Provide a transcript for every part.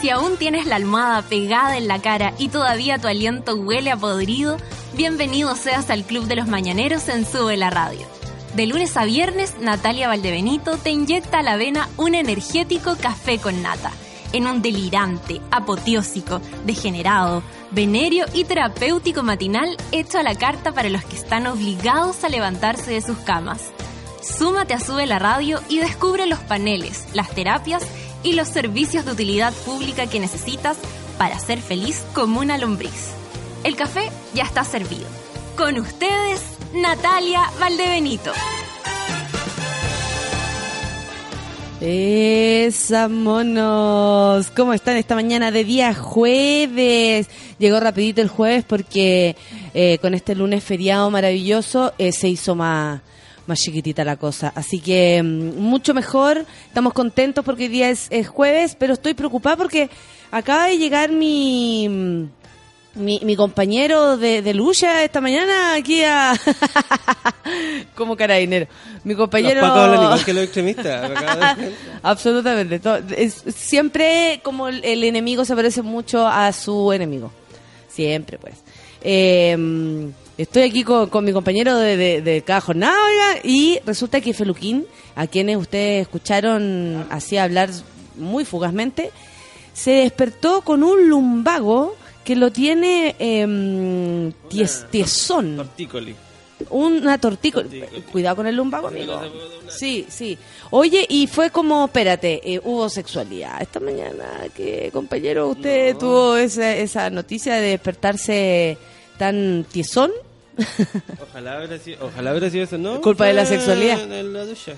Si aún tienes la almohada pegada en la cara y todavía tu aliento huele a podrido, bienvenido seas al Club de los Mañaneros en Sube la Radio. De lunes a viernes, Natalia Valdebenito te inyecta a la vena un energético café con nata, en un delirante, apoteósico, degenerado, venerio y terapéutico matinal hecho a la carta para los que están obligados a levantarse de sus camas. Súmate a Sube la Radio y descubre los paneles, las terapias y los servicios de utilidad pública que necesitas para ser feliz como una lombriz. El café ya está servido. Con ustedes, Natalia Valdebenito. Esa monos, ¿cómo están esta mañana de día jueves? Llegó rapidito el jueves porque eh, con este lunes feriado maravilloso eh, se hizo más, más chiquitita la cosa. Así que mm, mucho mejor, estamos contentos porque hoy día es, es jueves, pero estoy preocupada porque acaba de llegar mi... mm, mi, mi compañero de, de lucha esta mañana aquí a... como carabinero. Mi compañero... Los hablan igual que los extremistas. Absolutamente. to- es- siempre como el, el enemigo se parece mucho a su enemigo. Siempre, pues. Eh, estoy aquí con, con mi compañero de, de- de cada jornada, y resulta que Feluquín, a quienes ustedes escucharon así hablar muy fugazmente, se despertó con un lumbago que lo tiene eh, ties- tiesón. Tortícoli. Una. Tortícola. Cuidado con el lumbago, amigo. Sí, sí. Oye, y fue como, espérate, eh, hubo sexualidad esta mañana. que compañero, usted No. tuvo esa, esa noticia de despertarse tan tiesón? Ojalá hubiera sido, ojalá hubiera sido eso, ¿no? Culpa de la Fue sexualidad. En la ducha.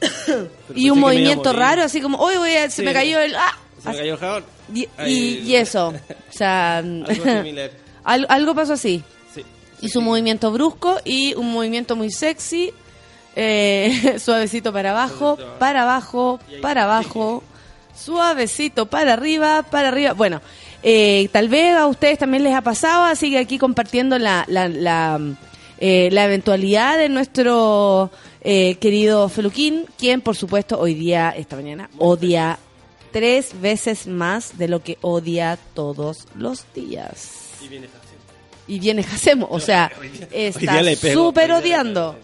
Y un movimiento raro, así como, oye, oye, se Sí. me cayó el... ¡Ah! Se me cayó el jabón. Y, Ahí. y- y eso. O sea, Algo similar. al- algo pasó así. Sí. Hizo un movimiento brusco y un movimiento muy sexy. eh, suavecito para abajo, Suavecito. para abajo, Y ahí- para abajo. Suavecito para arriba, para arriba. Bueno, eh, tal vez a ustedes también les ha pasado, así que aquí compartiendo la, la, la, eh, la eventualidad de nuestro eh, querido Feluquín, quien por supuesto hoy día, esta mañana, odia tres veces más de lo que odia todos los días. Y viene fácil. Y viene Jacemo, o sea, está súper odiando.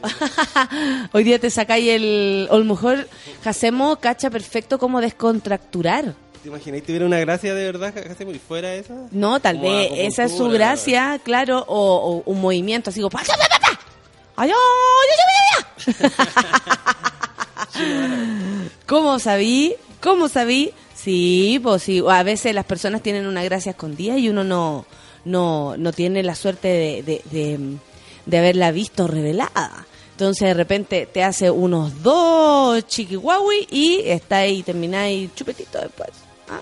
hoy día te sacáis el... O a lo mejor Jacemo cacha perfecto cómo descontracturar. ¿Te imaginas que tuviera una gracia de verdad que hacemos y fuera esa? No, tal Como vez esa es su gracia, claro, o, o un movimiento así como... ¡Ay, ay, ay, ay, ay, ay! ¿Cómo sabí? ¿Cómo sabí? Sí, pues sí. A veces las personas tienen una gracia escondida y uno no, no, no tiene la suerte de, de, de, de haberla visto revelada. Entonces de repente te hace unos dos chiquihuahui y está ahí, termináis chupetito después. Ah,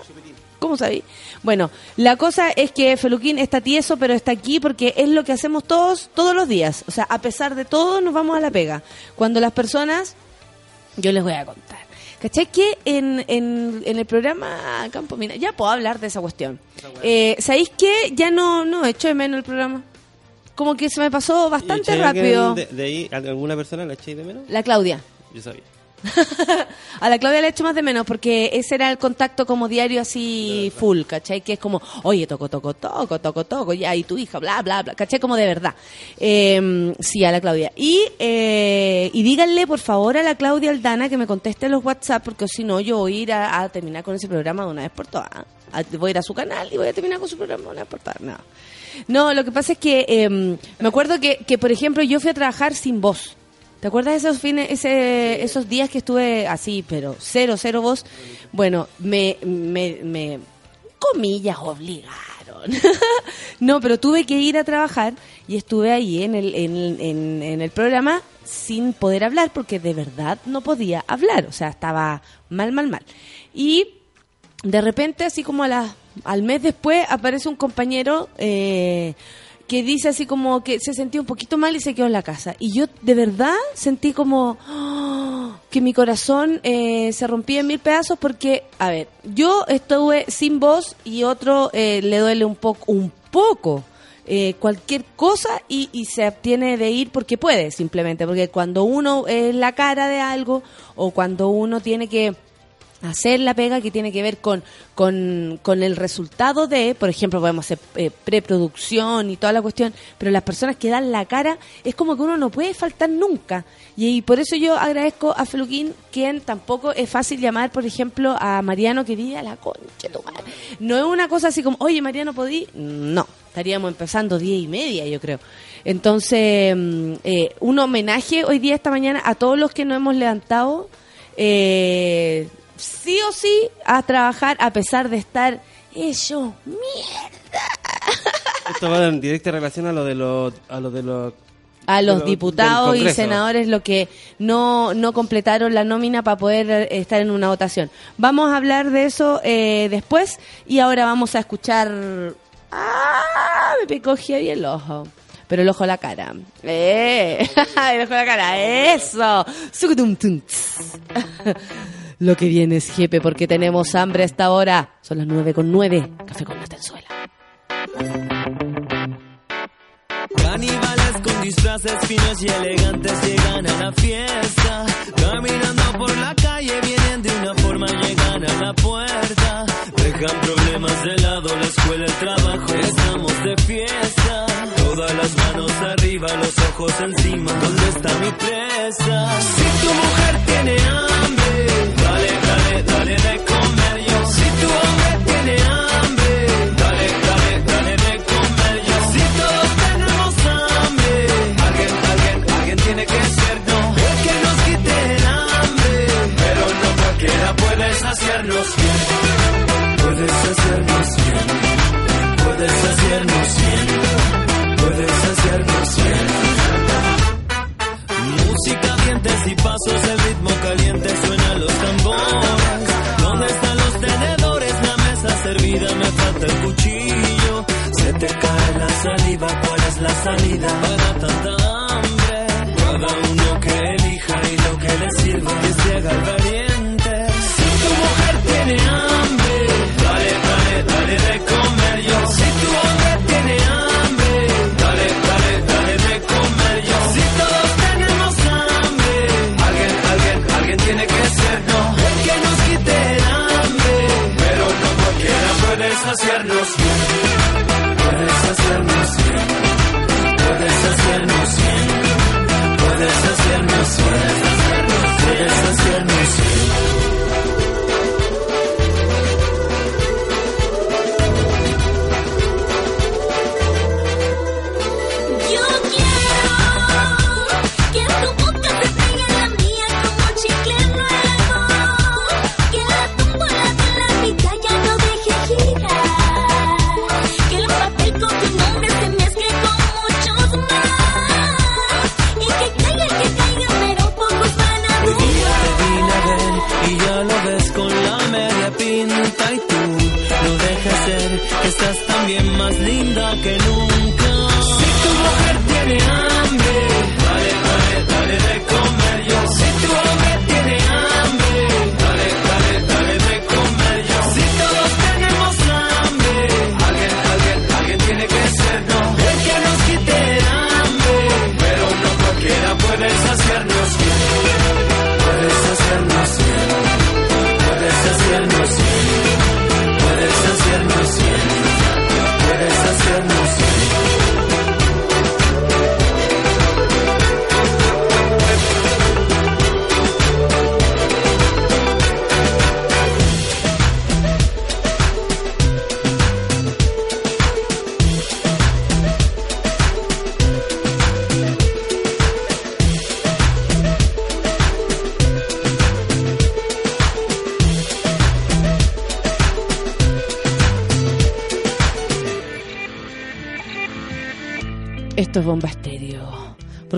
¿Cómo sabí? Bueno, la cosa es que Feluquín está tieso, pero está aquí porque es lo que hacemos todos, todos los días. O sea, a pesar de todo, nos vamos a la pega. Cuando las personas yo les voy a contar. ¿Cachai que en, en, en el programa Campo Mina, ya puedo hablar de esa cuestión? Eh, ¿Sabéis que ya no, no echo de menos el programa? Como que se me pasó bastante ¿Y echáis a rápido. De, de ahí, ¿alguna persona la echáis de menos? La Claudia. Yo sabía. A la Claudia le echo más de menos porque ese era el contacto como diario así full, ¿cachai? Que es como, oye, toco, toco, toco, toco, toco, ya, y tu hija, bla, bla, bla, ¿cachai? Como de verdad. Eh, sí, a la Claudia. Y, eh, y díganle, por favor, a la Claudia Aldana que me conteste los WhatsApp porque si no, yo voy a ir a, a terminar con ese programa de una vez por todas. A- voy a ir a su canal y voy a terminar con su programa de una vez por todas. No. No, lo que pasa es que eh, me acuerdo que, que, por ejemplo, yo fui a trabajar sin voz. ¿Te acuerdas de esos fines, ese, esos días que estuve así, pero cero, cero voz? Bueno, me, me, me comillas, obligaron. no, pero tuve que ir a trabajar y estuve ahí en el, en, en, en el programa sin poder hablar porque de verdad no podía hablar. O sea, estaba mal, mal, mal. Y de repente, así como a la, al mes después, aparece un compañero eh, que dice así como que se sentía un poquito mal y se quedó en la casa. Y yo de verdad sentí como ¡oh! que mi corazón eh, se rompía en mil pedazos porque, a ver, yo estuve sin voz y otro eh, le duele un poco, un poco. eh, cualquier cosa y, y se abstiene de ir porque puede, simplemente, porque cuando uno es la cara de algo o cuando uno tiene que hacer la pega que tiene que ver con, con, con el resultado de, por ejemplo, podemos hacer eh, preproducción y toda la cuestión, pero las personas que dan la cara es como que uno no puede faltar nunca. Y, por eso yo agradezco a Feluquín, quien tampoco es fácil llamar, por ejemplo, a Mariano que diga la concha, tu madre". No es una cosa así como, oye, Mariano, ¿podí? No, estaríamos empezando diez y media, yo creo. Entonces, mm, eh, un homenaje hoy día, esta mañana, a todos los que nos hemos levantado. Eh, sí o sí a trabajar a pesar de estar ellos Esto va en directa relación a lo de los... A lo de los a los Pero diputados y senadores lo que no, no completaron la nómina para poder eh, estar en una votación. Vamos a hablar de eso eh, después y ahora vamos a escuchar... ¡Ah! Me picó heavy el ojo. Pero el ojo a la cara. ¡Eh! el ojo a la cara. ¡Eso! Lo que viene es jepe porque tenemos hambre a esta hora. Son las nueve con nueve. Café con Natenzuela. Caníbales con disfraces finos y elegantes llegan a la fiesta. Caminando por la calle vienen de una forma, llegan a la puerta. Dejan problemas de lado, la escuela, el trabajo, estamos de fiesta. Todas las manos arriba, los ojos encima, ¿dónde está mi presa? Si tu mujer tiene hambre, dale, dale, de comer yo. Si tu hombre tiene hambre, dale, dale, dale de comer yo. Si todos tenemos hambre, alguien, alguien, alguien tiene que ser no. El que nos quite el hambre, pero no cualquiera puede saciarnos bien. Puedes hacernos bien, puedes hacernos bien, puedes hacernos bien. Música, dientes y pasos, te cae la saliva, ¿cuál es la salida para tanta hambre? Cada uno que elija y lo que le sirva que se haga el valiente. Si tu mujer tiene hambre, dale, dale, dale de comer yo. Si tu hombre tiene hambre, dale, dale, dale de comer yo. Si todos tenemos hambre, alguien, alguien, alguien tiene que ser no. El que nos quite el hambre, pero no cualquiera puede saciarnos hacernos bien, puedes hacernos bien, puedes hacernos bien, puedes hacernos bien.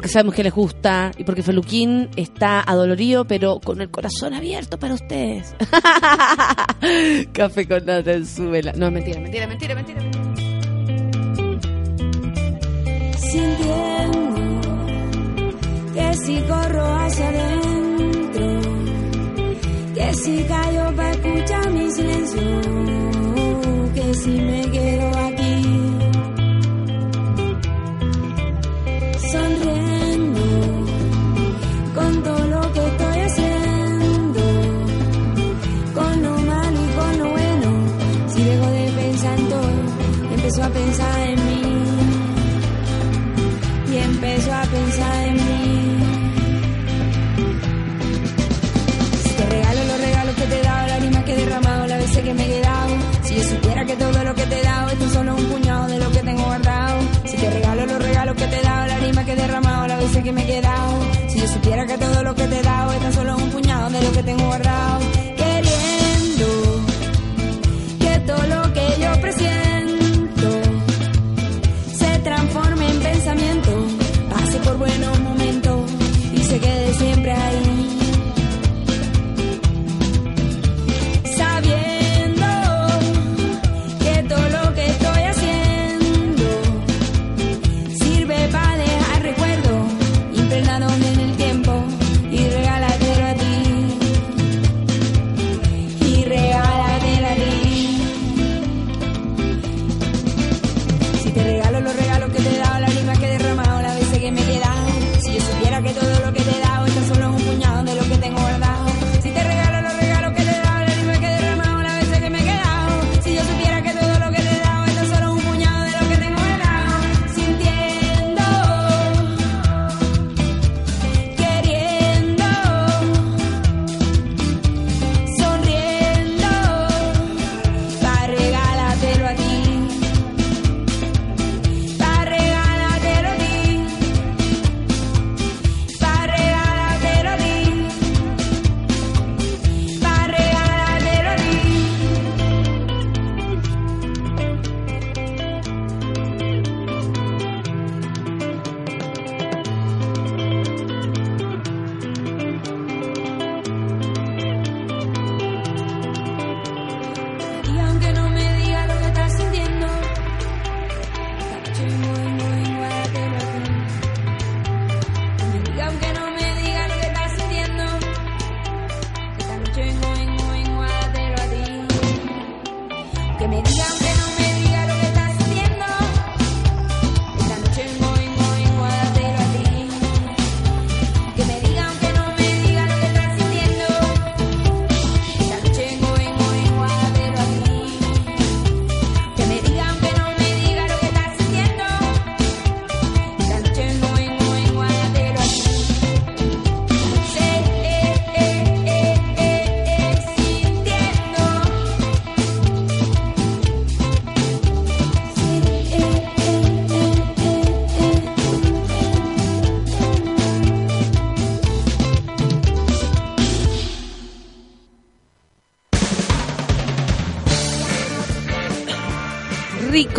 Porque sabemos que les gusta y porque Feluquín está adolorido, pero con el corazón abierto para ustedes. Café con nata en su vela. No, mentira, mentira, mentira, mentira. sintiendo que si corro hacia Supiera que todo lo que te he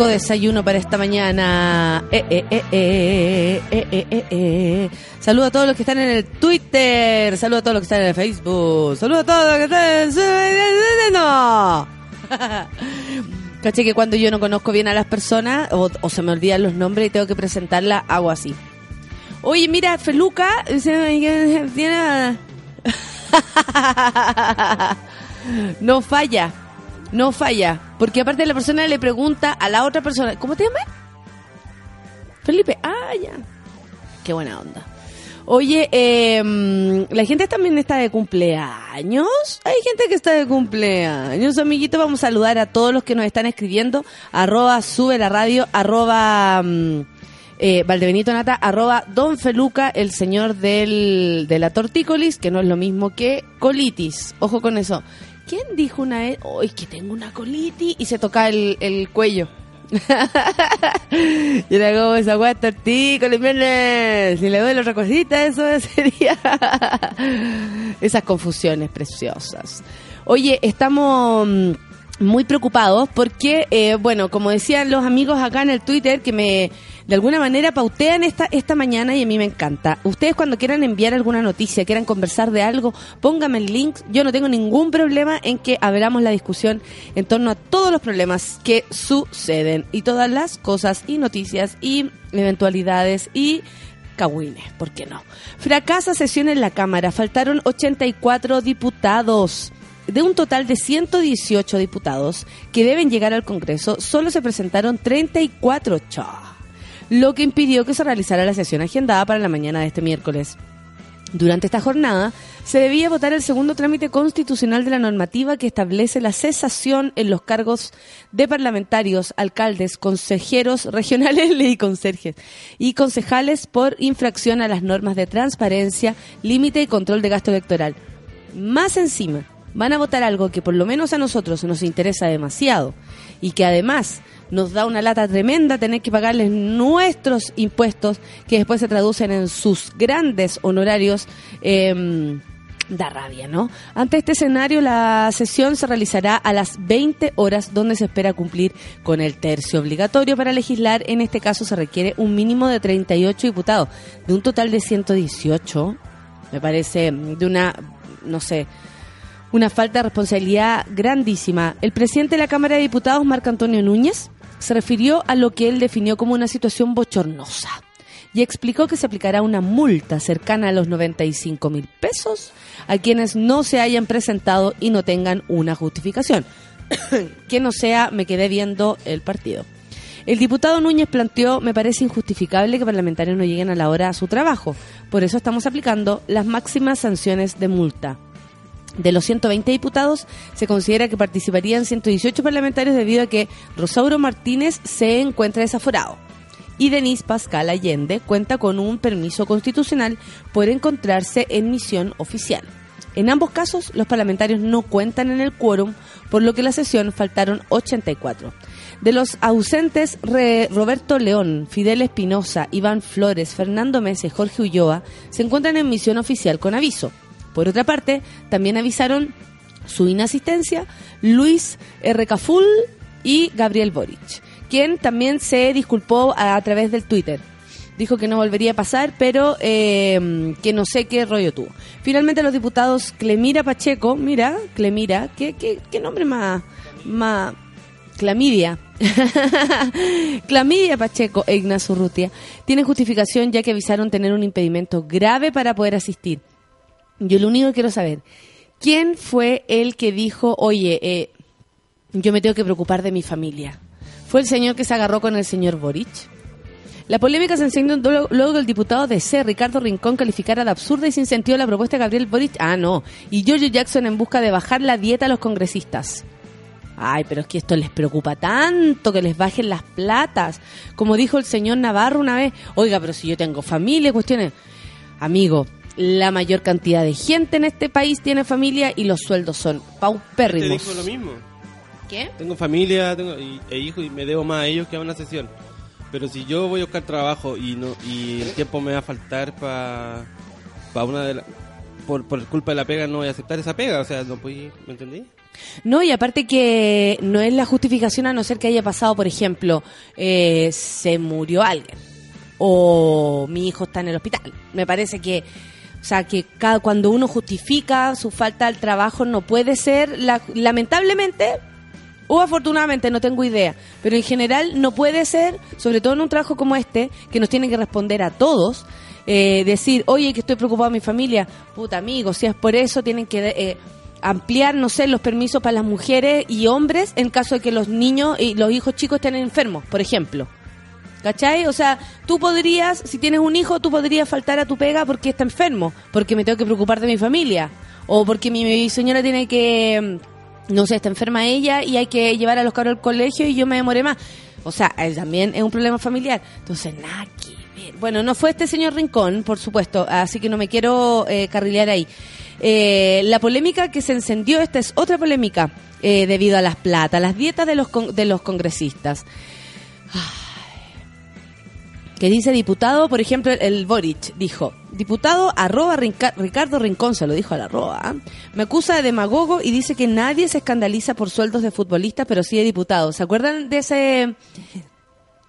Desayuno para esta mañana. Eh, eh, eh, eh. Saludo a todos los que están en el Twitter. Saludo a todos los que están en el Facebook. Saludo a todos los que están en No. Caché que cuando yo no conozco bien a las personas o, o se me olvidan los nombres y tengo que presentarla, hago así. Oye, mira, Feluca. no falla. No falla. Porque aparte la persona le pregunta a la otra persona, ¿cómo te llamas? Felipe. Ah, ya. Qué buena onda. Oye, eh, la gente también está de cumpleaños. Hay gente que está de cumpleaños, amiguitos. Vamos a saludar a todos los que nos están escribiendo. Arroba sube la radio, arroba mm, eh, Nata, arroba Don Feluca, el señor del, de la tortícolis, que no es lo mismo que colitis. Ojo con eso. ¿Quién dijo una vez, hoy que tengo una colitis? Y se toca el, el cuello. y era como esa weá tortícolis, miren, si le doy la otra cosita, eso sería. Esas confusiones preciosas. Oye, estamos mm, muy preocupados porque, eh, bueno, como decían los amigos acá en el Twitter, que me de alguna manera pautean esta, esta mañana y a mí me encanta. Ustedes cuando quieran enviar alguna noticia, quieran conversar de algo, pónganme el link. Yo no tengo ningún problema en que abramos la discusión en torno a todos los problemas que suceden y todas las cosas y noticias y eventualidades y cagüines, ¿por qué no? Fracasa sesión en la Cámara, faltaron 84 diputados. De un total de 118 diputados que deben llegar al Congreso, solo se presentaron 34 cha, lo que impidió que se realizara la sesión agendada para la mañana de este miércoles. Durante esta jornada se debía votar el segundo trámite constitucional de la normativa que establece la cesación en los cargos de parlamentarios, alcaldes, consejeros regionales y conserjes y concejales por infracción a las normas de transparencia, límite y control de gasto electoral. Más encima, van a votar algo que por lo menos a nosotros nos interesa demasiado y que además nos da una lata tremenda tener que pagarles nuestros impuestos que después se traducen en sus grandes honorarios. eh, Da rabia, ¿no? Ante este escenario, la sesión se realizará a las 20 horas, donde se espera cumplir con el tercio obligatorio para legislar. En este caso, se requiere un mínimo de 38 diputados, de un total de 118. Me parece de una, no sé, una falta de responsabilidad grandísima. El presidente de la Cámara de Diputados, Marco Antonio Núñez, se refirió a lo que él definió como una situación bochornosa y explicó que se aplicará una multa cercana a los 95 mil pesos a quienes no se hayan presentado y no tengan una justificación. que no sea, me quedé viendo el partido. El diputado Núñez planteó, me parece injustificable que parlamentarios no lleguen a la hora a su trabajo. Por eso estamos aplicando las máximas sanciones de multa. De los 120 diputados, se considera que participarían 118 parlamentarios debido a que Rosauro Martínez se encuentra desaforado. Y Denise Pascal Allende cuenta con un permiso constitucional por encontrarse en misión oficial. En ambos casos, los parlamentarios no cuentan en el quórum, por lo que la sesión faltaron 84. De los ausentes, Roberto León, Fidel Espinosa, Iván Flores, Fernando Mesa y Jorge Ulloa se encuentran en misión oficial con aviso. Por otra parte, también avisaron su inasistencia Luis R. Caful y Gabriel Boric, quien también se disculpó a, través del Twitter. Dijo que no volvería a pasar, pero eh, que no sé qué rollo tuvo. Finalmente los diputados Clemira Pacheco, mira, Clemira, qué, qué, qué nombre más, más, Clamidia. Clamidia Pacheco e Ignacio Urrutia tienen justificación ya que avisaron tener un impedimento grave para poder asistir. Yo lo único que quiero saber, ¿quién fue el que dijo, oye, eh, yo me tengo que preocupar de mi familia? ¿Fue el señor que se agarró con el señor Boric? La polémica se encendió luego que el diputado de C, Ricardo Rincón, calificara de absurda y sin sentido la propuesta de Gabriel Boric. Ah, no. Y Giorgio Jackson en busca de bajar la dieta a los congresistas. Ay, pero es que esto les preocupa tanto que les bajen las platas. Como dijo el señor Navarro una vez, oiga, pero si yo tengo familia, cuestiones. Amigo, la mayor cantidad de gente en este país tiene familia y los sueldos son Te paupérrimos. dijo lo mismo. ¿Qué? Tengo familia tengo, y, e hijos y me debo más a ellos que a una sesión. Pero si yo voy a buscar trabajo y no y el tiempo me va a faltar para una de la- por, por culpa de la pega no voy a aceptar esa pega, o sea, no puedo, ¿me entendí? No, y aparte que no es la justificación a no ser que haya pasado, por ejemplo, eh, se murió alguien o mi hijo está en el hospital. Me parece que, o sea, que cada, cuando uno justifica su falta al trabajo no puede ser, la- lamentablemente, o afortunadamente, no tengo idea, pero en general no puede ser, sobre todo en un trabajo como este, que nos tiene que responder a todos, eh, decir, oye, que estoy preocupado de mi familia, puta amigo, si es por eso, tienen que eh, ampliar, no sé, los permisos para las mujeres y hombres en caso de que los niños y los hijos chicos estén enfermos, por ejemplo. ¿Cachai? O sea, tú podrías, si tienes un hijo, tú podrías faltar a tu pega porque está enfermo, porque me tengo que preocupar de mi familia, o porque mi, señora tiene que, mm, no sé, está enferma ella y hay que llevar a los cabros al colegio y yo me demoré más. O sea, también es un problema familiar. Entonces, nada que ver. Bueno, no fue este señor Rincón, por supuesto, así que no me quiero eh, carrilear ahí. Eh, la polémica que se encendió, esta es otra polémica eh, debido a las plata, las dietas de los, con- de los congresistas que dice diputado, por ejemplo, el Boric dijo, diputado arroba Ricardo Rincón, se lo dijo al arroba, ¿ah? me acusa de demagogo y dice que nadie se escandaliza por sueldos de futbolistas, pero sí de diputados. ¿Se acuerdan de ese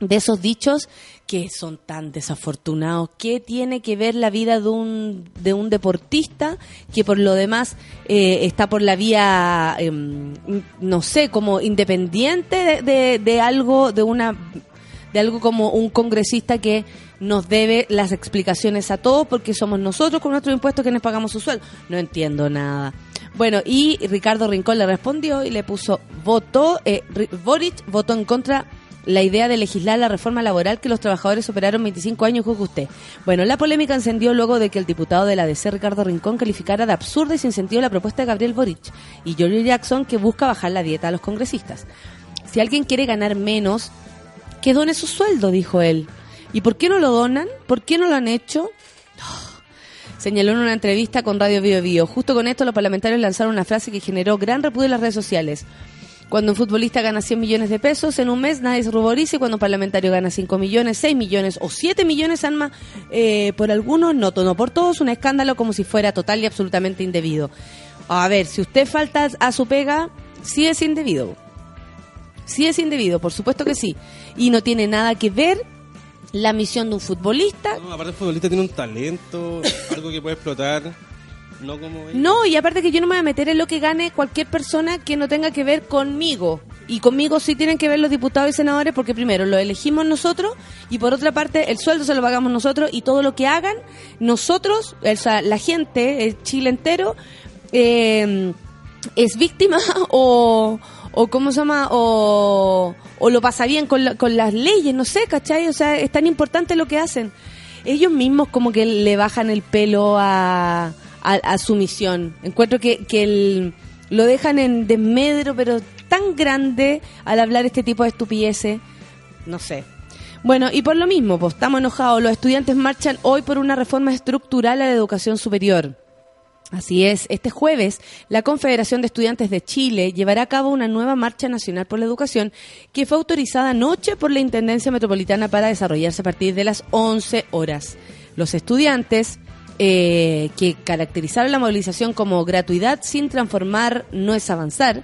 de esos dichos que son tan desafortunados. ¿Qué tiene que ver la vida de un, de un deportista que por lo demás eh, está por la vía, em, no sé, como independiente de, de- de algo, de una de algo como un congresista que nos debe las explicaciones a todos porque somos nosotros con nuestros impuestos quienes pagamos su sueldo. No entiendo nada. Bueno, y Ricardo Rincón le respondió y le puso, votó, eh, Ri- Boric votó en contra la idea de legislar la reforma laboral que los trabajadores operaron 25 años, juzgue usted. Bueno, la polémica encendió luego de que el diputado de la DC, Ricardo Rincón, calificara de absurda y sin sentido la propuesta de Gabriel Boric y Giorgio Jackson, que busca bajar la dieta a los congresistas. Si alguien quiere ganar menos, que done su sueldo, dijo él. ¿Y por qué no lo donan? ¿Por qué no lo han hecho? señaló en una entrevista con Radio Bio Bio. Justo con esto los parlamentarios lanzaron una frase que generó gran repudio en las redes sociales. Cuando un futbolista gana 100 millones de pesos en un mes, nadie se ruboriza y cuando un parlamentario gana 5 millones, 6 millones o 7 millones, eh, por algunos, no, no por todos, un escándalo como si fuera total y absolutamente indebido. A ver, si usted falta a su pega, sí es indebido. Sí es indebido, por supuesto que sí. Y no tiene nada que ver la misión de un futbolista. No, aparte el futbolista tiene un talento, algo que puede explotar. No como. No, y aparte que yo no me voy a meter en lo que gane cualquier persona que no tenga que ver conmigo. Y conmigo sí tienen que ver los diputados y senadores porque primero lo elegimos nosotros y por otra parte el sueldo se lo pagamos nosotros y todo lo que hagan nosotros, o sea, la gente, el Chile entero, eh, es víctima o, o ¿cómo se llama? O, o lo pasa bien con, la- con las leyes, no sé, ¿cachai? O sea, es tan importante lo que hacen. Ellos mismos como que le bajan el pelo a, a, a su misión. Encuentro que, que el- lo dejan en desmedro, pero tan grande al hablar este tipo de estupideces. No sé. Bueno, y por lo mismo, pues estamos enojados. Los estudiantes marchan hoy por una reforma estructural a la educación superior. Así es, este jueves la Confederación de Estudiantes de Chile llevará a cabo una nueva Marcha Nacional por la Educación que fue autorizada anoche por la Intendencia Metropolitana para desarrollarse a partir de las 11 horas. Los estudiantes eh, que caracterizaron la movilización como gratuidad sin transformar no es avanzar,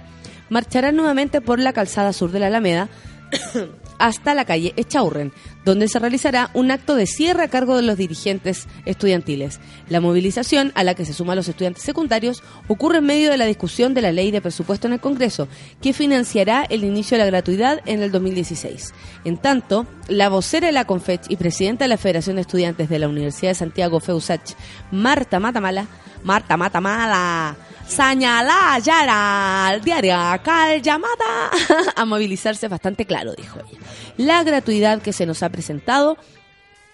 marcharán nuevamente por la calzada sur de la Alameda hasta la calle Echaurren, donde se realizará un acto de cierre a cargo de los dirigentes estudiantiles. La movilización, a la que se suman los estudiantes secundarios, ocurre en medio de la discusión de la ley de presupuesto en el Congreso, que financiará el inicio de la gratuidad en el 2016. En tanto, la vocera de la CONFECH y presidenta de la Federación de Estudiantes de la Universidad de Santiago, FEUSACH, Marta Matamala, Marta Matamala, señala ya al diario Cal llamada a movilizarse bastante claro, dijo ella. La gratuidad que se nos ha presentado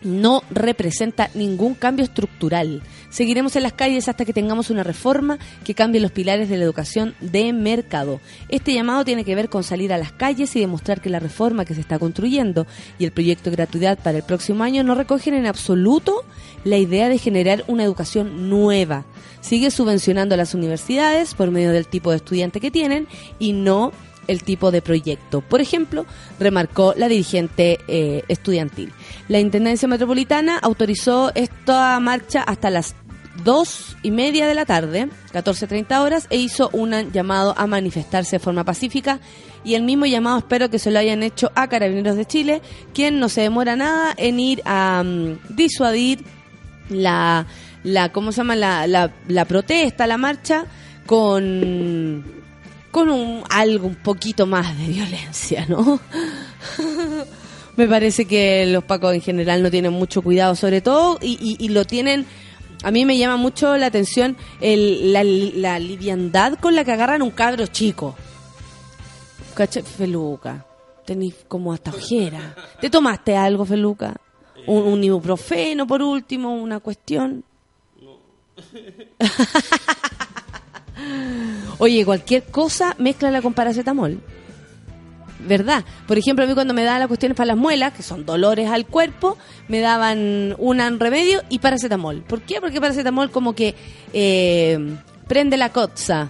no representa ningún cambio estructural. Seguiremos en las calles hasta que tengamos una reforma que cambie los pilares de la educación de mercado. Este llamado tiene que ver con salir a las calles y demostrar que la reforma que se está construyendo y el proyecto de gratuidad para el próximo año no recogen en absoluto la idea de generar una educación nueva. Sigue subvencionando a las universidades por medio del tipo de estudiante que tienen y no el tipo de proyecto. Por ejemplo, remarcó la dirigente eh, estudiantil. La Intendencia Metropolitana autorizó esta marcha hasta las dos y media de la tarde, 14.30 horas, e hizo un llamado a manifestarse de forma pacífica y el mismo llamado espero que se lo hayan hecho a Carabineros de Chile, quien no se demora nada en ir a mm, disuadir la, ¿cómo se llama? La, la, la protesta, la marcha con con un, algo un poquito más de violencia, ¿no? Me parece que los pacos en general no tienen mucho cuidado, sobre todo, y, y- y lo tienen. A mí me llama mucho la atención el- la, la liviandad con la que agarran un cabro chico. Caché, Feluca, tenés como hasta ojera. ¿Te tomaste algo, Feluca? Un, un ibuprofeno, por último, una cuestión. Oye, cualquier cosa, mezcla con paracetamol. ¿Verdad? Por ejemplo, a mí cuando me daban las cuestiones para las muelas, que son dolores al cuerpo, me daban un remedio y paracetamol. ¿Por qué? Porque paracetamol como que eh, prende la cotza.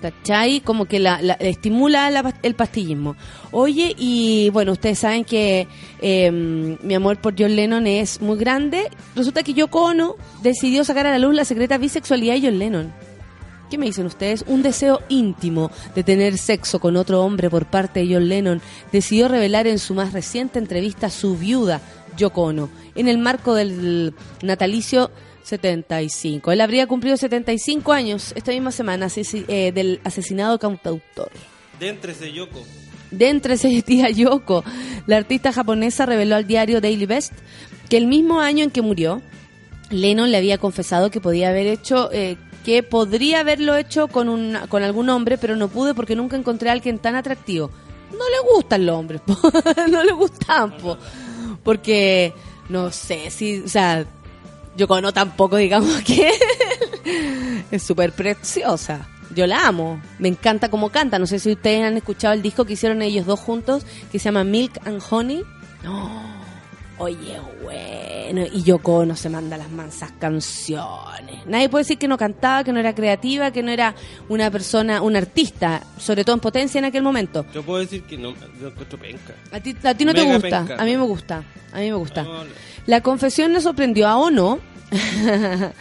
¿Cachai? Como que la, la- estimula la el pastillismo. Oye, y bueno, ustedes saben que eh, mi amor por John Lennon es muy grande. Resulta que Yoko Ono decidió sacar a la luz la secreta bisexualidad de John Lennon. ¿Qué me dicen ustedes? Un deseo íntimo de tener sexo con otro hombre por parte de John Lennon decidió revelar en su más reciente entrevista a su viuda, Yoko Ono, en el marco del natalicio 75. Él habría cumplido 75 años esta misma semana eh, del asesinado cantautor. Déntrese, Yoko. De entre ese tía Yoko, la artista japonesa reveló al diario Daily Best que el mismo año en que murió, Lennon le había confesado que podía haber hecho, eh, que podría haberlo hecho con, un, con algún hombre, pero no pude porque nunca encontré a alguien tan atractivo. No le gustan los hombres, no le gustan, po. porque no sé si, o sea, Yoko Ono tampoco digamos que es súper preciosa. Yo la amo, me encanta cómo canta. No sé si ustedes han escuchado el disco que hicieron ellos dos juntos, que se llama Milk and Honey. No. Oye, bueno, y Yoko Ono se manda las mansas canciones. Nadie puede decir que no cantaba, que no era creativa, que no era una persona, un artista, sobre todo en potencia en aquel momento. Yo puedo decir que no, yo encuentro penca. A ti, a ti no te gusta, penca. a mí me gusta, a mí me gusta. No, no. La confesión nos sorprendió a Ono.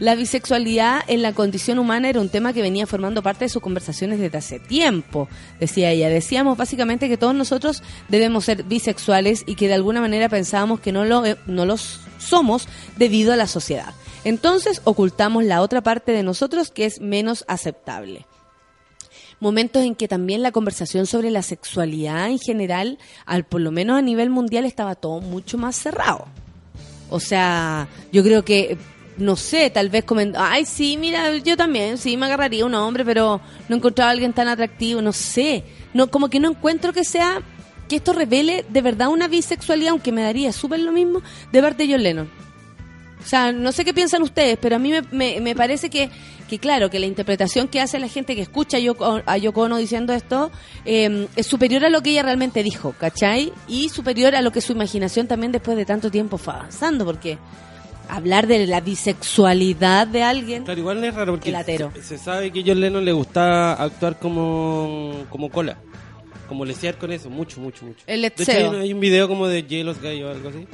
la bisexualidad en la condición humana era un tema que venía formando parte de sus conversaciones desde hace tiempo, decía ella. Decíamos básicamente que todos nosotros debemos ser bisexuales y que de alguna manera pensábamos que no lo, eh, no somos debido a la sociedad. Entonces ocultamos la otra parte de nosotros que es menos aceptable momentos en que también la conversación sobre la sexualidad en general, al por lo menos a nivel mundial, estaba todo mucho más cerrado. O sea, yo creo que, no sé, tal vez comentó, ay, sí, mira, yo también, sí, me agarraría un hombre, pero no encontraba a alguien tan atractivo, no sé. No, como que no encuentro que sea, que esto revele de verdad una bisexualidad, aunque me daría súper lo mismo, de parte de John Lennon. O sea, no sé qué piensan ustedes, pero a mí me, me- me parece que, que, claro, que la interpretación que hace la gente que escucha a Yoko, a Yoko Ono diciendo esto eh, es superior a lo que ella realmente dijo, ¿cachai? Y superior a lo que su imaginación también después de tanto tiempo fue avanzando, porque hablar de la bisexualidad de alguien... Claro, igual es raro porque se, se sabe que John Lennon le gustaba actuar como, como cola. Como lesear con eso, mucho, mucho, mucho. El de hecho, hay, un- hay un video como de Jealous Guy o algo así.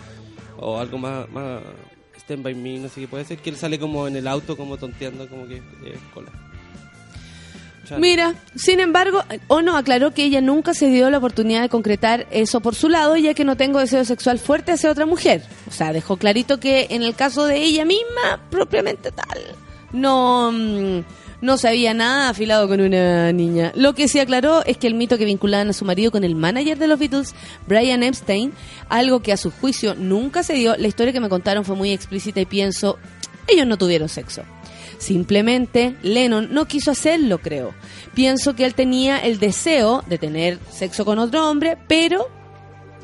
O algo más, más Stand By Me, no sé qué puede ser. Que él sale como en el auto, como tonteando, como que cola. Mira, sin embargo, Ono aclaró que ella nunca se dio la oportunidad de concretar eso por su lado, ya que no tengo deseo sexual fuerte hacia otra mujer. O sea, dejó clarito que en el caso de ella misma, propiamente tal, no, mm, no sabía nada afilado con una niña. Lo que sí aclaró es que el mito que vinculaban a su marido con el manager de los Beatles, Brian Epstein, algo que a su juicio nunca se dio, la historia que me contaron fue muy explícita y pienso, ellos no tuvieron sexo. Simplemente Lennon no quiso hacerlo, creo. Pienso que él tenía el deseo de tener sexo con otro hombre, pero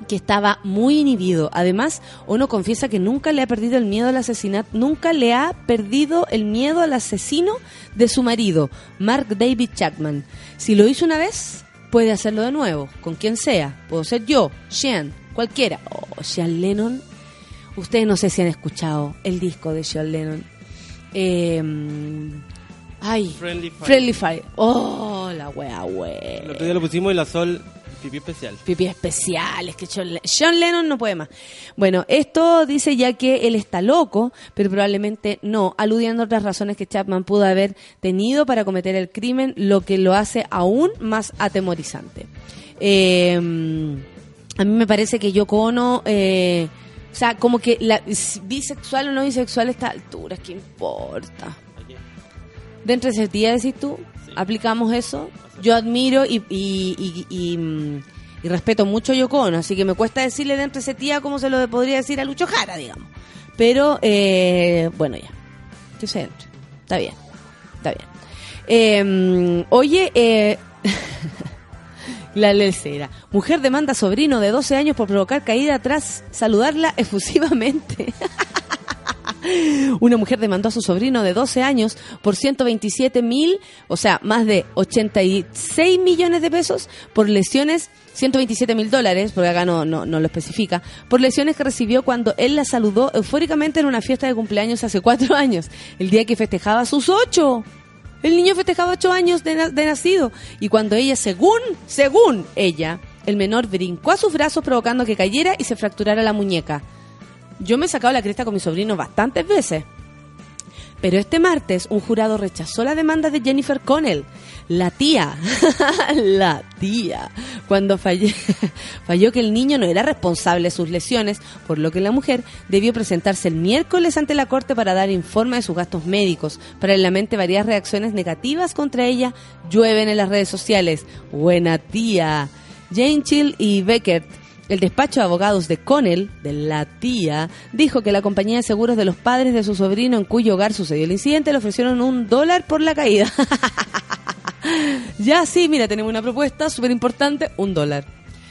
que estaba muy inhibido. Además, uno confiesa que nunca le ha perdido el miedo al asesinato, nunca le ha perdido el miedo al asesino de su marido, Mark David Chapman. Si lo hizo una vez, puede hacerlo de nuevo, con quien sea. Puedo ser yo, Sean, cualquiera. Oh, Sean Lennon. Ustedes no sé si han escuchado el disco de Sean Lennon. Eh, ay, Friendly Fire. Friendly Fire. Oh, la wea, El wea. otro día lo pusimos y la sol pipí especial. Pipí especiales, que John, Le- John Lennon no puede más. Bueno, esto dice ya que él está loco, pero probablemente no, aludiendo a otras razones que Chapman pudo haber tenido para cometer el crimen, lo que lo hace aún más atemorizante. Eh, a mí me parece que Yoko Ono, eh, o sea, como que la bisexual o no bisexual a esta altura, ¿qué importa? Dentro de ese día, decís tú, aplicamos eso. Yo admiro y, mm, respeto mucho a Ono, así que me cuesta decirle dentro de ese tía como se lo podría decir a Lucho Jara, digamos. Pero, eh, bueno, ya. Que se entre. Está bien. Está bien. Eh, oye, eh, la lecera. Mujer demanda sobrino de 12 años por provocar caída tras saludarla efusivamente. Una mujer demandó a su sobrino de 12 años por 127 mil, o sea, más de 86 millones de pesos por lesiones, 127 mil dólares, porque acá no, no, no lo especifica, por lesiones que recibió cuando él la saludó eufóricamente en una fiesta de cumpleaños hace cuatro años, el día que festejaba sus ocho. El niño festejaba ocho años de, de nacido y cuando ella, según, según ella, el menor brincó a sus brazos provocando que cayera y se fracturara la muñeca. Yo me he sacado la cresta con mi sobrino bastantes veces. Pero este martes un jurado rechazó la demanda de Jennifer Connell, la tía, la tía, cuando falló que el niño no era responsable de sus lesiones, por lo que la mujer debió presentarse el miércoles ante la corte para dar informe de sus gastos médicos. Paralelamente varias reacciones negativas contra ella llueven en las redes sociales. Buena tía. Jane Chill y Beckett el despacho de abogados de Connell, de la tía, dijo que la compañía de seguros de los padres de su sobrino en cuyo hogar sucedió el incidente le ofrecieron un dólar por la caída. ya sí, mira, tenemos una propuesta súper importante, un dólar.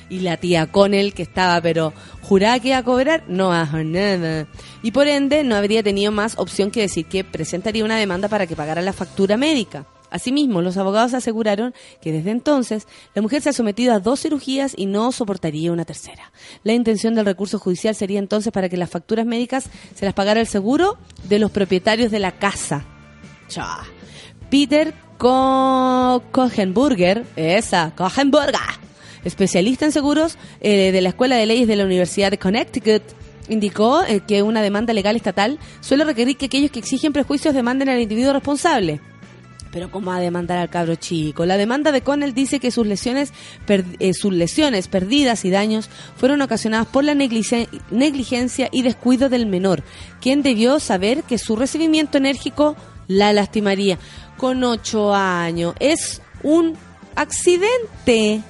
Y la tía Connell, que estaba pero jurada que iba a cobrar, no bajó nada. Y por ende no habría tenido más opción que decir que presentaría una demanda para que pagara la factura médica. Asimismo, los abogados aseguraron que desde entonces la mujer se ha sometido a dos cirugías y no soportaría una tercera. La intención del recurso judicial sería entonces para que las facturas médicas se las pagara el seguro de los propietarios de la casa. Peter Co Kohenburger, esa, especialista en seguros eh, de la Escuela de Leyes de la Universidad de Connecticut, indicó eh, que una demanda legal estatal suele requerir que aquellos que exigen prejuicios demanden al individuo responsable. Pero ¿cómo va a demandar al cabro chico? La demanda de Connell dice que sus lesiones, eh, sus lesiones perdidas y daños fueron ocasionadas por la negligen- negligencia y descuido del menor, quien debió saber que su recibimiento enérgico la lastimaría. Con ocho años. Es un accidente.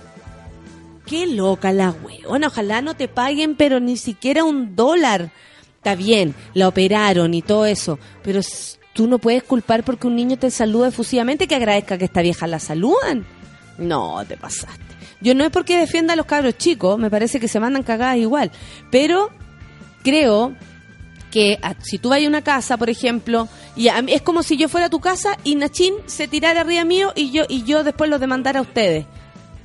Qué loca la weona. Ojalá no te paguen, pero ni siquiera un dólar. Está bien, la operaron y todo eso, pero tú no puedes culpar porque un niño te saluda efusivamente que agradezca que esta vieja la saludan. No, te pasaste. Yo no es porque defienda a los cabros chicos, me parece que se mandan cagadas igual, pero creo que a- si tú vas a una casa, por ejemplo, y a es como si yo fuera a tu casa y Nachín se tirara arriba mío y yo y yo después lo demandara a ustedes.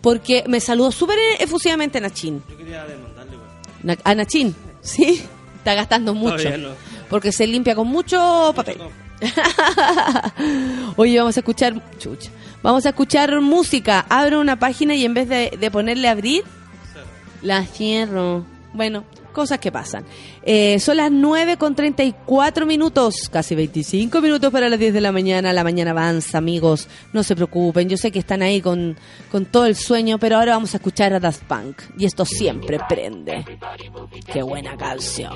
Porque me saludó súper efusivamente Nachín. Yo quería demandarle. Na- a Nachín, ¿sí? Está gastando mucho. No. Porque se limpia con mucho papel. Oye, vamos a escuchar. Chucha. Vamos a escuchar música. Abro una página y en vez de, de ponerle abrir, la cierro. Bueno, cosas que pasan. Eh, son las 9 con 34 minutos, casi 25 minutos para las 10 de la mañana. La mañana avanza, amigos. No se preocupen. Yo sé que están ahí con, con todo el sueño, pero ahora vamos a escuchar a Daft Punk. Y esto siempre prende. Qué buena canción.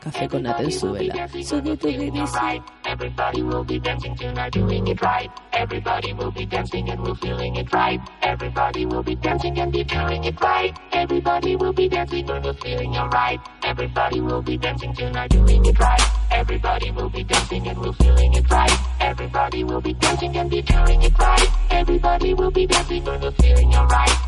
Café con nata en su vela. Everybody will be dancing and we're feeling it right. Everybody will be dancing and be doing it right. Everybody will be dancing and we're feeling alright. Everybody will be dancing tonight, doing it right. Everybody will be dancing and we're feeling it right. Everybody will be dancing and be doing it right. Everybody will be dancing and we're feeling alright.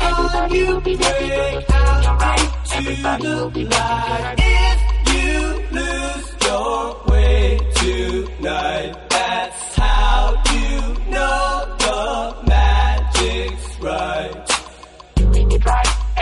Everybody will be dancing and we're feeling alright. Everybody will be dancing tonight. If you lose your way tonight, that's how you know the magic's right.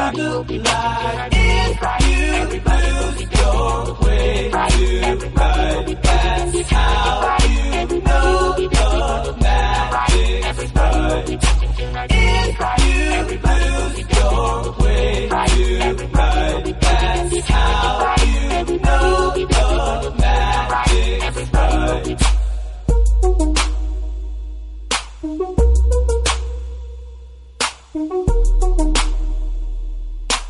Everybody will be dancing tonight, doing it right. Everybody will be dancing and we're feeling it right. Everybody will be dancing and be doing it right. Everybody will be dancing and we're feeling alright.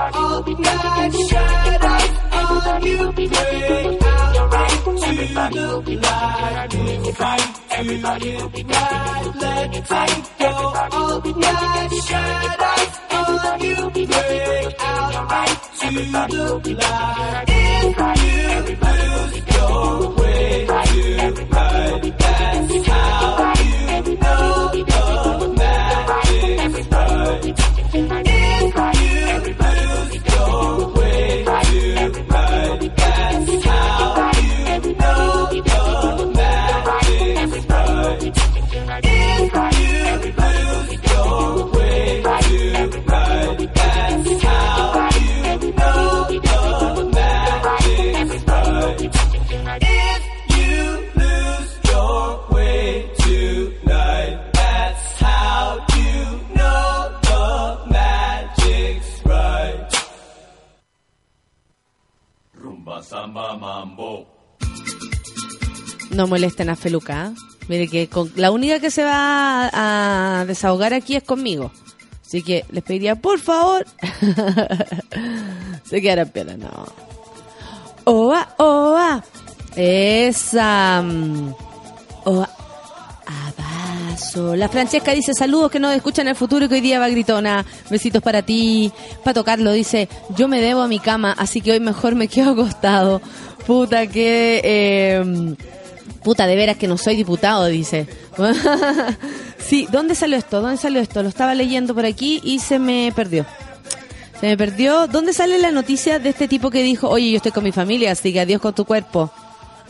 all night shadows on you. Break out the light. Fight. Let's all night shadows on you. Break out the light. If you lose your way tonight, that's how you know magic's right. No molesten a Feluca. ¿eh? Mire que la única que se va a, desahogar aquí es conmigo. Así que les pediría, por favor, se quedaran piola, no. Oa, oa. Esa. Oa. Abrazo. La Francesca dice saludos que nos escuchan en el futuro y que hoy día va gritona. Besitos para ti. Para tocarlo dice yo me debo a mi cama, así que hoy mejor me quedo acostado. Puta que... eh, puta, de veras que no soy diputado, dice. sí, ¿dónde salió esto? ¿Dónde salió esto? Lo estaba leyendo por aquí y se me perdió. Se me perdió. ¿Dónde sale la noticia de este tipo que dijo, oye, yo estoy con mi familia, así que adiós con tu cuerpo?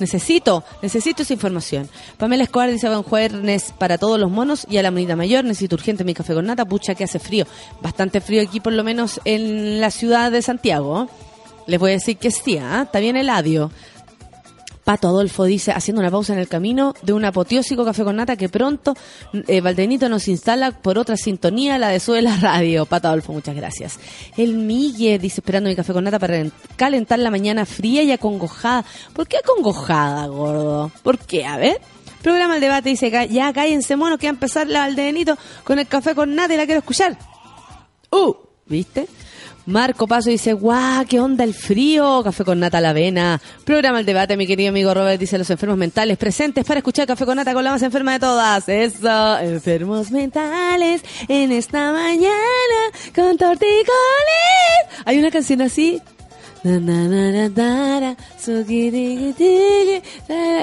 Necesito, necesito esa información. Pamela Escobar dice buen jueves para todos los monos y a la monita mayor. Necesito urgente mi café con nata. Pucha que hace frío. Bastante frío aquí, por lo menos en la ciudad de Santiago. Les voy a decir que sí, ¿ah? está bien el adio. Pato Adolfo dice, haciendo una pausa en el camino de un apoteósico café con nata que pronto eh, Valdenito nos instala por otra sintonía, la de Sube la Radio. Pato Adolfo, muchas gracias. El Migue dice, esperando mi café con nata para calentar la mañana fría y acongojada. ¿Por qué acongojada, gordo? ¿Por qué? A ver. Programa el debate dice, "Cá- ya cállense monos que va a empezar la Valdenito con el café con nata y la quiero escuchar. Uh, ¿viste? Marco Paso dice, guau, qué onda el frío, café con nata a la avena. Programa el debate, mi querido amigo Robert, dice los enfermos mentales presentes para escuchar café con nata con la más enferma de todas. Eso, enfermos mentales en esta mañana con torticolis. Hay una canción así.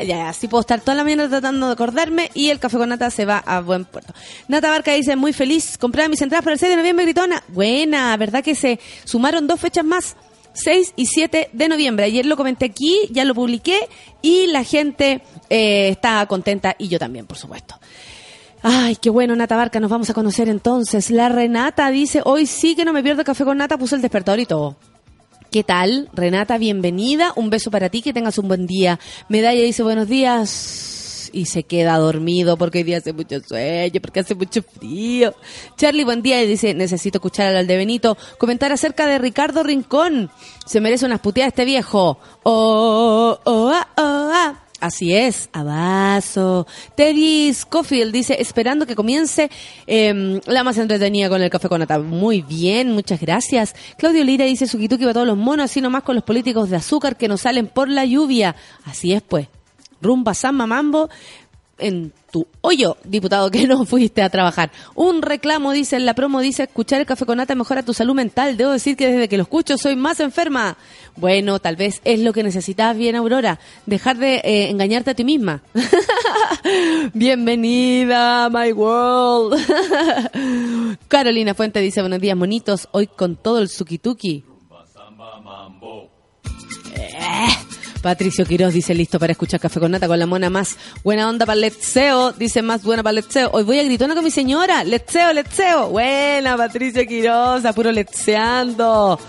Ya, así puedo estar toda la mañana tratando de acordarme y el café con nata se va a buen puerto. Nata Barca dice, muy feliz, compré mis entradas para el 6 de noviembre, gritona. Buena, ¿verdad que se sumaron dos fechas más? 6 y 7 de noviembre. Ayer lo comenté aquí, ya lo publiqué y la gente eh, está contenta y yo también, por supuesto. Ay, qué bueno, Nata Barca, nos vamos a conocer entonces. La Renata dice, hoy sí que no me pierdo café con Nata, puso el despertador y todo. ¿Qué tal? Renata, bienvenida. Un beso para ti, que tengas un buen día. Medalla dice buenos días y se queda dormido porque hoy día hace mucho sueño, porque hace mucho frío. Charlie, buen día y dice, necesito escuchar al de Benito comentar acerca de Ricardo Rincón. Se merece unas puteadas este viejo. Oh, oh, ah, oh, ah. Así es, abrazo. Teddy Scofield dice, esperando que comience em, la más entretenida con el café con nata. Muy bien, muchas gracias. Claudio Lira dice, Sukituki va a todos los monos, así nomás con los políticos de azúcar que nos salen por la lluvia. Así es, pues. Rumba Samba Mambo en tu hoyo, diputado, que no fuiste a trabajar. Un reclamo, dice en la promo, dice, escuchar el café con nata mejora tu salud mental. Debo decir que desde que lo escucho soy más enferma. Bueno, tal vez es lo que necesitabas bien, Aurora. Dejar de eh, engañarte a ti misma. Bienvenida, my world. Carolina Fuente dice, buenos días, monitos. Hoy con todo el sukituki. Eh, Patricio Quiroz dice listo para escuchar Café con Nata con la mona más buena onda para letseo. Dice más buena para letseo. Hoy voy a gritona con mi señora. Letseo, letseo. Buena, Patricio Quiroz, a puro letseando.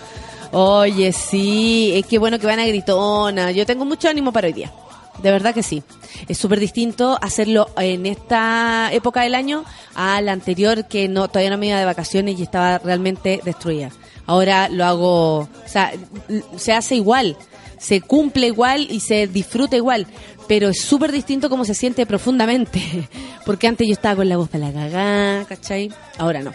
Oye, sí, es que bueno que van a gritona. Yo tengo mucho ánimo para hoy día. De verdad que sí. Es súper distinto hacerlo en esta época del año a la anterior que no todavía no me iba de vacaciones y estaba realmente destruida. Ahora lo hago, o sea, se hace igual, se cumple igual y se disfruta igual, pero es súper distinto como se siente profundamente, porque antes yo estaba con la voz para la cagá, ¿cachai? Ahora no.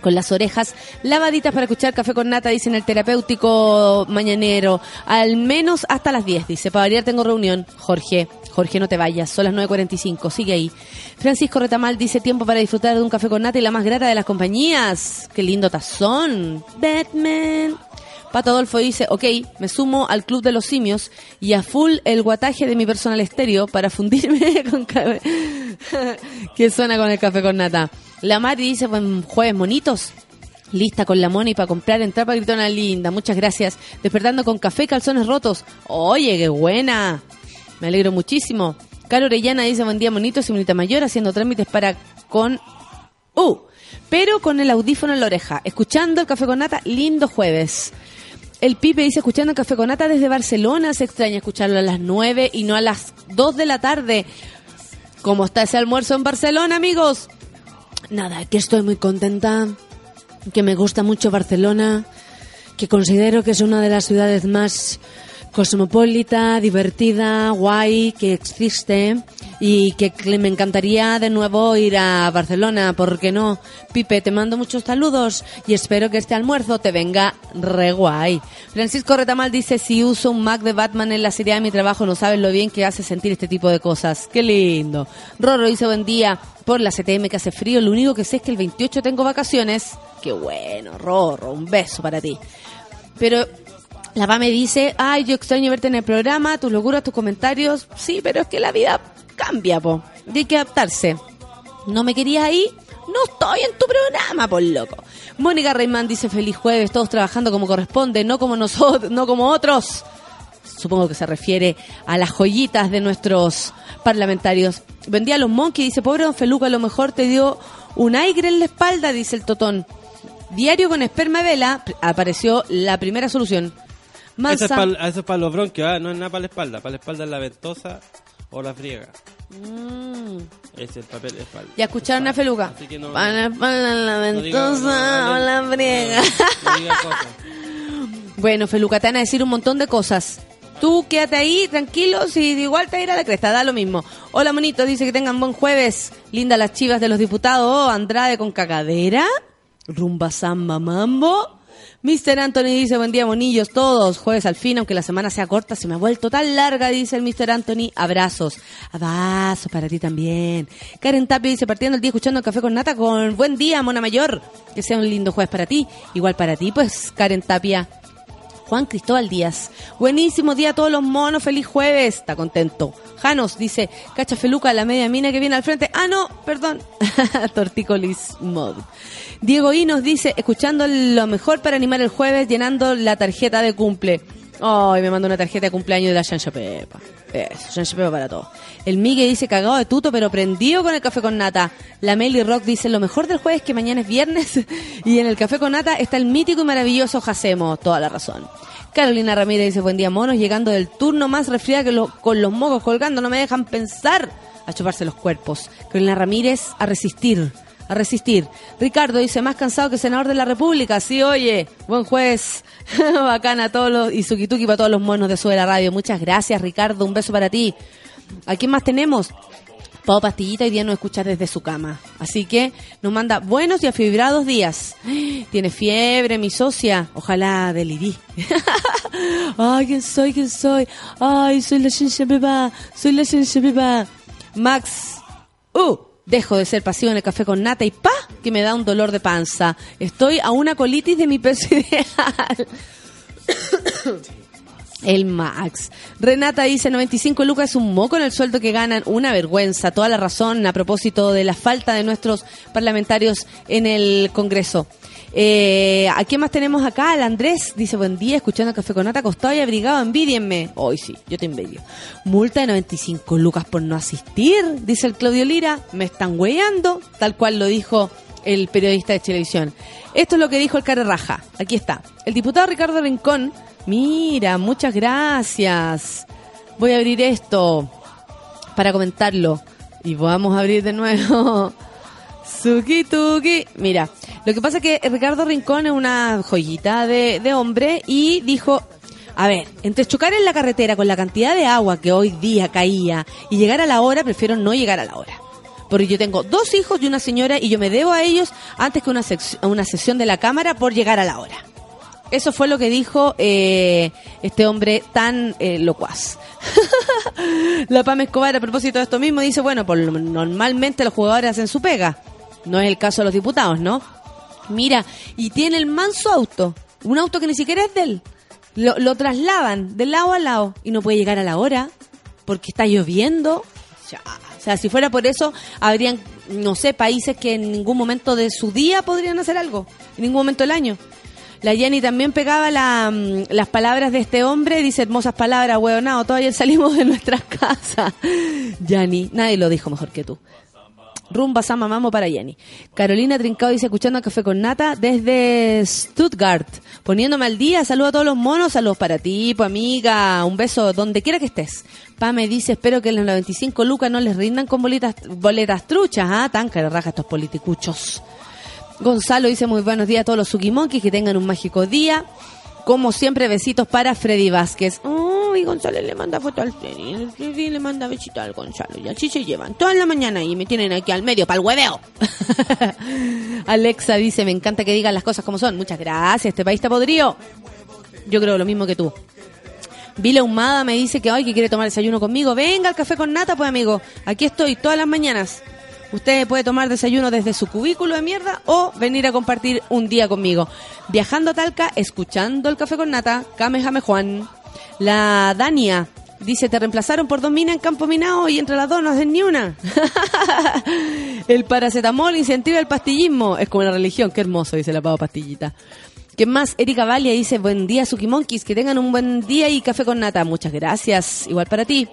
con las orejas lavaditas para escuchar café con nata, dice en el terapéutico mañanero. Al menos hasta las 10, dice. Para variar tengo reunión. Jorge, Jorge, no te vayas. Son las 9.45, sigue ahí. Francisco Retamal dice tiempo para disfrutar de un café con nata y la más grata de las compañías. Qué lindo tazón. Batman. Pato Adolfo dice, ok, me sumo al club de los simios y a full el guataje de mi personal estéreo para fundirme con café. que suena con el café con nata. La Mari dice, buen jueves, monitos. Lista con la Moni para comprar entrar para Gritona Linda. Muchas gracias. Despertando con café y calzones rotos. Oye, qué buena. Me alegro muchísimo. Caro Orellana dice, buen día, monitos y bonita mayor, haciendo trámites para con... Uh, pero con el audífono en la oreja. Escuchando el café con nata, lindo jueves. El Pipe dice, escuchando café con desde Barcelona, se extraña escucharlo a las 9 y no a las 2 de la tarde. ¿Cómo está ese almuerzo en Barcelona, amigos? Nada, que estoy muy contenta, que me gusta mucho Barcelona, que considero que es una de las ciudades más cosmopolita, divertida, guay que existe y que me encantaría de nuevo ir a Barcelona, ¿por qué no? Pipe, te mando muchos saludos y espero que este almuerzo te venga re guay. Francisco Retamal dice, si uso un Mac de Batman en la serie de mi trabajo, no sabes lo bien que hace sentir este tipo de cosas. Qué lindo. Rorro dice, buen día, por la CTM que hace frío, lo único que sé es que el 28 tengo vacaciones. Qué bueno, Rorro, un beso para ti. Pero la PA me dice, ay, yo extraño verte en el programa, tus locuras, tus comentarios. Sí, pero es que la vida cambia, po. Y hay que adaptarse. ¿No me querías ahí? No estoy en tu programa, por loco. Mónica Reimán dice, feliz jueves, todos trabajando como corresponde, no como nosotros, no como otros. Supongo que se refiere a las joyitas de nuestros parlamentarios. Buen día a los monkeys, dice, pobre don Feluca, a lo mejor te dio un aire en la espalda, dice el totón. Diario con esperma vela, apareció la primera solución. Eso es, Mansa. para, eso es para los bronquios, no es nada para la espalda. Para la espalda es la ventosa o la friega. Mm. Es el papel de espalda. Ya escucharon a Feluca. Así que no- Para la No diga- ventosa no, o la friega. diga cosas. Bueno, Feluca, te van a decir un montón de cosas. Tú quédate ahí, tranquilo, si igual te irá a la cresta, da lo mismo. Hola, monito, dice que tengan buen jueves. Linda las chivas de los diputados. Oh, Andrade con cagadera. Rumba samba mambo. Mr. Anthony dice, buen día, monillos, todos. Jueves al fin, aunque la semana sea corta, se me ha vuelto tan larga, dice el Mr. Anthony. Abrazos. Abrazos para ti también. Karen Tapia dice, partiendo el día escuchando café con nata con buen día, mona mayor. Que sea un lindo jueves para ti. Igual para ti, pues, Karen Tapia. Juan Cristóbal Díaz. Buenísimo día a todos los monos, feliz jueves. Está contento. Janos dice, cacha feluca, la media mina que viene al frente. Ah, no, perdón. Tortícolis mod. Diego Inos dice, escuchando lo mejor para animar el jueves, llenando la tarjeta de cumple. Ay, me mandó una tarjeta de cumpleaños de la Chancha Pepa. Eso, Chancha Pepa para todos. El Migue dice, cagado de tuto, pero prendido con el café con nata. La Meli Rock dice, lo mejor del jueves es que mañana es viernes y en el café con nata está el mítico y maravilloso Jacemo. Toda la razón. Carolina Ramírez dice, buen día, monos, llegando del turno más resfriada que con los mocos colgando, no me dejan pensar a chuparse los cuerpos. Carolina Ramírez, a resistir, a resistir. Ricardo dice, más cansado que senador de la República. Sí, oye, buen juez. Bacana a todos los, y suquituki para todos los monos de Sube la Radio. Muchas gracias, Ricardo, un beso para ti. ¿A quién más tenemos? Pau Pastillita hoy día nos escucha desde su cama. Así que nos manda buenos y afibrados días. Tiene fiebre, mi socia. Ojalá delirí. Ay, ¿quién soy? ¿Quién soy? Ay, soy la Shenche Beba. Soy la Shenche Beba. Max. Uh, dejo de ser pasivo en el café con nata y pa, que me da un dolor de panza. Estoy a una colitis de mi peso ideal. El Max. Renata dice 95 lucas es un moco en el sueldo que ganan. Una vergüenza. Toda la razón a propósito de la falta de nuestros parlamentarios en el Congreso. Eh, ¿A quién más tenemos acá? El Andrés dice buen día, escuchando Café con Nata, acostado y abrigado, envidienme. Hoy sí, yo te envidio. Multa de 95 lucas por no asistir, dice el Claudio Lira. Me están hueando, tal cual lo dijo el periodista de televisión. Esto es lo que dijo el Care Raja. Aquí está. El diputado Ricardo Rincón. Mira, muchas gracias. Voy a abrir esto para comentarlo. Y vamos a abrir de nuevo. Suki tuki. Mira, lo que pasa es que Ricardo Rincón es una joyita de, de hombre y dijo, a ver, entre chocar en la carretera con la cantidad de agua que hoy día caía y llegar a la hora, prefiero no llegar a la hora. Porque yo tengo dos hijos y una señora y yo me debo a ellos antes que una, una sesión de la Cámara por llegar a la hora. Eso fue lo que dijo eh, este hombre tan eh, locuaz. la Pam Escobar, a propósito de esto mismo, dice, bueno, por normalmente los jugadores hacen su pega. No es el caso de los diputados, ¿no? Mira, y tiene el manso auto. Un auto que ni siquiera es de él. Lo, lo trasladan de lado a lado y no puede llegar a la hora porque está lloviendo. Ya, O sea, si fuera por eso, habrían, no sé, países que en ningún momento de su día podrían hacer algo. En ningún momento del año. La Jenny también pegaba mm, las palabras de este hombre, dice hermosas palabras, hueonado, todavía salimos de nuestras casas. Yanni, nadie lo dijo mejor que tú. Rumba Sama Mamo para Jenny. Carolina Trincado dice, escuchando a Café con Nata desde Stuttgart. Poniéndome al día, saludo a todos los monos, saludos para ti, pues amiga, un beso donde quiera que estés. Pa me dice, espero que en los 95 lucas no les rindan con bolitas, boletas truchas, ah, tan que raja estos politicuchos. Gonzalo dice muy buenos días a todos los Sukimonkeys, que tengan un mágico día. Como siempre, besitos para Freddy Vázquez. Uy, Gonzalo le manda foto al Freddy. El Freddy le manda besito al Gonzalo. Y así se llevan toda la mañana y me tienen aquí al medio para el hueveo. Alexa dice, me encanta que digan las cosas como son. Muchas gracias, este país está podrido. Yo creo lo mismo que tú. Vila Humada me dice que hoy que quiere tomar desayuno conmigo. Venga al café con nata, pues amigo. Aquí estoy todas las mañanas. Usted puede tomar desayuno desde su cubículo de mierda o venir a compartir un día conmigo. Viajando a Talca, escuchando el café con nata, Kamehame Juan. La Dania dice, te reemplazaron por dos minas en campo minado y entre las dos no hacen ni una. el paracetamol incentiva el pastillismo. Es como la religión, qué hermoso, dice la pava pastillita. ¿Qué más? Erika Valia dice, buen día, Suki Monkeys, que tengan un buen día y café con nata. Muchas gracias. Igual para ti.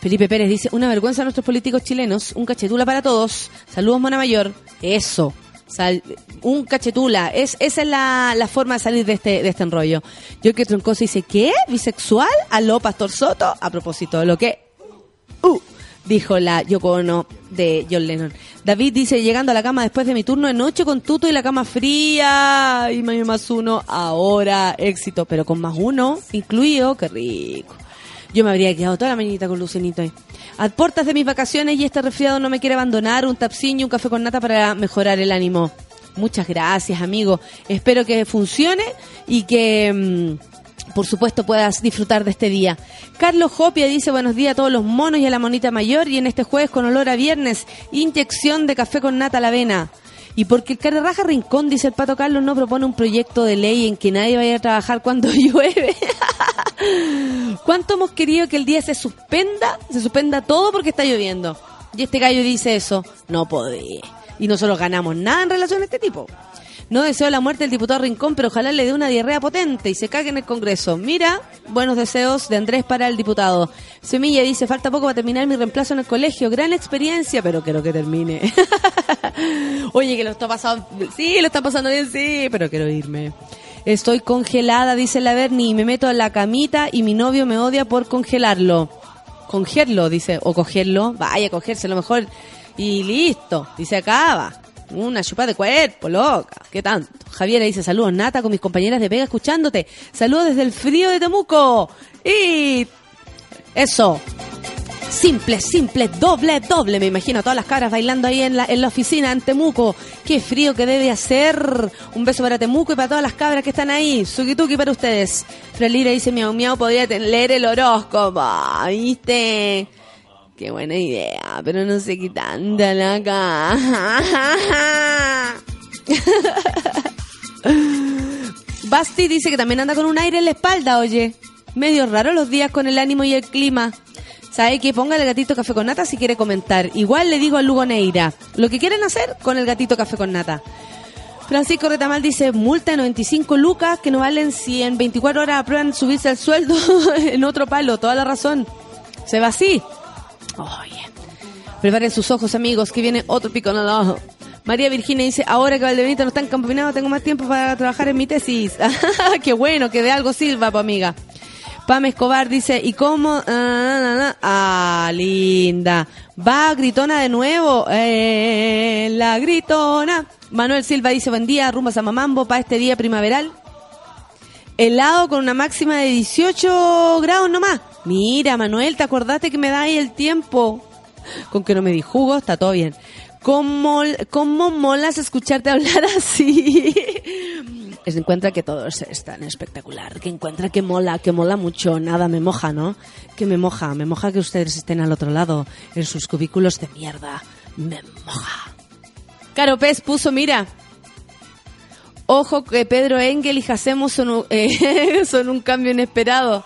Felipe Pérez dice, una vergüenza a nuestros políticos chilenos, un cachetula para todos. Saludos, Mona Mayor. Eso. Sal- un cachetula. Es, esa es la, la forma de salir de este, de este enrollo. Yo que Troncoso dice, ¿qué? ¿Bisexual? Aló, Pastor Soto. A propósito de lo que... Uh, dijo la Yoko Ono de John Lennon. David dice, llegando a la cama después de mi turno de noche con tuto y la cama fría. Y más uno, ahora éxito, pero con más uno incluido, qué rico. Yo me habría quedado toda la mañanita con Lucenito ahí. A puertas de mis vacaciones y este resfriado no me quiere abandonar, un tapsin y un café con nata para mejorar el ánimo. Muchas gracias, amigo. Espero que funcione y que... mm, por supuesto puedas disfrutar de este día. Carlos Hopia dice buenos días a todos los monos y a la monita mayor y en este jueves con olor a viernes, inyección de café con nata a la avena. Y porque el Carreraja Rincón, dice el Pato Carlos, no propone un proyecto de ley en que nadie vaya a trabajar cuando llueve. ¿Cuánto hemos querido que el día se suspenda? Se suspenda todo porque está lloviendo. Y este gallo dice eso. No podés. Y nosotros ganamos nada en relación a este tipo. No deseo la muerte del diputado Rincón, pero ojalá le dé una diarrea potente y se cague en el Congreso. Mira, buenos deseos de Andrés para el diputado. Semilla dice, falta poco para terminar mi reemplazo en el colegio. Gran experiencia, pero quiero que termine. Oye, que lo está pasando... Sí, lo está pasando bien, sí, pero quiero irme. Estoy congelada, dice la Berni, y me meto en la camita y mi novio me odia por congelarlo. Congelarlo, dice, o cogerlo. Vaya, cogerse a lo mejor. Y listo, dice acaba. Una chupa de cuerpo, loca. ¿Qué tanto? Javiera dice, saludos Nata con mis compañeras de pega escuchándote. Saludos desde el frío de Temuco. Y eso. Simple, simple, doble, doble. Me imagino todas las caras bailando ahí en la, en la oficina en Temuco. Qué frío que debe hacer. Un beso para Temuco y para todas las cabras que están ahí. Sukituki para ustedes. Frelira dice, miau, miau, podría leer el horóscopo. ¿Viste? Qué buena idea, pero no sé qué tanta la acá. Basti dice que también anda con un aire en la espalda, oye. Medio raro los días con el ánimo y el clima. ¿Sabe que ponga el gatito café con nata si quiere comentar? Igual le digo a Lugo Neira, lo que quieren hacer con el gatito café con nata. Francisco Retamal dice, multa de 95 lucas que no valen si en 24 horas aprueban subirse al sueldo en otro palo. Toda la razón. Se va así. Oye. Preparen sus ojos, amigos, que viene otro pico en el. María Virginia dice, ahora que Valdebenito no está encampinado, tengo más tiempo para trabajar en mi tesis. Qué bueno, que de algo sirva, pa' amiga. Pam Escobar dice, ¿y cómo? Ah. Ah, linda. Va gritona de nuevo. Eh, la gritona. Manuel Silva dice, buen día, rumba Samamambo para este día primaveral. Helado con una máxima de 18 grados nomás. Mira, Manuel, ¿te acordaste que me da ahí el tiempo? Con que no me di jugo, está todo bien. ¿Cómo, cómo molas escucharte hablar así? Se encuentra que todo es, es tan espectacular, que encuentra que mola, que mola mucho, nada me moja, ¿no? Que me moja, me moja que ustedes estén al otro lado, en sus cubículos de mierda, me moja. Caro Pez puso, mira, ojo que Pedro Engel y Jacemo son, un- eh, son un cambio inesperado.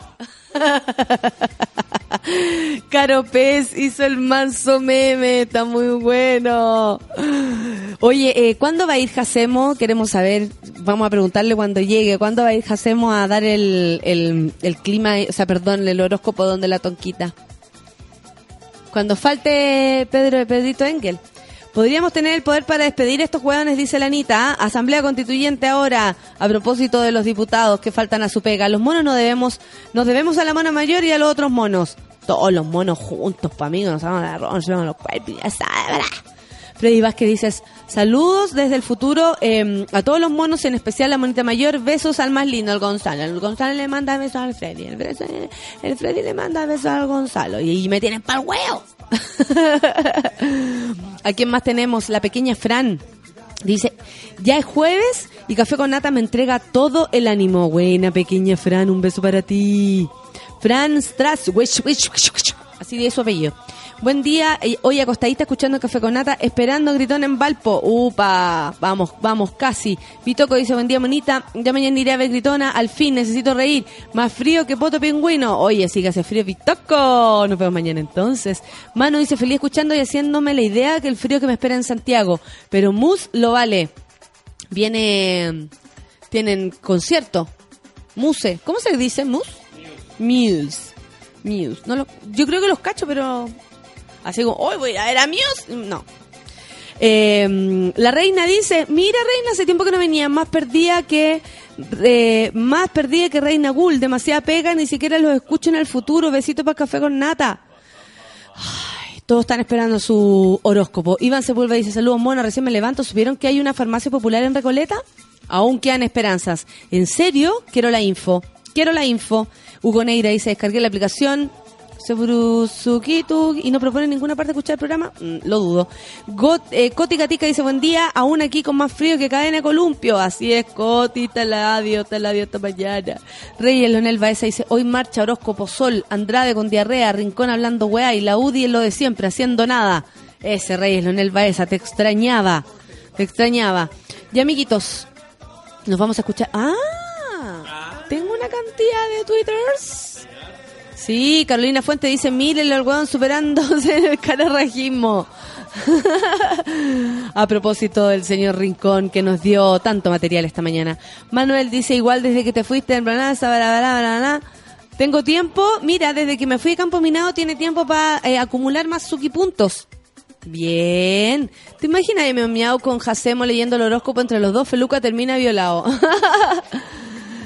Caro Pez hizo el manso meme, está muy bueno. Oye, eh, ¿cuándo va a ir Jacemo? Queremos saber, vamos a preguntarle cuando llegue, ¿cuándo va a ir Jacemo a dar el, el, el clima, o sea, perdón, el horóscopo donde la tonquita? Cuando falte Pedro Pedrito Engel. Podríamos tener el poder para despedir estos hueones, dice la Anita. Asamblea Constituyente ahora, a propósito de los diputados que faltan a su pega. Los monos no debemos, nos debemos a la mona mayor y a los otros monos. Todos los monos juntos, pa' amigos, nos vamos a nos vamos los cuerpos, ya sabes. Freddy Vázquez dices, saludos desde el futuro eh, a todos los monos, en especial a la monita mayor, besos al más lindo, al Gonzalo. El Gonzalo le manda besos al Freddy, el Freddy, el Freddy le manda besos al Gonzalo. Y, y me tienen pa'l huevo. ¿A quién más tenemos? La pequeña Fran. Dice, ya es jueves y Café con Nata me entrega todo el ánimo. Buena pequeña Fran, un beso para ti. Fran Strass, así de su apellido. Buen día, eh, hoy acostadita escuchando Café con Nata, esperando gritón en Valpo. Upa, vamos, vamos, casi. Pitoco dice, buen día, monita. Ya mañana iré a ver gritona, al fin, necesito reír. Más frío que poto pingüino. Oye, sí que hace frío, Pitoco. Nos vemos mañana entonces. Manu dice, feliz escuchando y haciéndome la idea que el frío que me espera en Santiago. Pero Mus lo vale. Viene, tienen concierto. Muse, ¿cómo se dice? Mus? Muse. Muse. No lo- yo creo que los cacho, pero así como, hoy voy a ver a. No. Eh, la reina dice, mira reina, hace tiempo que no venía, más perdida que eh, más perdida que reina Gul, demasiada pega, ni siquiera los escucho en el futuro, besito para café con nata. Ay, todos están esperando su horóscopo. Iván Sepúlveda dice, saludos mona, recién me levanto, ¿supieron que hay una farmacia popular en Recoleta? Aún quedan esperanzas. ¿En serio? Quiero la info. Quiero la info. Hugo Neira dice, descargué la aplicación. Seburuzukitu y no propone en ninguna parte escuchar el programa, Mm, lo dudo. Got, eh, Coti Gatica dice, buen día, aún aquí con más frío que cadena de columpio. Así es, Coti, te la adiós, te la adiós esta mañana. Reyes Leonel Baeza dice, hoy marcha horóscopo Sol, Andrade con diarrea, Rincón hablando weá y la UDI en lo de siempre, haciendo nada. Ese Reyes Leonel Baeza, te extrañaba, te extrañaba. Y amiguitos, nos vamos a escuchar. ¡Ah! Tengo una cantidad de twitters. Sí, Carolina Fuente dice, mírenlo el hueón superándose en el cararrajismo. A propósito del señor Rincón que nos dio tanto material esta mañana. Manuel dice, igual desde que te fuiste en Braná, sabara, bla, bla, bla, tengo tiempo, mira, desde que me fui a Campo Minado tiene tiempo para acumular más Suki puntos. Bien. ¿Te imaginas a Miau con Jacemo leyendo el horóscopo entre los dos? Feluca termina violado.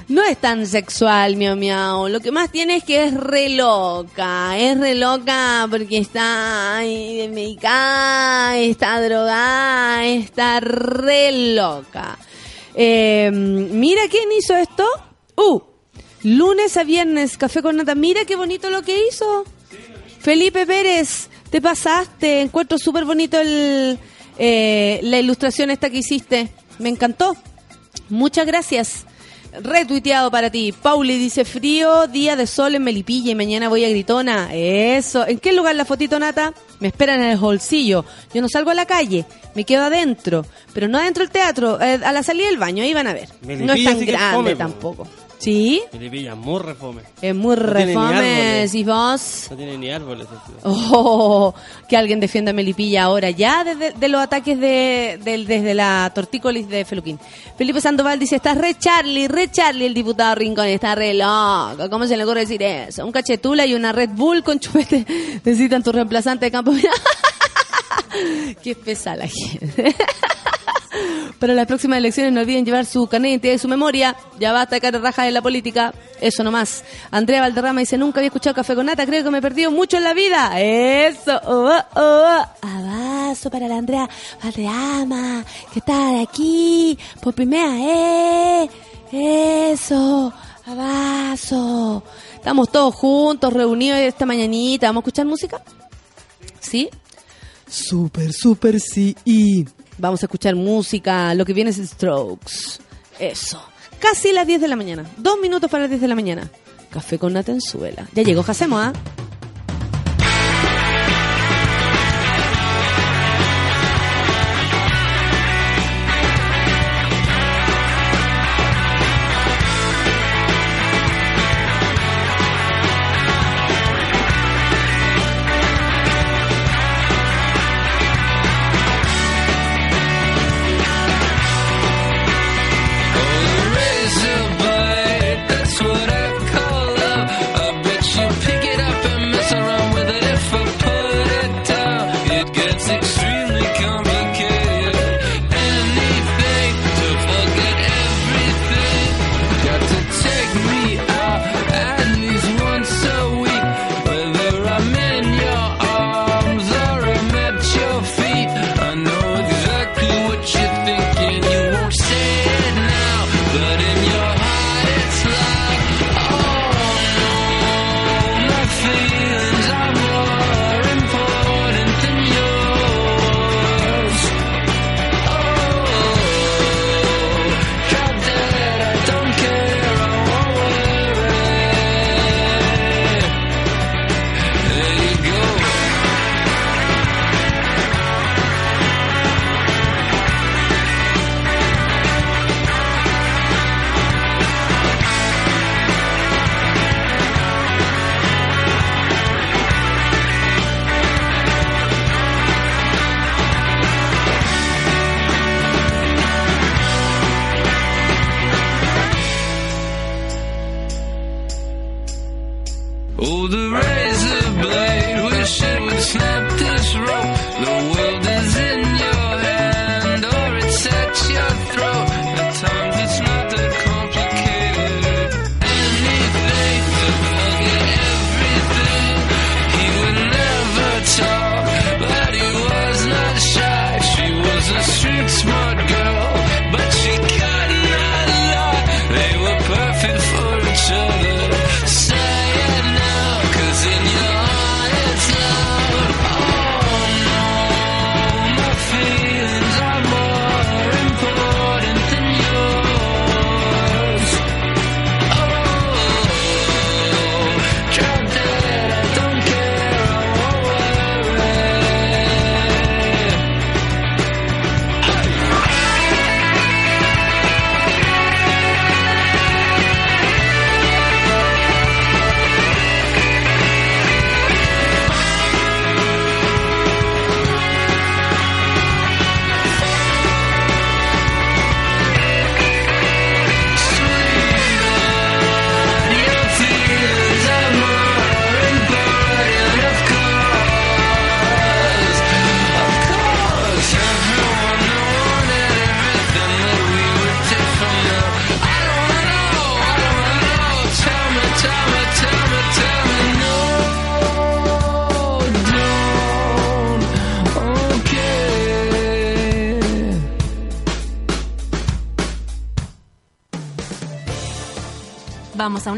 No es tan sexual, miau miau. Lo que más tiene es que es re loca. Es re loca porque está ay, medicada, está drogada, está re loca. Eh, mira quién hizo esto. Uh, lunes a viernes, café con nata. Mira qué bonito lo que hizo. Felipe Pérez, te pasaste. Encuentro súper bonito el, eh, la ilustración esta que hiciste. Me encantó. Muchas gracias. Retuiteado para ti. Pauli dice frío, día de sol en Melipilla y mañana voy a Gritona. Eso. ¿En qué lugar la fotito nata? Me esperan en el bolsillo. Yo no salgo a la calle, me quedo adentro. Pero no adentro del teatro, eh, a la salida del baño, ahí van a ver. no es tan grande fome, tampoco. ¿Sí? Melipilla, muy refome. Es muy No refome. ¿Y vos? No tiene ni árboles. ciudad. Oh, que alguien defienda a Melipilla ahora, ya desde de los ataques de, desde la tortícolis de Feluquín. Felipe Sandoval dice, está re Charlie, re Charlie el diputado Rincón, está re loco. ¿Cómo se le ocurre decir eso? Un cachetula y una Red Bull con chupete necesitan tu reemplazante de campo. Qué pesa la gente. Para las próximas elecciones no olviden llevar su carnet de identidad y su memoria. Ya basta de cara raja de la política. Eso nomás. Andrea Valderrama dice, nunca había escuchado Café con Nata, creo que me he perdido mucho en la vida. Eso. Oh, oh, oh. Abrazo para la Andrea Valderrama, que está aquí por primera vez. Eso. Abrazo. Estamos todos juntos, reunidos esta mañanita. ¿Vamos a escuchar música? ¿Sí? Súper, súper sí. Y Vamos a escuchar música, lo que viene es Strokes. Eso. Casi las 10 de la mañana. Dos minutos para las 10 de la mañana. Café con nata en suela. Ya llegó Jacemo, ¿ah?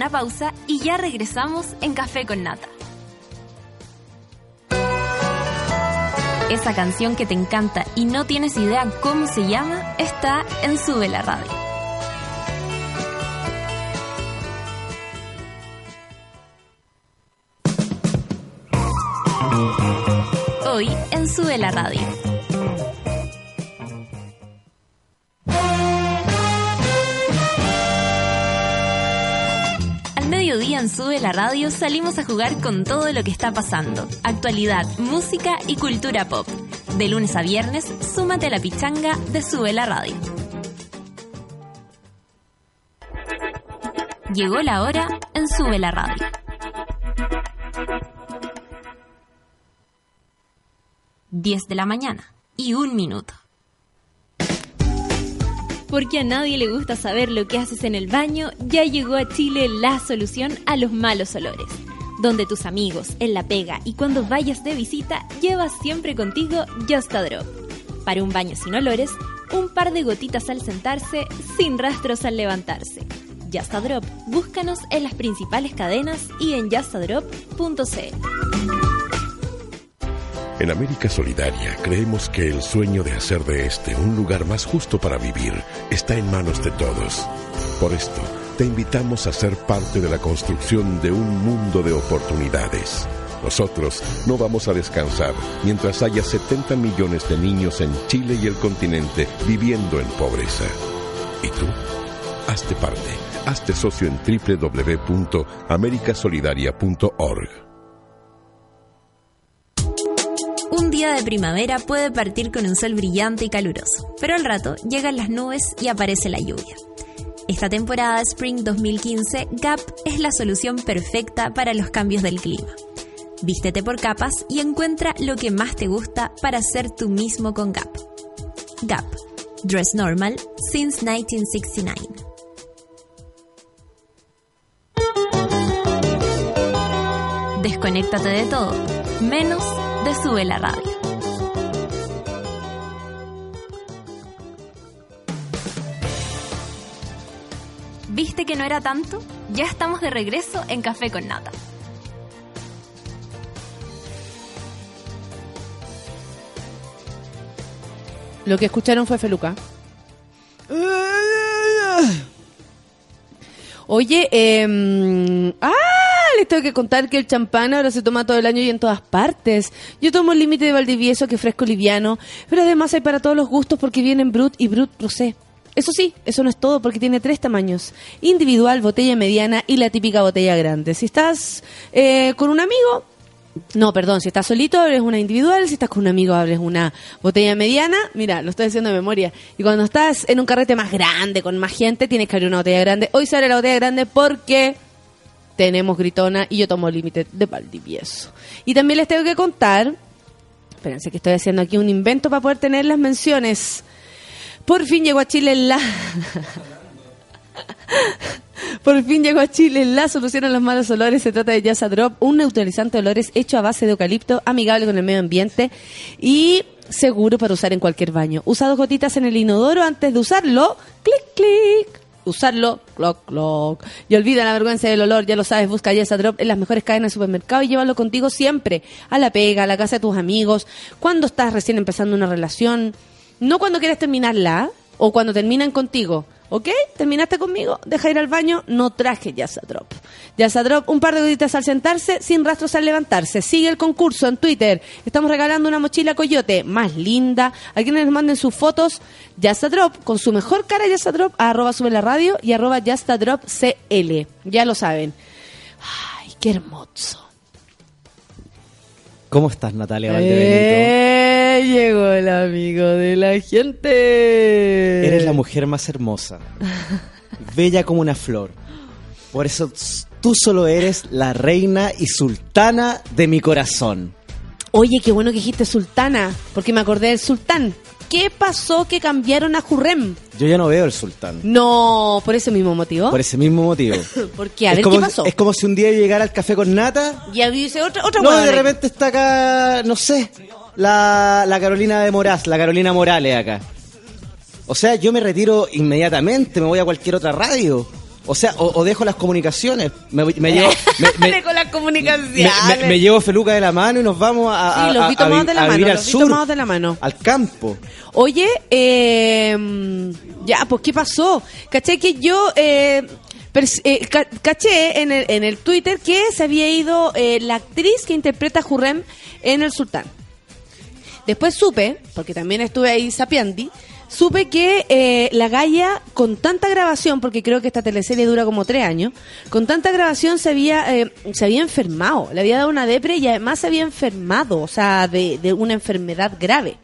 Una pausa y ya regresamos en Café con Nata. Esa canción que te encanta y no tienes idea cómo se llama está en Sube la Radio. Hoy en Sube la Radio. En Sube la Radio salimos a jugar con todo lo que está pasando. Actualidad, música y cultura pop. De lunes a viernes, súmate a la pichanga de Sube la Radio. Llegó la hora en Sube la Radio. Diez de la mañana y un minuto. Porque a nadie le gusta saber lo que haces en el baño, ya llegó a Chile la solución a los malos olores. Donde tus amigos, en la pega y cuando vayas de visita, llevas siempre contigo Just a Drop. Para un baño sin olores, un par de gotitas al sentarse, sin rastros al levantarse. Just a Drop, búscanos en las principales cadenas y en justadrop.cl. En América Solidaria creemos que el sueño de hacer de este un lugar más justo para vivir está en manos de todos. Por esto, te invitamos a ser parte de la construcción de un mundo de oportunidades. Nosotros no vamos a descansar mientras haya 70 millones de niños en Chile y el continente viviendo en pobreza. ¿Y tú? Hazte parte. Hazte socio en www.americasolidaria.org. de primavera puede partir con un sol brillante y caluroso, pero al rato llegan las nubes y aparece la lluvia. Esta temporada Spring 2015, Gap es la solución perfecta para los cambios del clima. Vístete por capas y encuentra lo que más te gusta para ser tú mismo con Gap. Gap. Dress normal since 1969. Desconéctate de todo, menos de Sube la Radio. ¿Viste que no era tanto? Ya estamos de regreso en Café con Nata. Lo que escucharon fue Feluca. Oye, eh, ah, les tengo que contar que el champán ahora se toma todo el año y en todas partes. Yo tomo el límite de Valdivieso, que es fresco liviano, pero además hay para todos los gustos porque vienen Brut y Brut Rosé. Eso sí, eso no es todo porque tiene tres tamaños. Individual, botella mediana y la típica botella grande. Si estás eh, con un amigo, no, perdón, si estás solito abres una individual, si estás con un amigo abres una botella mediana. Mira, lo estoy haciendo de memoria. Y cuando estás en un carrete más grande, con más gente, tienes que abrir una botella grande. Hoy se abre la botella grande porque tenemos gritona y yo tomo límite de Valdivieso. Y también les tengo que contar, espérense que estoy haciendo aquí un invento para poder tener las menciones. Por fin llegó a Chile la... Por fin llegó a Chile la solución a los malos olores. Se trata de Yasa Drop, un neutralizante de olores hecho a base de eucalipto, amigable con el medio ambiente y seguro para usar en cualquier baño. Usa dos gotitas en el inodoro antes de usarlo. Clic, clic. Usarlo, cloc, cloc. Y olvida la vergüenza del olor, ya lo sabes, busca Yesa Drop en las mejores cadenas de supermercado y llévalo contigo siempre. A la pega, a la casa de tus amigos, cuando estás recién empezando una relación. No cuando quieres terminarla o cuando terminan contigo. ¿Ok? ¿Terminaste conmigo? Deja ir al baño. No traje Yasa Drop. Yasa Drop, un par de gotitas al sentarse, sin rastros al levantarse. Sigue el concurso en Twitter. Estamos regalando una mochila coyote más linda. A quienes nos manden sus fotos, Yasa Drop, con su mejor cara Yasa Drop, a arroba sube la radio y arroba Yasa Drop CL. Ya lo saben. Ay, qué hermoso. ¿Cómo estás, Natalia Valdebenito? Eh, llegó el amigo de la gente. Eres la mujer más hermosa, bella como una flor. Por eso tú solo eres la reina y sultana de mi corazón. Oye, qué bueno que dijiste sultana, porque me acordé del sultán. ¿Qué pasó que cambiaron a Jurrem? Yo ya no veo el sultán. No, por ese mismo motivo. Por ese mismo motivo. ¿Por qué? A es, ver, como, ¿qué pasó? es como si un día yo llegara al café con nata. Y dice otra, otra No, de- repente está acá, no sé, la, la Carolina de Moraz, la Carolina Morales acá. O sea, yo me retiro inmediatamente, me voy a cualquier otra radio. O sea, o, o dejo las comunicaciones. Me, me llevo, me, las comunicaciones. llevo Feluca de la mano y nos vamos a, a, Sí, los vi tomados de la mano, al los vi sur, tomados de la mano. al campo. Oye, eh, ya, pues, ¿qué pasó? Caché que yo eh, eh, ca- caché en el, en el Twitter que se había ido eh, la actriz que interpreta a Jurrem en El Sultán. Después supe, porque también estuve ahí sapiandi, supe que eh, la Gaia, con tanta grabación, porque creo que esta teleserie dura como tres años, con tanta grabación se había, eh, se había enfermado, le había dado una depre y además se había enfermado, o sea, de, de una enfermedad grave.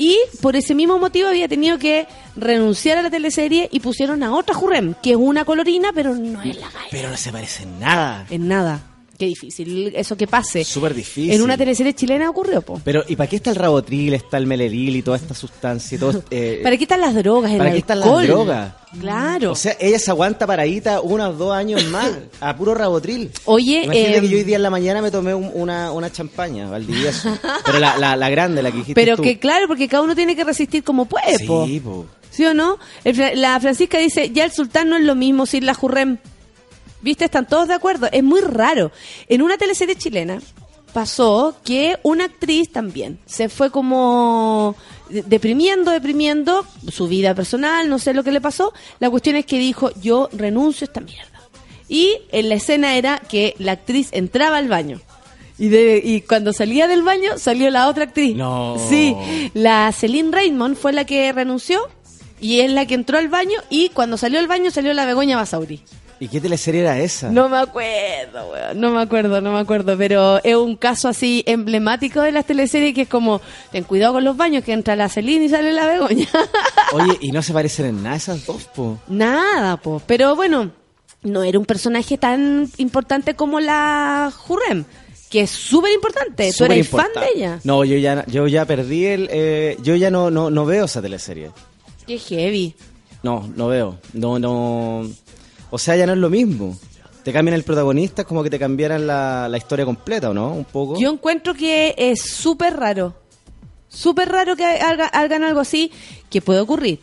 Y por ese mismo motivo había tenido que renunciar a la teleserie y pusieron a otra Jurrem, que es una colorina, pero no es la Gaia. Pero no se parece en nada. En nada. Qué difícil eso que pase. Súper difícil. En una teleserie chilena ocurrió, po. Pero, ¿y para qué está el rabotril, está el meleril y toda esta sustancia? Y todo, eh, ¿Para qué están las drogas? El ¿Para qué están las drogas? Claro. O sea, ella se aguanta paradita unos dos años más a puro rabotril. Oye, Imagínate eh, que yo hoy día en la mañana me tomé un- una, una champaña, Valdivieso. Pero la, la, la grande, la que dijiste pero tú. que claro, porque cada uno tiene que resistir como puede, po. Sí, po. ¿Sí o no? El la Francisca dice, ya el sultán no es lo mismo sin la Jurrem. ¿Viste? Están todos de acuerdo. Es muy raro. En una teleserie chilena pasó que una actriz también se fue como de- deprimiendo, deprimiendo su vida personal, no sé lo que le pasó. La cuestión es que dijo, yo renuncio a esta mierda. Y en la escena era que la actriz entraba al baño. Y, de- y cuando salía del baño, salió la otra actriz. No. Sí, la Celine Raymond fue la que renunció y es la que entró al baño y cuando salió al baño salió la Begoña Basauri. ¿Y qué teleserie era esa? No me acuerdo, weón, no me acuerdo, no me acuerdo, pero es un caso así emblemático de las teleseries que es como, ten cuidado con los baños, que entra la Celine y sale la Begoña. Oye, y no se parecen en nada esas dos, po. Nada, pues, pero bueno, no era un personaje tan importante como la Jurrem, que es súper importante, tú eres fan de ella. No, yo ya, yo ya perdí el... eh, yo ya no, no, no veo esa teleserie. Qué heavy. No, no veo. No, no... O sea, ya no es lo mismo. Te cambian el protagonista, es como que te cambiaran la, la historia completa, ¿o no? Un poco. Yo encuentro que es súper raro. Súper raro que haga- hagan algo así, que puede ocurrir.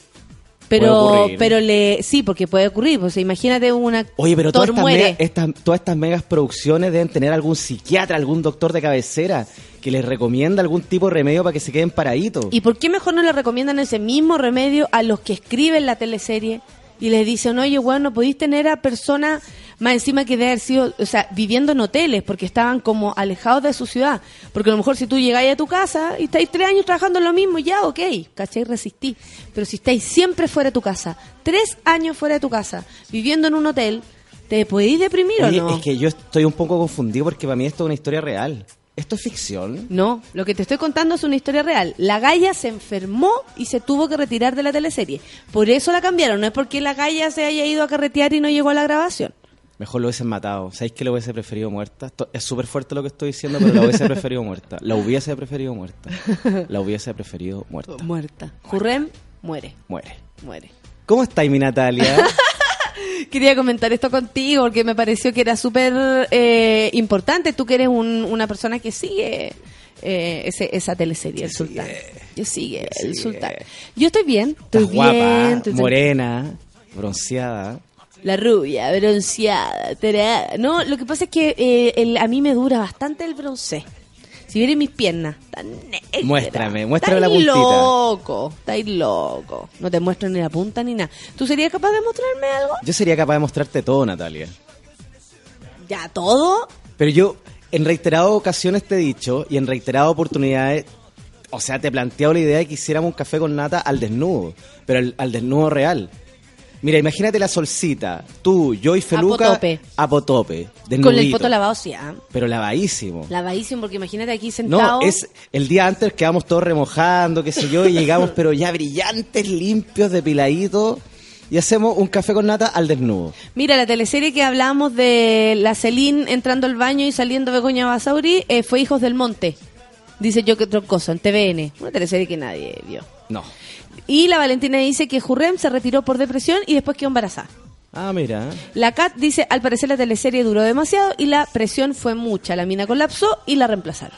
Pero, ocurrir. pero le, sí, porque puede ocurrir. Pues imagínate una Oye, pero todas mega- estas- todas estas megas producciones deben tener algún psiquiatra, algún doctor de cabecera que les recomienda algún tipo de remedio para que se queden paraditos. ¿Y por qué mejor no le recomiendan ese mismo remedio a los que escriben la teleserie? Y les dicen, oye, bueno, no podéis tener a personas más encima que de haber sido, o sea, viviendo en hoteles, porque estaban como alejados de su ciudad. Porque a lo mejor si tú llegáis a tu casa y estáis tres años trabajando en lo mismo, ya, ok, ¿cachai? Resistí. Pero si estáis siempre fuera de tu casa, tres años fuera de tu casa, viviendo en un hotel, ¿te podéis deprimir Oye, o no? es que yo estoy un poco confundido porque para mí esto es una historia real. ¿Esto es ficción? No, lo que te estoy contando es una historia real. La Gaia se enfermó y se tuvo que retirar de la teleserie. Por eso la cambiaron, no es porque la Gaia se haya ido a carretear y no llegó a la grabación. Mejor lo hubiesen matado. ¿Sabéis que lo hubiese preferido muerta? Esto es súper fuerte lo que estoy diciendo, pero la hubiese preferido muerta. La hubiese preferido muerta. La hubiese preferido muerta. Muerta. Jurrem muere, Muere. muere. ¿Cómo estáis, mi Natalia? Quería comentar esto contigo porque me pareció que era súper eh, importante. Tú que eres un- una persona que sigue eh, ese- esa teleserie, El Sultán. Yo sigue, El Sultán. Yo estoy bien, estoy Estás bien. guapa, estoy- morena, bronceada. La rubia, bronceada, tarada. No, lo que pasa es que eh, el- a mí me dura bastante el bronce. Si vieres mis piernas, tan negras. Muéstrame, muéstrame la puntita. loco, estáis loco. No te muestro ni la punta ni nada. ¿Tú serías capaz de mostrarme algo? Yo sería capaz de mostrarte todo, Natalia. Ya, todo. Pero yo, en reiteradas ocasiones te he dicho, y en reiteradas oportunidades, o sea, te he planteado la idea de que hiciéramos un café con nata al desnudo, pero al, al desnudo real. Mira, imagínate la solcita, tú, yo y Feluca. Apotope. Apotope, Con el poto lavado, sí, ¿ah? Pero lavadísimo. Lavadísimo, porque imagínate aquí sentado. No, es el día antes quedamos todos remojando, qué sé yo, y llegamos pero ya brillantes, limpios, depiladitos, y hacemos un café con nata al desnudo. Mira, la teleserie que hablamos de la Celine entrando al baño y saliendo Begoña Basauri eh, fue Hijos del Monte. Dice yo que Troncoso, en TVN. Una teleserie que nadie vio. No. Y la Valentina dice que Jurrem se retiró por depresión y después quedó embarazada. Ah, mira. La Kat dice, al parecer la teleserie duró demasiado y la presión fue mucha. La mina colapsó y la reemplazaron.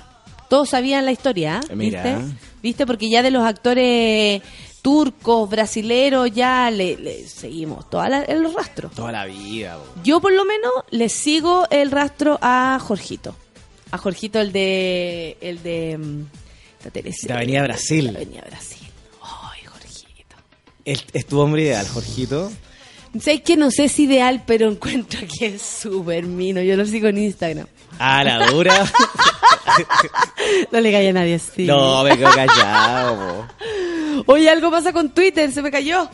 Todos sabían la historia, ¿ah? Mira. ¿viste? ¿Viste? Porque ya de los actores turcos, brasileros, ya le, le seguimos todo el rastro. Toda la vida. Yo por lo menos le sigo el rastro a Jorgito. A Jorgito el de... El de... mm, esta teleserie. De Avenida Brasil. De Avenida Brasil. ¿Es, tu hombre ideal, Jorgito? Sé que no sé si ideal, pero encuentro que es súper mino. Yo lo sigo en Instagram. Ah, la dura. No le cae a nadie así. No, me quedo callado. bo. Oye, algo pasa con Twitter, se me cayó.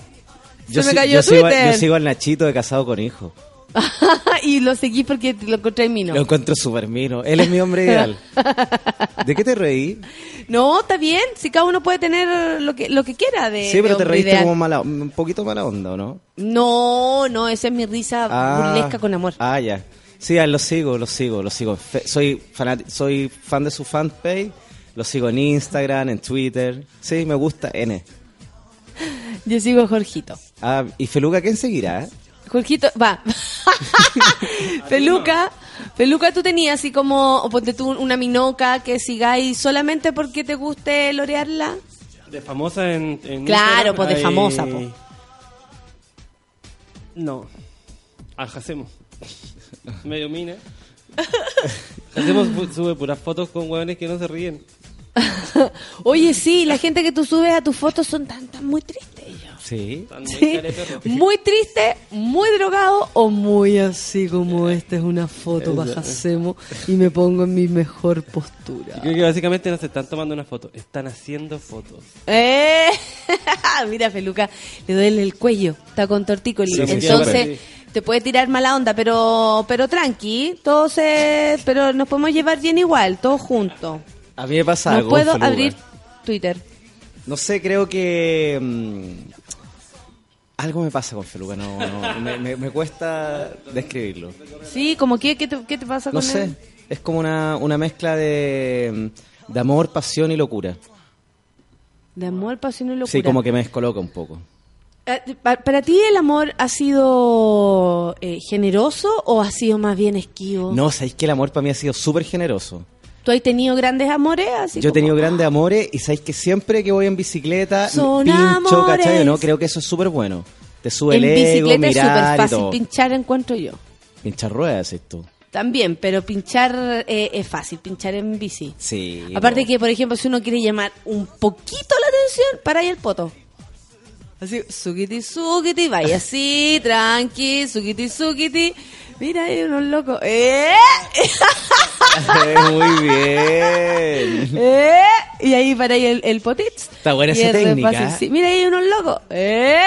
Yo, se me cayó yo sigo, Twitter. yo sigo al Nachito de casado con hijo. y lo seguí porque lo encontré en mino. Lo encuentro súper mino. Él es mi hombre ideal. ¿De qué te reí? No, está bien. Si cada uno puede tener lo que, lo que quiera de sí, pero de te reíste ideal. como mala, un poquito mala onda, ¿o no? No, no, esa es mi risa burlesca con amor. Ah, ya. Sí, lo sigo, lo sigo, lo sigo. Fe- soy, fanati- soy fan de su fanpage. Lo sigo en Instagram, en Twitter. Sí, me gusta. N. Yo sigo a Jorgito. Ah, ¿y Feluca quién seguirá? Jorgito, va. Peluca, Peluca, tú tenías así como, o ponte tú una minoca que sigáis solamente porque te guste lorearla. De famosa en, en Claro, Instagram pues, de hay- famosa, po. No. Al Jacemo. Medio mina. Hacemos sube puras fotos con hueones que no se ríen. Oye, sí, la gente que tú subes a tus fotos son tan, tan muy tristes. Sí. Sí, muy triste, muy drogado o muy así como esta es una foto bajacemo y me pongo en mi mejor postura. Yo creo que básicamente no se están tomando una foto, están haciendo fotos. Eh, mira, Feluca, le duele el cuello, está con tortícolis. Sí, Entonces, te puede tirar mala onda, pero pero tranqui, todos se, pero nos podemos llevar bien igual, todos juntos. A mí me pasa No algo. puedo abrir Twitter. No sé, creo que. mm, algo me pasa con Feluca, no, no, me, me- me cuesta describirlo. Sí, como que, ¿qué te, qué te pasa No con sé, él? es como una, una mezcla de, de amor, pasión y locura. De amor, pasión y locura. Sí, como que me descoloca un poco. Eh, pa- ¿Para ti el amor ha sido eh, generoso o ha sido más bien esquivo? No, sabéis que el amor para mí ha sido súper generoso. ¿Tú has tenido grandes amores? Así Yo he como- tenido grandes amores y sabéis que siempre que voy en bicicleta, Son pincho, amores. ¿cachai? ¿no? Creo que eso es súper bueno. Te sube En el ego, bicicleta es súper fácil pinchar, encuentro yo. Pinchar ruedas, esto. También, pero pinchar eh, es fácil, pinchar en bici. Sí. Aparte no. que, por ejemplo, si uno quiere llamar un poquito la atención, para ahí el poto. Así, sukiti, sukiti, vaya así, tranqui, sukiti, sukiti. Mira, hay unos locos. ¡Eh! Muy bien. ¡Eh! Y ahí para ahí el, el potitz. Está buena Y esa técnica. Sí, mira, ahí hay unos locos. ¡Eh!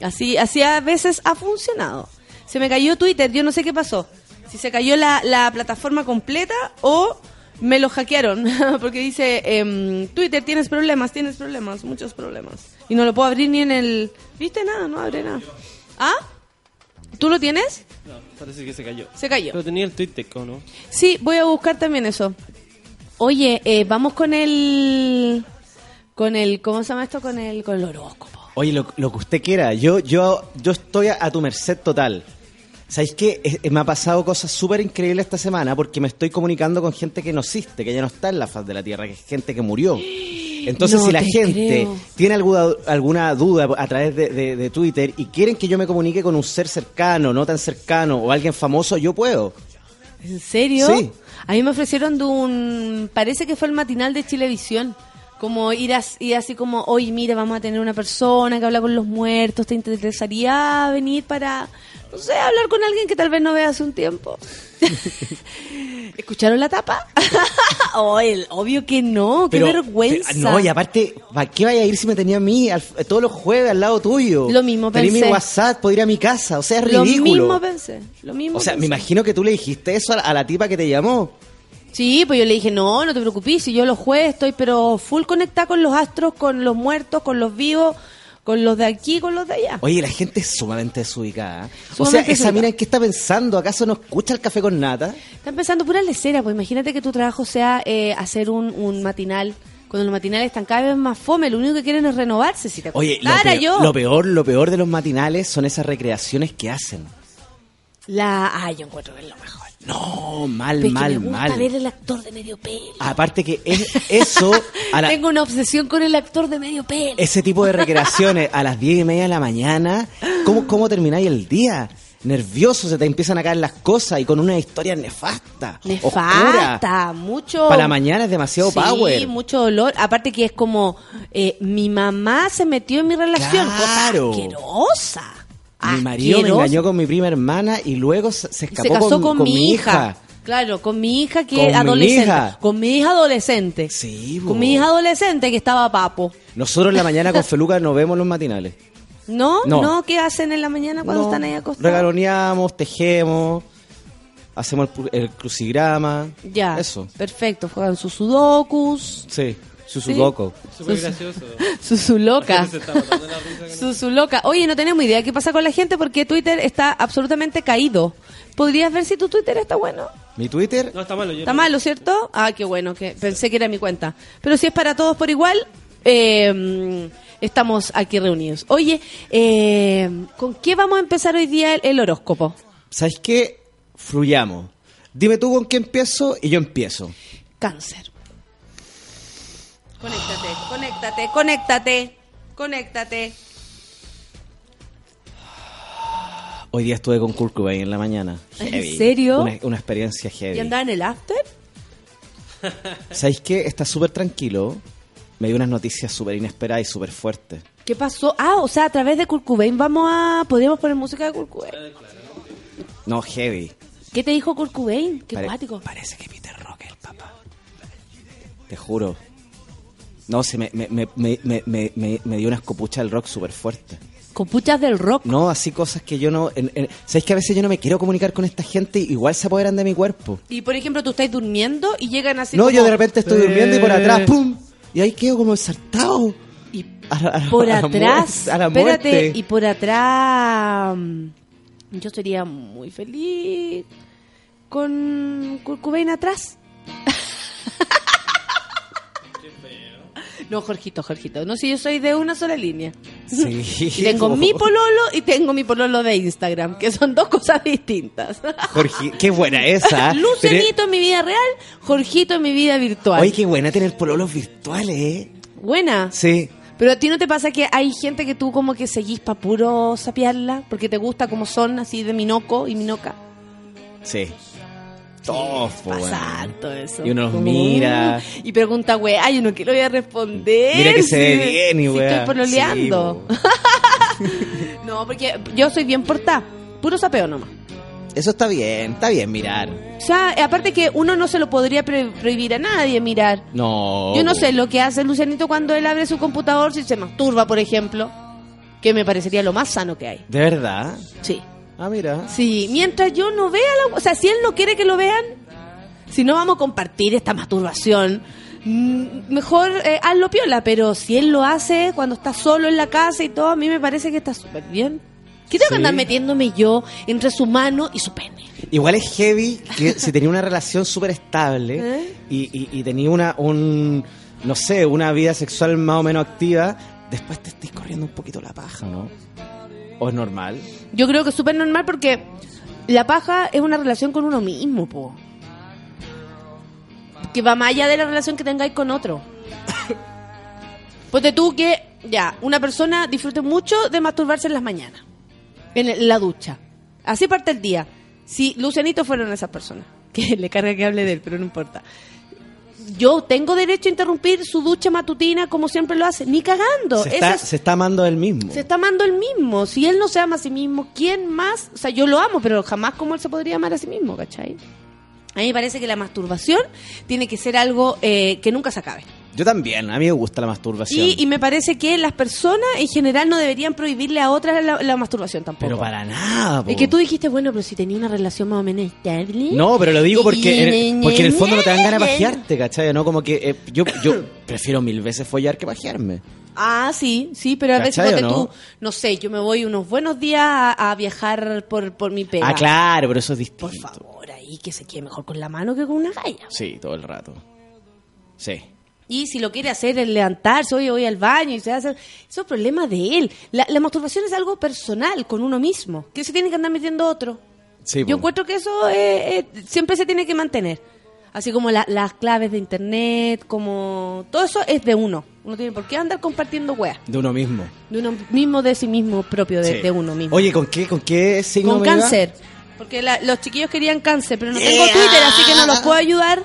Así, así a veces ha funcionado. Se me cayó Twitter, yo no sé qué pasó. Si se cayó la, la plataforma completa o me lo hackearon. Porque dice, em, Twitter, tienes problemas, tienes problemas, muchos problemas. Y no lo puedo abrir ni en el... ¿Viste? Nada, no abre nada. ¿Ah? ¿Tú lo tienes? No, parece que se cayó. Se cayó. Pero tenía el tweet ¿o no? Sí, voy a buscar también eso. Oye, eh, vamos con el... Con el... ¿Cómo se llama esto? Con el, con el horóscopo. Oye, lo, lo que usted quiera. Yo, yo, yo estoy a, a tu merced total. ¿Sabéis qué? Es- es- me ha pasado cosas súper increíbles esta semana porque me estoy comunicando con gente que no existe, que ya no está en la faz de la Tierra, que es gente que murió. Entonces, No si la te gente creo. tiene alguna, alguna duda a través de, de- de Twitter y quieren que yo me comunique con un ser cercano, no tan cercano, o alguien famoso, yo puedo. ¿En serio? Sí. A mí me ofrecieron de un... Parece que fue el matinal de Chilevisión. Como ir, as- ir así como, oye, mira, vamos a tener una persona que habla con los muertos, ¿te interesaría venir para, no sé, hablar con alguien que tal vez no veas hace un tiempo? ¿Escucharon la tapa? oh, el- obvio que no, qué vergüenza. pero, no, y aparte, ¿para qué vaya a ir si me tenía a mí al- todos los jueves al lado tuyo? Lo mismo Tenía mi pensé. WhatsApp, puedo ir a mi casa, o sea, es Lo ridículo. mismo pensé, lo mismo O sea, me pensé. imagino que tú le dijiste eso a la, a la tipa que te llamó. Sí, pues yo le dije, no, no te preocupes, si yo los jueves estoy pero full conectada con los astros, con los muertos, con los vivos, con los de aquí, con los de allá. Oye, la gente es sumamente desubicada. ¿eh? o sea, esa mina, ¿en qué está pensando? ¿Acaso no escucha el café con nata? Está empezando pura lecera, pues imagínate que tu trabajo sea eh, hacer un, un matinal. Cuando los matinales están cada vez más fome, lo único que quieren es renovarse. Si te Oye, lo peor, yo. lo peor, lo peor de los matinales son esas recreaciones que hacen. La... Ay, yo encuentro que es lo mejor. No, mal, Pero es que mal, me gusta mal. ver el actor de medio pelo. Aparte que es eso, a la- Tengo una obsesión con el actor de medio pelo. ese tipo de recreaciones a las diez y media de la mañana, ¿cómo, cómo termináis el día? Nervioso, se te empiezan a caer las cosas y con una historia nefasta. oscura. Nefasta, mucho. Para la mañana es demasiado sí, power. mucho dolor. Aparte que es como, eh, mi mamá se metió en mi relación. Claro. Cosa asquerosa. Mi marido me engañó con mi prima hermana y luego se, escapó se casó con, con, con mi hija. Claro, con mi hija que Con mi adolescente. hija. Con mi hija adolescente. Sí, bo. Con mi hija adolescente que estaba papo. Nosotros en la mañana con Feluca nos vemos los matinales. ¿No? No. ¿No? ¿Qué hacen en la mañana cuando No, están ahí acostados? Regaloneamos, tejemos, hacemos el, el crucigrama. Ya. Eso. Perfecto. Juegan sus sudokus. Sí, su sudoku. Súper gracioso. Su su loca. Se está botando la risa con- Su, su loca. Oye, no tenemos idea qué pasa con la gente porque Twitter está absolutamente caído. ¿Podrías ver si tu Twitter está bueno? Mi Twitter, No, está malo. Yo ¿Está no- malo, cierto? Ah, qué bueno, que pensé que era mi cuenta. Pero si es para todos por igual, eh, estamos aquí reunidos. Oye, eh, ¿con qué vamos a empezar hoy día el, el horóscopo? ¿sabes qué? Fluyamos. Dime tú con qué empiezo y yo empiezo. Cáncer. Conéctate, conéctate, conéctate, conéctate. Hoy día estuve con Kurt Cobain en la mañana. ¿En serio? Una, una experiencia heavy. ¿Y andaba en el after? ¿Sabéis qué? Está súper tranquilo. Me dio unas noticias súper inesperadas y súper fuertes. ¿Qué pasó? Ah, o sea, a través de Kurt Cobain vamos a... ¿Podríamos poner música de Kurt Cobain? No, heavy. ¿Qué te dijo Kurt Cobain? Qué Pare- cuático. Parece que Peter Rock es el papá. Te juro. No, se me, me, me, me, me, me- me- me dio una escopucha del rock súper fuerte. Con puchas del rock. No, así cosas que yo no... en- en- ¿Sabéis que a veces yo no me quiero comunicar con esta gente? Igual se apoderan de mi cuerpo. Y por ejemplo, tú estás durmiendo y llegan así no, como- yo de repente estoy durmiendo y por atrás. ¡pum! Y ahí quedo como saltado. Y A la- a la- por a la atrás. muerte, a la espérate, muerte. y por atrás. mm, Yo sería muy feliz con Kurt Cobain atrás. No, Jorgito, Jorgito. No, si yo soy de una sola línea. Sí. Y tengo mi pololo y tengo mi pololo de Instagram, que son dos cosas distintas. Jorge, qué buena esa. Lucianito en mi vida real, Jorgito en mi vida virtual. Oye, qué buena tener pololos virtuales, ¿eh? Buena. Sí. Pero a ti no te pasa que hay gente que tú como que seguís para puro sapearla, porque te gusta como son, así de minoco y minoca. Sí. Weón. harto eso. Y uno los mira. Y pregunta, güey, ay, uno que lo voy a responder. Mira que se ve bien, y weá. estoy pololeando. No, porque yo soy bien portada. Puro sapeo nomás. Eso está bien, está bien mirar. O sea, aparte que uno no se lo podría pre- prohibir a nadie mirar. No. Yo no sé lo que hace Lucianito cuando él abre su computador, si se masturba, por ejemplo, que me parecería lo más sano que hay. ¿De verdad? Sí. Ah, mira. Sí, mientras yo no vea la... O sea, si él no quiere que lo vean, si no vamos a compartir esta masturbación, mm, mejor eh, hazlo piola, pero si él lo hace cuando está solo en la casa y todo, a mí me parece que está súper bien. ¿Qué tengo que andar metiéndome yo entre su mano y su pene? Igual es heavy que si tenía una relación súper estable ¿Eh? y, y, y tenía una, un, no sé, una vida sexual más o menos activa, después te estés corriendo un poquito la paja, ¿no? ¿O es normal? Yo creo que es súper normal porque la paja es una relación con uno mismo, po. Que va más allá de la relación que tengáis con otro. Ponte tú que, ya, una persona disfrute mucho de masturbarse en las mañanas, en la ducha. Así parte el día. Si Lucianito fueron esas personas, que le carga que hable de él, pero no importa. Yo tengo derecho a interrumpir su ducha matutina como siempre lo hace, ni cagando. Se Esa está, es- se está amando él mismo. se está amando él mismo. Si él no se ama a sí mismo, ¿quién más? O sea, yo lo amo, pero jamás como él se podría amar a sí mismo, ¿cachai? A mí me parece que la masturbación tiene que ser algo eh, que nunca se acabe. Yo también, a mí me gusta la masturbación. Y, y me parece que las personas en general no deberían prohibirle a otras la, la masturbación tampoco. Pero para nada, po. Es que tú dijiste, bueno, pero si tenía una relación más o menos estable. No, pero lo digo porque en, porque en el fondo no te dan ganas de pajearte, ¿cachai? ¿No? Como que eh, yo, yo prefiero mil veces follar que pajearme. Ah, sí, sí, pero a veces ¿Cachai o ponte no? tú, no sé, yo me voy unos buenos días a, a viajar por, por mi pega. Ah, claro, pero eso es distinto. Por favor, ahí que se quede mejor con la mano que con una galla. Sí, todo el rato. Sí. Y si lo quiere hacer, el levantarse, oye, voy al baño y se hace. Eso es problema de él. La, la masturbación es algo personal con uno mismo, que se tiene que andar metiendo otro. Sí. Yo encuentro que eso eh, eh, siempre se tiene que mantener. Así como la- las claves de internet, como. Todo eso es de uno. Uno tiene por qué andar compartiendo weas. De uno mismo. De uno mismo, de sí mismo, propio de, Sí. de uno mismo. Oye, ¿con qué, con qué signo con cáncer. Porque la- los chiquillos querían cáncer, pero no tengo Twitter, así que no los puedo ayudar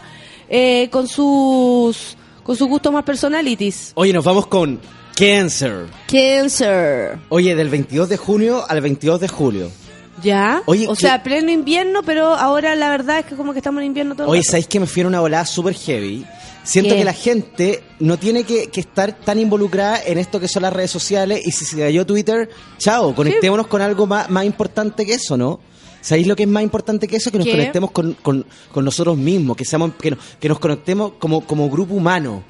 eh, con sus con sus gustos más personalities. Oye, nos vamos con Cancer. Cancer. Oye, del 22 de junio al 22 de julio. ¿Ya? Oye, o ¿qué- sea, pleno invierno, pero ahora la verdad es que como que estamos en invierno todo Oye. ¿sabéis que me fui en una volada súper heavy? Siento ¿Qué? que la gente no tiene que, que estar tan involucrada en esto que son las redes sociales y si se cayó Twitter, chao, conectémonos con algo más, más importante que eso, ¿no? ¿Sabéis lo que es más importante que eso? Que nos ¿Qué? conectemos con, con- con nosotros mismos, que seamos que, nos- que nos conectemos como, como grupo humano.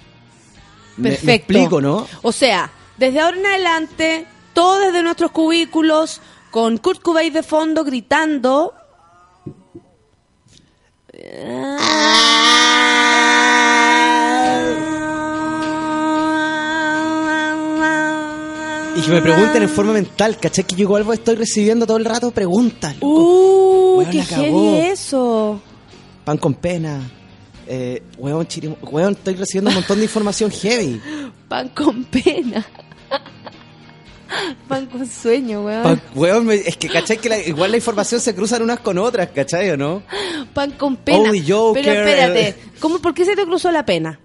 Perfecto. Me, explico, ¿no? O sea, desde ahora en adelante, todos desde nuestros cubículos, con Kurt Cobain de fondo gritando. Y que me pregunten en forma mental, ¿cachai? Que yo igual estoy recibiendo todo el rato preguntas. loco. ¡Uh! Weón, ¡Qué heavy eso! Pan con pena. Eh, weón, chiri- weón, estoy recibiendo un montón de información heavy. Pan con pena. Pan con sueño, weón. Pa- weón, me- es que, ¿cachai? Que la- igual la información se cruzan unas con otras, ¿cachai o no? Pan con pena. Joker, Pero espérate. ¿cómo, ¿por qué se te cruzó la pena?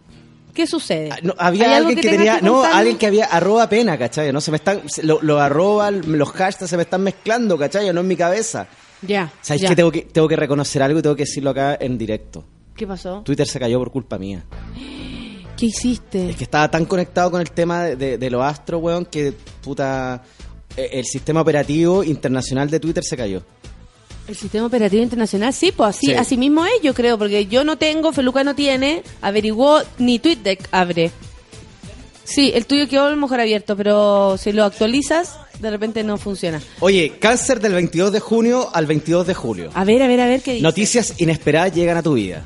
¿Qué sucede? Ah, No, había ¿Hay algo alguien que, tenía, no, alguien que había arroba pena, ¿cachai? No se me están, se- lo, arroba, los hashtags se me están mezclando, ¿cachai? No en mi cabeza. Ya. ¿Sabes ya. que tengo que tengo que reconocer algo y tengo que decirlo acá en directo? ¿Qué pasó? Twitter se cayó por culpa mía. ¿Qué hiciste? Es que estaba tan conectado con el tema de, de, de los astros, weón, que puta eh, el sistema operativo internacional de Twitter se cayó. El sistema operativo internacional, sí, pues así, Sí. así mismo es, yo creo, porque yo no tengo, Feluca no tiene, averiguó, ni TweetDeck abre. Sí, el tuyo quedó a lo mejor abierto, pero si lo actualizas, de repente no funciona. Oye, cáncer del 22 de junio al 22 de julio. A ver, a ver, a ver qué dice. Noticias inesperadas llegan a tu vida.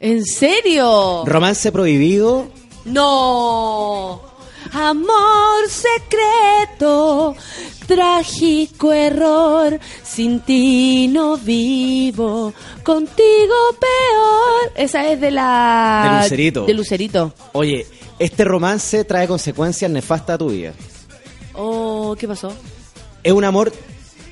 ¿En serio? Romance prohibido. No. Amor secreto, trágico error, sin ti no vivo, contigo peor. Esa es de la... De Lucerito. De Lucerito. Oye, este romance trae consecuencias nefastas a tu vida. Oh, ¿qué pasó? Es un amor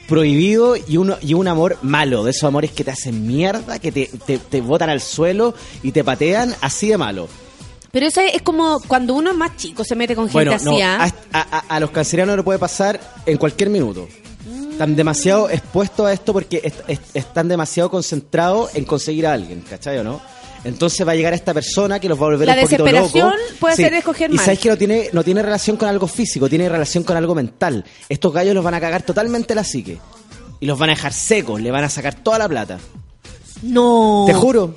prohibido y un, y un amor malo, de esos amores que te hacen mierda, que te, te, te botan al suelo y te patean así de malo. Pero esa es como cuando uno es más chico, se mete con gente Bueno, así, no, ¿ah? a, a- a los cancerianos le puede pasar en cualquier minuto. Están demasiado expuestos a esto porque est- est- están demasiado concentrados en conseguir a alguien, ¿cachai o no? Entonces va a llegar esta persona que los va a volver La un poquito desesperación locos. puede hacer escoger Y sabes que no tiene, no tiene relación con algo físico, tiene relación con algo mental. Estos gallos los van a cagar totalmente la psique. Y los van a dejar secos, le van a sacar toda la plata. No. Te juro.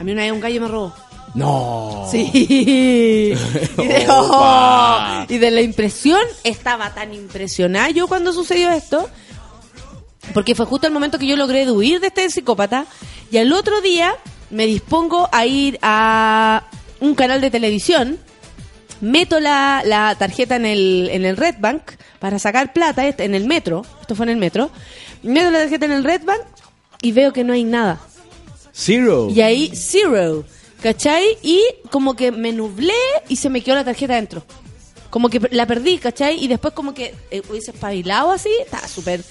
A mí una vez un gallo me robó. No. Sí. Y de, Opa. y de la impresión, estaba tan impresionada yo cuando sucedió esto, porque fue justo el momento que yo logré huir de este psicópata, y al otro día me dispongo a ir a un canal de televisión, meto la, la tarjeta en el, en el Red Bank para sacar plata este, en el metro, esto fue en el metro, meto la tarjeta en el Red Bank y veo que no hay nada. Zero. Y ahí, zero. ¿Cachai? Y como que me nublé y se me quedó la tarjeta dentro. Como que la perdí, ¿cachai? Y después como que eh, hubiese espabilado así, estaba súper...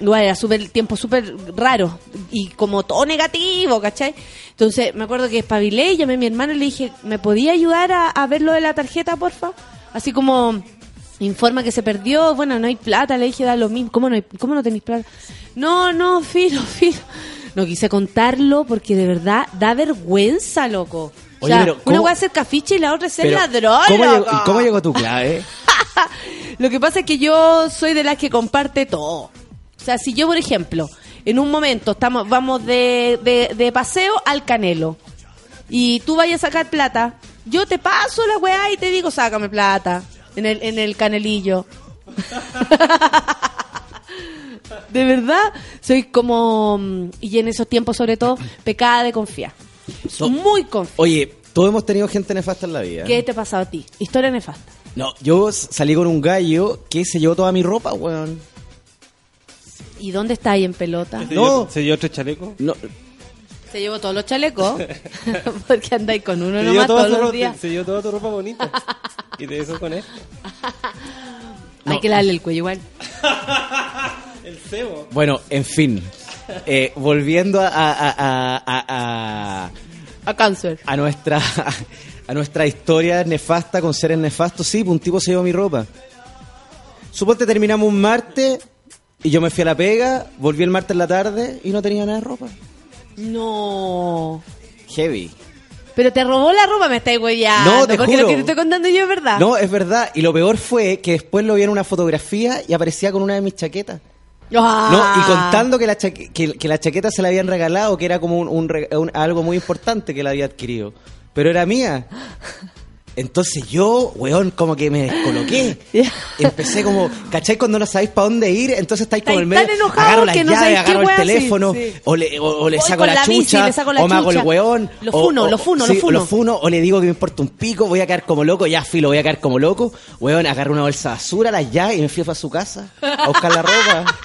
Igual era súper tiempo súper raro y como todo negativo, ¿cachai? Entonces me acuerdo que espabilé llamé a mi hermano y le dije, ¿me podía ayudar a, a ver lo de la tarjeta, porfa? Así como, informa que se perdió, bueno, no hay plata, le dije, da lo mismo, ¿cómo no, hay, cómo no tenéis plata? No, no, filo, filo. No quise contarlo porque de verdad da vergüenza, loco. O sea, una ¿cómo- va a ser cafiche y la otra es ser ladrón. ¿cómo loco. llegó, ¿Y cómo llegó tu clave? Lo que pasa es que yo soy de las que comparte todo. O sea, si yo, por ejemplo, en un momento estamos vamos de, de, de paseo al Canelo y tú vayas a sacar plata, yo te paso la weá y te digo, sácame plata en el, en el canelillo. de verdad, soy como, mm, y en esos tiempos sobre todo, pecada de confiar. Soy muy confiada. Oye, todos hemos tenido gente nefasta en la vida. ¿Qué te ha pasado a ti? Historia nefasta. No, yo salí con un gallo que se llevó toda mi ropa, weón. ¿Y dónde está ahí en pelota? ¿Se, No. llevó, ¿Se llevó tres chalecos? No, Se llevó todos los chalecos. Porque andáis con uno Se nomás todos los ropa, días. se llevó toda tu ropa bonita. y te dejó con él. Hay que darle el cuello igual. El cebo. bueno, en fin. Eh, volviendo a, a, a, a, a- A cáncer. a nuestra a nuestra historia nefasta con seres nefastos, sí, pues un tipo se llevó mi ropa. Suponte terminamos un martes y yo me fui a la pega, volví el martes en la tarde y no tenía nada de ropa. No. Heavy. Pero te robó la ropa, me estáis huellando. No, te porque juro. lo que te estoy contando yo es verdad. No, es verdad. Y lo peor fue que después lo vi en una fotografía y aparecía con una de mis chaquetas. Ah. No, y contando que la, chaque- que, que la chaqueta se la habían regalado, que era como un, un un- algo muy importante que la había adquirido. Pero era mía. Entonces yo, weón, como que me descoloqué. Empecé como, ¿cachai? Cuando no sabéis para dónde ir, entonces estáis como el medio, agarro las que no llaves, agarro el sí, teléfono, sí. o le, o, o le saco la, la bici, chucha, le saco la o me hago el weón. Lo funo, o- lo funo, sí, lo funo. o le digo que me importa un pico, voy a quedar como loco, ya filo, voy a quedar como loco. Weón, agarro una bolsa de basura, las llaves y me fui para su casa a buscar la ropa.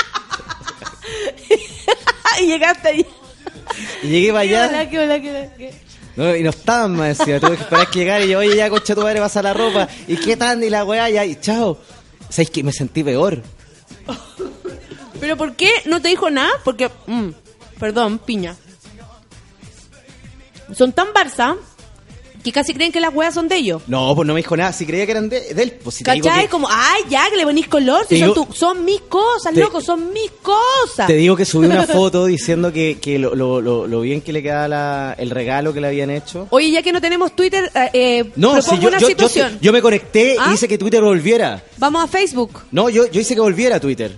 y llegaste ahí. Y llegué para allá. hola, hola, qué hola, qué- No, y no estaban más, decía, tuve que esperar que llegara y yo, oye, ya, concha tu madre, pasa la ropa. ¿Y qué tal? Y la weá, ya, y chao. ¿Sabes que Me sentí peor. ¿Pero por qué no te dijo nada? Porque, mm, perdón, piña. Son tan Barça que casi creen que las weas son de ellos. No, pues no me dijo nada. Si creía que eran de, de él, pues si te digo ¿Cachai? que- Como, ay, ya, que le ponís color. Si Te son, digo- tu- son mis cosas, te- loco, son mis cosas. Te digo que subí una foto diciendo que, que lo, lo- lo- lo bien que le quedaba la- el regalo que le habían hecho. Oye, ya que no tenemos Twitter, eh, eh, No, propongo si yo, una yo, yo, situación. yo me conecté ¿Ah? y hice que Twitter volviera. Vamos a Facebook. No, yo, yo hice que volviera a Twitter.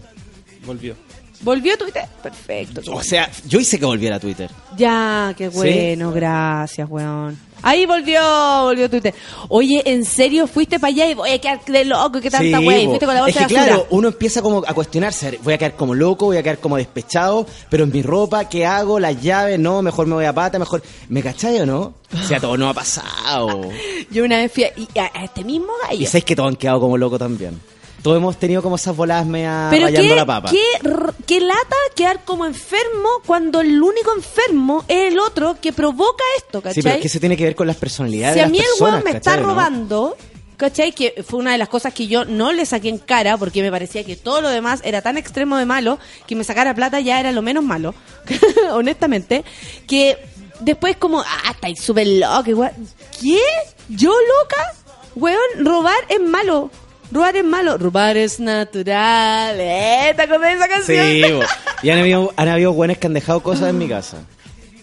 Volvió. ¿Volvió Twitter? Perfecto. O sea, yo hice que volviera a Twitter. Ya, qué bueno, gracias, weón. Ahí volvió, volvió Twitter. Oye, ¿en serio fuiste para allá y voy a quedar de loco? ¿Qué tanta Sí, wey? po. Fuiste con la es bolsa que de basura. claro, uno empieza como a cuestionarse, voy a quedar como loco, voy a quedar como despechado, pero en mi ropa, ¿qué hago? Las llaves, no, mejor me voy a pata, mejor... ¿Me cachai o no? O sea, todo no ha pasado. Yo una vez fui a, y a- a este mismo gallo. y sabéis que todos han quedado como loco también. Todos hemos tenido como esas voladas mea Pero rayando qué, la papa. qué, lata quedar como enfermo cuando el único enfermo es el otro que provoca esto, ¿cachai? Sí, pero es que eso tiene que ver con las personalidades si de a mí el weón me está robando, ¿cachai? Que fue una de las cosas que yo no le saqué en cara porque me parecía que todo lo demás era tan extremo de malo que me sacara plata ya era lo menos malo, honestamente, que después como, ah, estáis súper igual. ¿Qué? ¿Yo loca? Weón, robar es malo. Robar es malo. Robar es natural. ¿Eh? ¿Te acordás de esa canción? Sí, bo. y han habido, han habido que han dejado cosas en mi casa.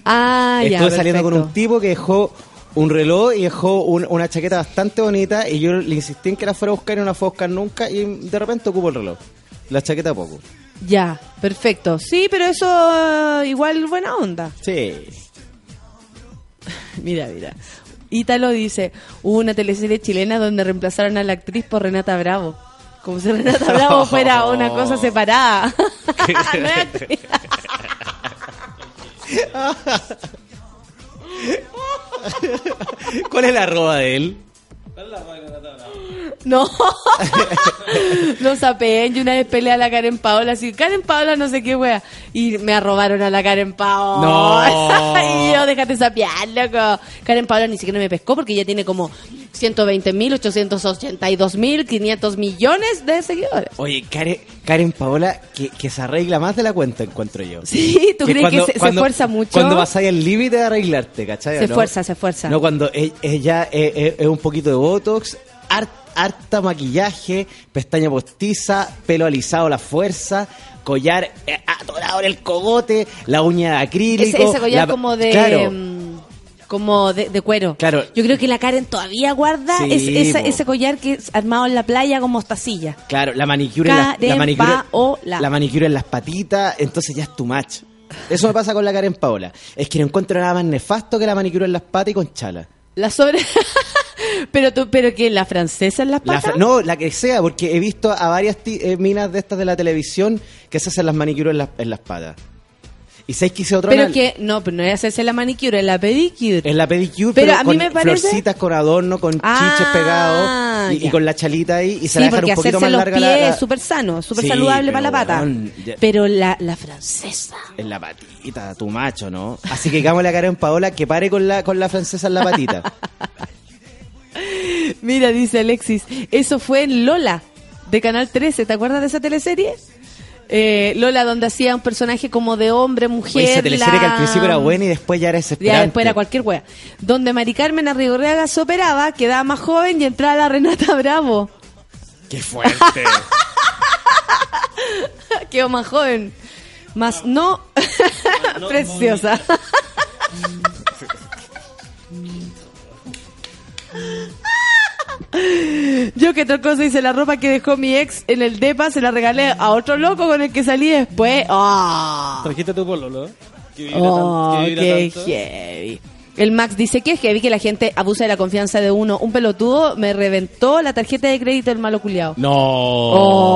Ah, ya. Estuve saliendo con un tipo que dejó un reloj y dejó un- una chaqueta bastante bonita y yo le insistí en que la fuera a buscar y no la fue a buscar nunca y de repente ocupo el reloj. La chaqueta poco. Ya, perfecto. Sí, pero eso eh, igual buena onda. Sí. Mira, mira. Ítalo dice, hubo una teleserie chilena donde reemplazaron a la actriz por Renata Bravo. Como si Renata Bravo fuera una cosa separada. No es actriz. No. no sapeen. Yo una vez peleé a la Karen Paola así, Karen Paola no sé qué wea. Y me arrobaron a la Karen Paola. No. y yo, déjate sapear, loco. Karen Paola ni siquiera me pescó porque ella tiene como 120 mil, 882 mil, 500 millones de seguidores. Oye, Karen, Karen Paola, que, que se arregla más de la cuenta, encuentro yo. Sí, ¿tú crees cuando- que se, se cuando- esfuerza mucho? Cuando vas ahí al límite de arreglarte, ¿cachai? Se no? esfuerza, se esfuerza. No, cuando e- ella es, es- es un poquito de botox, har- harta maquillaje, pestaña postiza, pelo alisado a la fuerza, collar eh, atorado en el cogote, la uña de acrílico. ese, ese collar la- como de... Claro, mm, como de, de cuero. Claro. Yo creo que la Karen todavía guarda Sí, es- esa- ese collar que es armado en la playa como mostacilla. claro, la manicura, en las, la, manicura, la manicura en las patitas, entonces ya es tu match. Eso me pasa con la Karen Paola. Es que no encuentro nada más nefasto que la manicura en las patas y con chala. La sobre... pero tú, pero que la francesa en las La patas. no, la que sea, porque he visto a varias eh, minas de estas de la televisión que se hacen las manicuras en, las- en las patas. ¿Y sabes que hice otro pero anal? que no, pero no es hacerse la manicure, es la pedicure. En la pedicure, Pero pero, a mí con me parece- florcitas, con adorno, con Ah, chiches pegados y, con la chalita ahí y se sí, la dejan un poquito más los larga pies la, es súper sano, súper Sí, saludable para la pata. ya- Pero la, la francesa. en la patita, tu macho, ¿no? Así que la cara en Paola que pare con la con la francesa en la patita. Mira, dice Alexis, eso fue en Lola, de Canal 13. ¿Te acuerdas de esa teleserie? Eh, Lola, donde hacía un personaje como de hombre, mujer. Oye, esa teleserie que al principio era buena y después ya era desesperante. Ya después era cualquier wea. Donde Mari Carmen Arrigorriaga se operaba, quedaba más joven y entraba la Renata Bravo. ¡Qué fuerte! Quedó más joven. Más no, preciosa. Yo que otra cosa hice la ropa que dejó mi ex en el depa, se la regalé a otro loco con el que salí después. ¡Ah! Trajiste tu pololo. Que Oh, tan- qué tanto. heavy. El Max dice que es heavy que la gente abusa de la confianza de uno. Un pelotudo me reventó la tarjeta de crédito del malo culiao. No.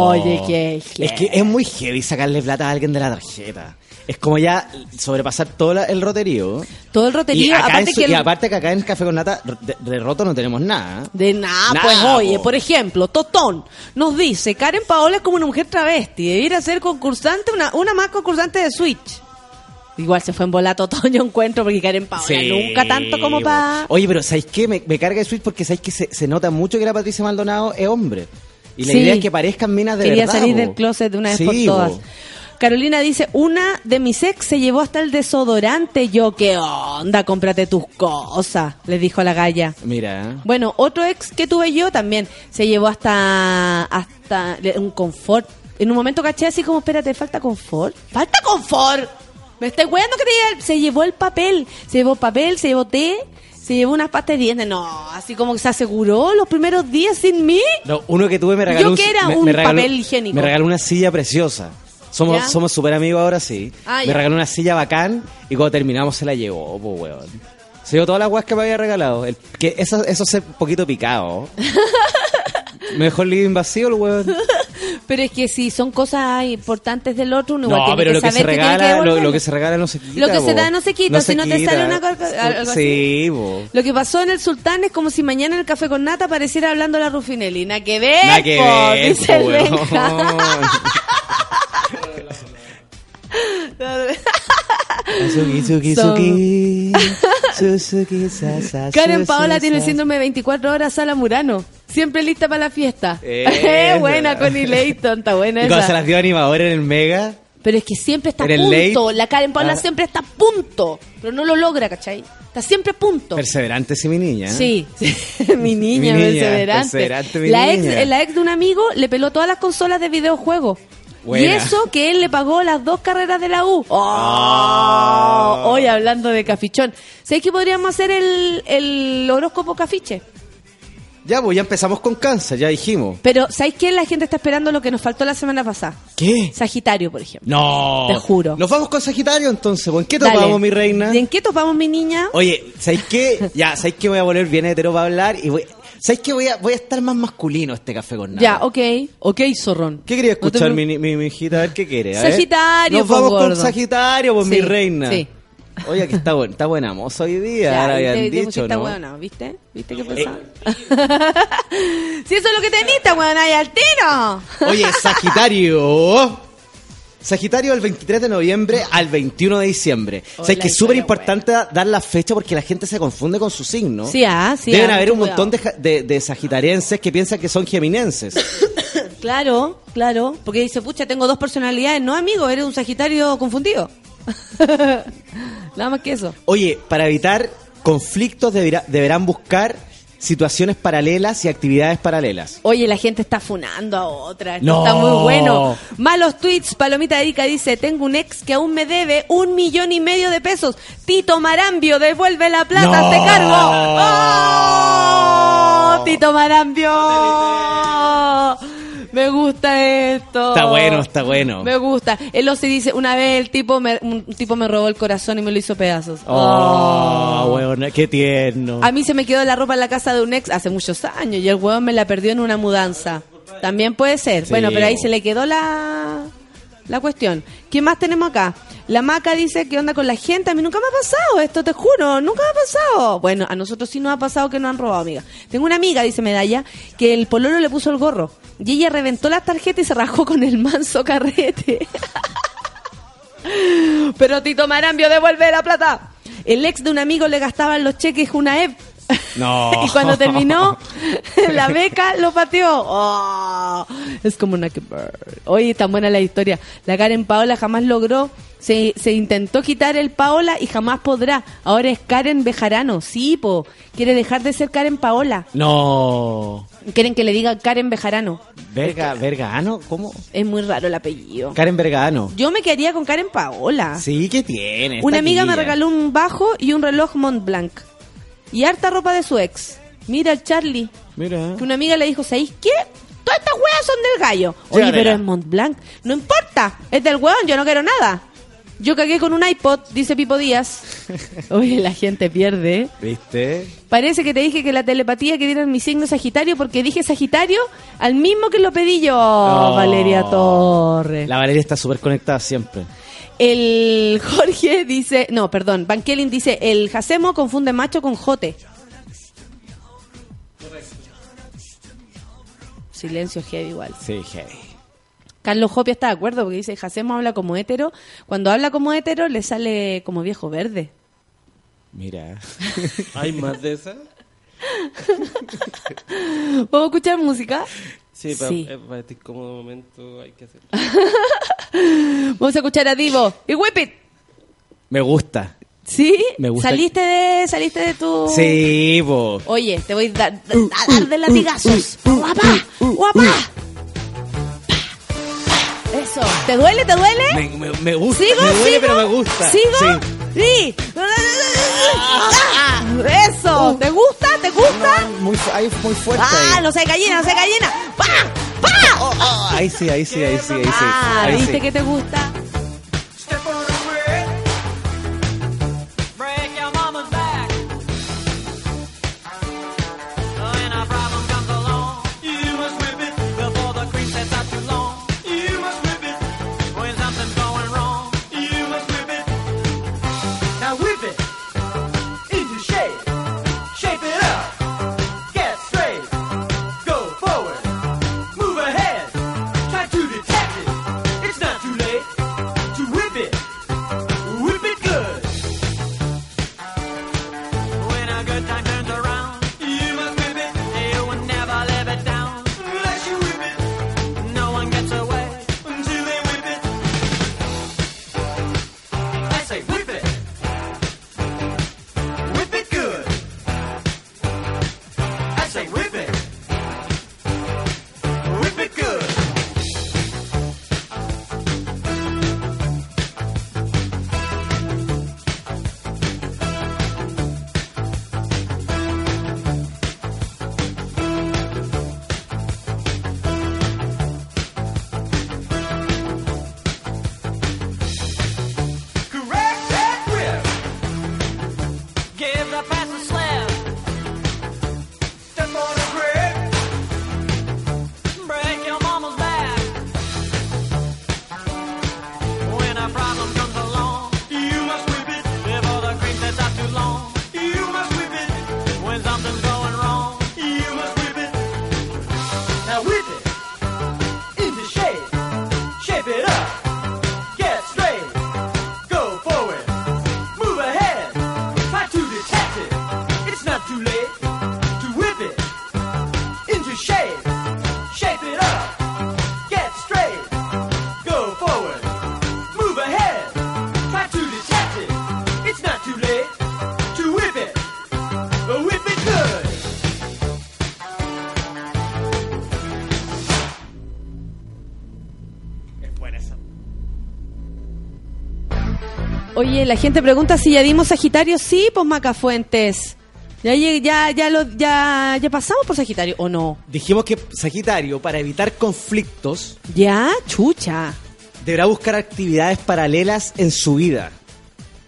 Oye, qué heavy. Es que es muy heavy sacarle plata a alguien de la tarjeta. Es como ya sobrepasar todo la- el roterío. Todo el roterío, y, aparte su- que el- y aparte que acá en Café con Nata de, de roto no tenemos nada. De nada, Nada, pues oye, po. por ejemplo, Totón nos dice, Karen Paola es como una mujer travesti, debiera ser concursante, una, una más concursante de Switch. Igual se fue en bola Totón, yo encuentro, porque Karen Paola Sí, nunca tanto como para... Oye, pero ¿sabéis qué? Me, me carga el switch porque sabéis que se, se nota mucho que la Patricia Maldonado es hombre. Y la Sí. idea es que parezcan minas de Quería verdad. salir po. del closet de una vez Sí, por todas. po. Carolina dice, una de mis ex se llevó hasta el desodorante. Yo, ¿qué onda? Cómprate tus cosas, le dijo la galla. Mira. Bueno, otro ex que tuve yo también se llevó hasta hasta un confort. En un momento caché así como, espérate, falta confort. ¡Falta confort! Me estoy weando que te lleve- se llevó el papel. Se llevó papel, se llevó té, se llevó unas pastas de dientes. No, así como que se aseguró los primeros días sin mí. No, uno que tuve me regaló Yo que era me- un me regaló- papel higiénico. Me regaló una silla preciosa. Somos ¿Ya? somos súper amigos ahora, sí. Ah, me regaló una silla bacán y cuando terminamos se la llevó, po, weón. Se llevó todas las weas que me había regalado. El- que eso, eso es un poquito picado. Mejor living vacío el weón. Pero es que si son cosas importantes del otro, uno igual No, tiene pero que lo que, saber se que regala, lo, que se regala no se quita. Lo que se da no se quita, si no te sale una co- algo así. Sí. Lo que pasó en el Sultán es como si mañana en el café con nata apareciera hablando la Rufinelli. Nada que ver, Nada que ver, dice po, el. Suzuki, Suzuki, Son- Suzuki. Suzuki, sa, sa, Karen su, Paola tiene el síndrome de 24 horas Sala Murano. Siempre lista para la fiesta. Eh, buena, Connie Layton, está buena Y cuando se las dio animador en el Mega. Pero es que siempre está a punto. late. La Karen Paola Ah. siempre está a punto. Pero no lo logra, ¿cachai? Está siempre a punto. Perseverante sí, mi niña. ¿eh? Sí, mi niña, Mi niña, perseverante. perseverante, mi la, niña. Ex, la ex de un amigo le peló todas las consolas de videojuegos. Buena. Y eso que él le pagó las dos carreras de la U. ¡Oh! Ah. Hoy hablando de cafichón. ¿Sabes que podríamos hacer el, el horóscopo cafiche? Ya, pues ya empezamos con cáncer, ya dijimos. Pero ¿sabes qué? La gente está esperando lo que nos faltó la semana pasada. ¿Qué? Sagitario, por ejemplo. No. Te juro. Nos vamos con Sagitario entonces. ¿Con qué Dale. topamos, mi reina? ¿Y en qué topamos, mi niña? Oye, ¿sabéis qué? Ya, ¿sabéis qué? Voy a volver bien hetero para hablar y voy... ¿Sabéis qué? Voy a, voy a estar más masculino este café con nada. Ya, ok. Ok, zorrón. ¿Qué quería No te escuchar, mi, mi, mi hijita? A ver qué quiere. a ver. Sagitario, Nos vamos con gordo. Sagitario, pues mi Sí, reina. sí. Oye, que está, buen, está buena moza hoy día, Ya, ahora ¿viste? habían ¿Viste? dicho, Está ¿no? buena, ¿viste? ¿Viste qué pesado? si eso es lo que teniste, weón, ahí al tiro. Oye, Sagitario. Sagitario del 23 de noviembre al 21 de diciembre. o sea, es que es súper importante dar la fecha porque la gente se confunde con su signo. Sí, ah, sí. Deben ah, haber un montón de, de, de sagitarienses que piensan que son geminenses. Claro, claro. Porque dice, pucha, tengo dos personalidades. No, amigo, eres un sagitario confundido. Nada más que eso. Oye, para evitar conflictos deberá- deberán buscar situaciones paralelas y actividades paralelas. Oye, la gente está funando a otra. Esto No. está muy bueno. Malos tweets. Palomita Erika dice: Tengo un ex que aún me debe un millón y medio de pesos. Tito Marambio, devuelve la plata, No. te cargo. ¡Oh! Tito Marambio. Me gusta esto. Está bueno, está bueno. Me gusta. El Ozzy dice: Una vez el tipo me, un tipo me robó el corazón y me lo hizo pedazos. Oh, weona, qué tierno. A mí se me quedó la ropa en la casa de un ex hace muchos años y el huevón me la perdió en una mudanza. También puede ser. Sí. Bueno, pero ahí se le quedó la, la cuestión. ¿Qué más tenemos acá? La maca dice que onda con la gente. A mí nunca me ha pasado esto, te juro. Nunca me ha pasado. Bueno, a nosotros sí nos ha pasado que nos han robado, amiga. Tengo una amiga, dice Medalla, que el pololo le puso el gorro. Y ella reventó las tarjetas y se rajó con el manso carrete. Pero Tito Marambio devuelve la plata. El ex de un amigo le gastaban los cheques una EP. No. y cuando terminó la beca lo pateó. Oh, es como una que Oye, tan buena la historia. La Karen Paola jamás logró. Se, se intentó quitar el Paola y jamás podrá. Ahora es Karen Bejarano. Sí, po. Quiere dejar de ser Karen Paola. No. Quieren que le diga Karen Bejarano. Verga, Vergano, ¿cómo? Es muy raro el apellido. Karen Vergano. Yo me quedaría con Karen Paola. Sí, ¿qué tiene? Una amiga me regaló un bajo y un reloj Montblanc. Y harta ropa de su ex. Mira el Charlie. Mira. Que una amiga le dijo, ¿sabéis qué? Todas estas weas son del gallo. Oye, pero es Montblanc. No importa. Es del weón, yo no quiero nada. Yo cagué con un iPod, dice Pipo Díaz. Oye, la gente pierde. ¿Viste? Parece que te dije que la telepatía que dieran mi signo Sagitario porque dije Sagitario al mismo que lo pedí yo, No. Valeria Torres. La Valeria está súper conectada siempre. El Jorge dice, no, perdón, Van Kelly dice, el Jacemo confunde macho con jote. Silencio heavy igual. Sí, heavy. Carlos Jopia está de acuerdo porque dice, Jacemo habla como hétero. Cuando habla como hétero le sale como viejo verde. Mira. ¿Hay más de esas? ¿Puedo escuchar música? Sí, para, Sí. eh, para este incómodo momento hay que hacerlo. Vamos a escuchar a Divo. Y Whip It. Me gusta. ¿Sí? Me gusta. ¿Saliste de, saliste de tu... Sí, po. Oye, te voy a dar, a dar de latigazos. ¡Guapa! ¡Guapa! Eso. ¿Te duele? ¿Te duele? Me, me- me gusta. ¿Sigo? me duele, ¿Sigo? pero me gusta. ¿Sigo? Sí. Sí. Ah, Eso. ¿Te gusta? ¿Te gusta? Muy, fu- ahí fue muy fuerte. Ah, ahí. no sé gallina, no sé gallina. ¡Pa! ¡Pa! Ah, ahí sí, ahí sí, ahí sí, ahí sí. Ah, Ahí ¿viste sí. que te gusta? Oye, la gente pregunta si ya dimos Sagitario. Sí, pues Macafuentes. Ya, ya, ya, lo, ya, ya pasamos por Sagitario, ¿o no? Dijimos que Sagitario, para evitar conflictos, Ya, chucha. deberá buscar actividades paralelas en su vida.